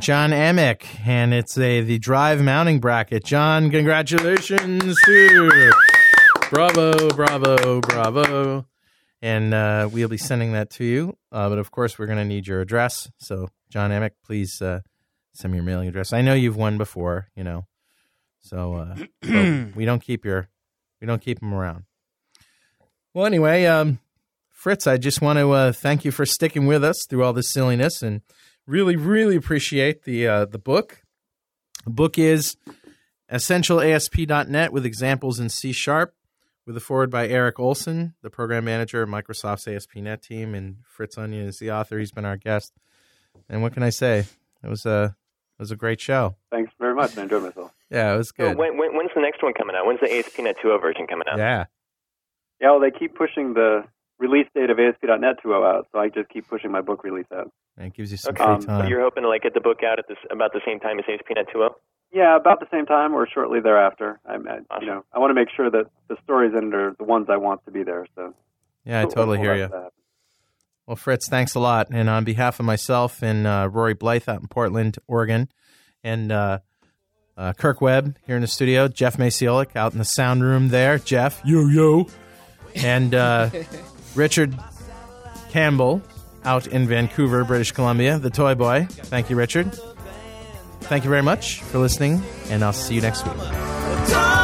John Amick, and it's a the drive mounting bracket. John, congratulations to you. Bravo, bravo, bravo. And uh, we'll be sending that to you. Uh, but of course, we're going to need your address. So, John Amick, please uh, send me your mailing address. I know you've won before, you know. So uh, we don't keep your we don't keep them around. Well, anyway, um, Fritz, I just want to uh, thank you for sticking with us through all this silliness, and really, really appreciate the uh, the book. The book is essential EssentialASP.net with examples in C sharp, with a forward by Eric Olson, the program manager of Microsoft's ASP.NET team, and Fritz Onion is the author. He's been our guest. And what can I say? It was a it was a great show. Thanks very much. I enjoyed myself. Yeah, it was So good. when, when, when's the next one coming out? When's the ASP.NET 2.0 version coming out? Yeah. Yeah, well, they keep pushing the release date of ASP.NET 2.0 out, so I just keep pushing my book release out. And it gives you some Okay. free Um, So time. you're hoping to like get the book out at this about the same time as ASP.NET 2.0? Yeah, about the same time or shortly thereafter. I'm, I, you know, I want to make sure that the stories in it are the ones I want to be there. So Yeah, I totally hear you. that. Well, Fritz, thanks a lot. And on behalf of myself and uh, Rory Blyth out in Portland, Oregon, and uh, uh, Kirk Webb here in the studio, Jeff Maciolik out in the sound room there, Jeff, yo, yo, and uh, Richard Campbell out in Vancouver, British Columbia, the Toy Boy. Thank you, Richard. Thank you very much for listening, and I'll see you next week.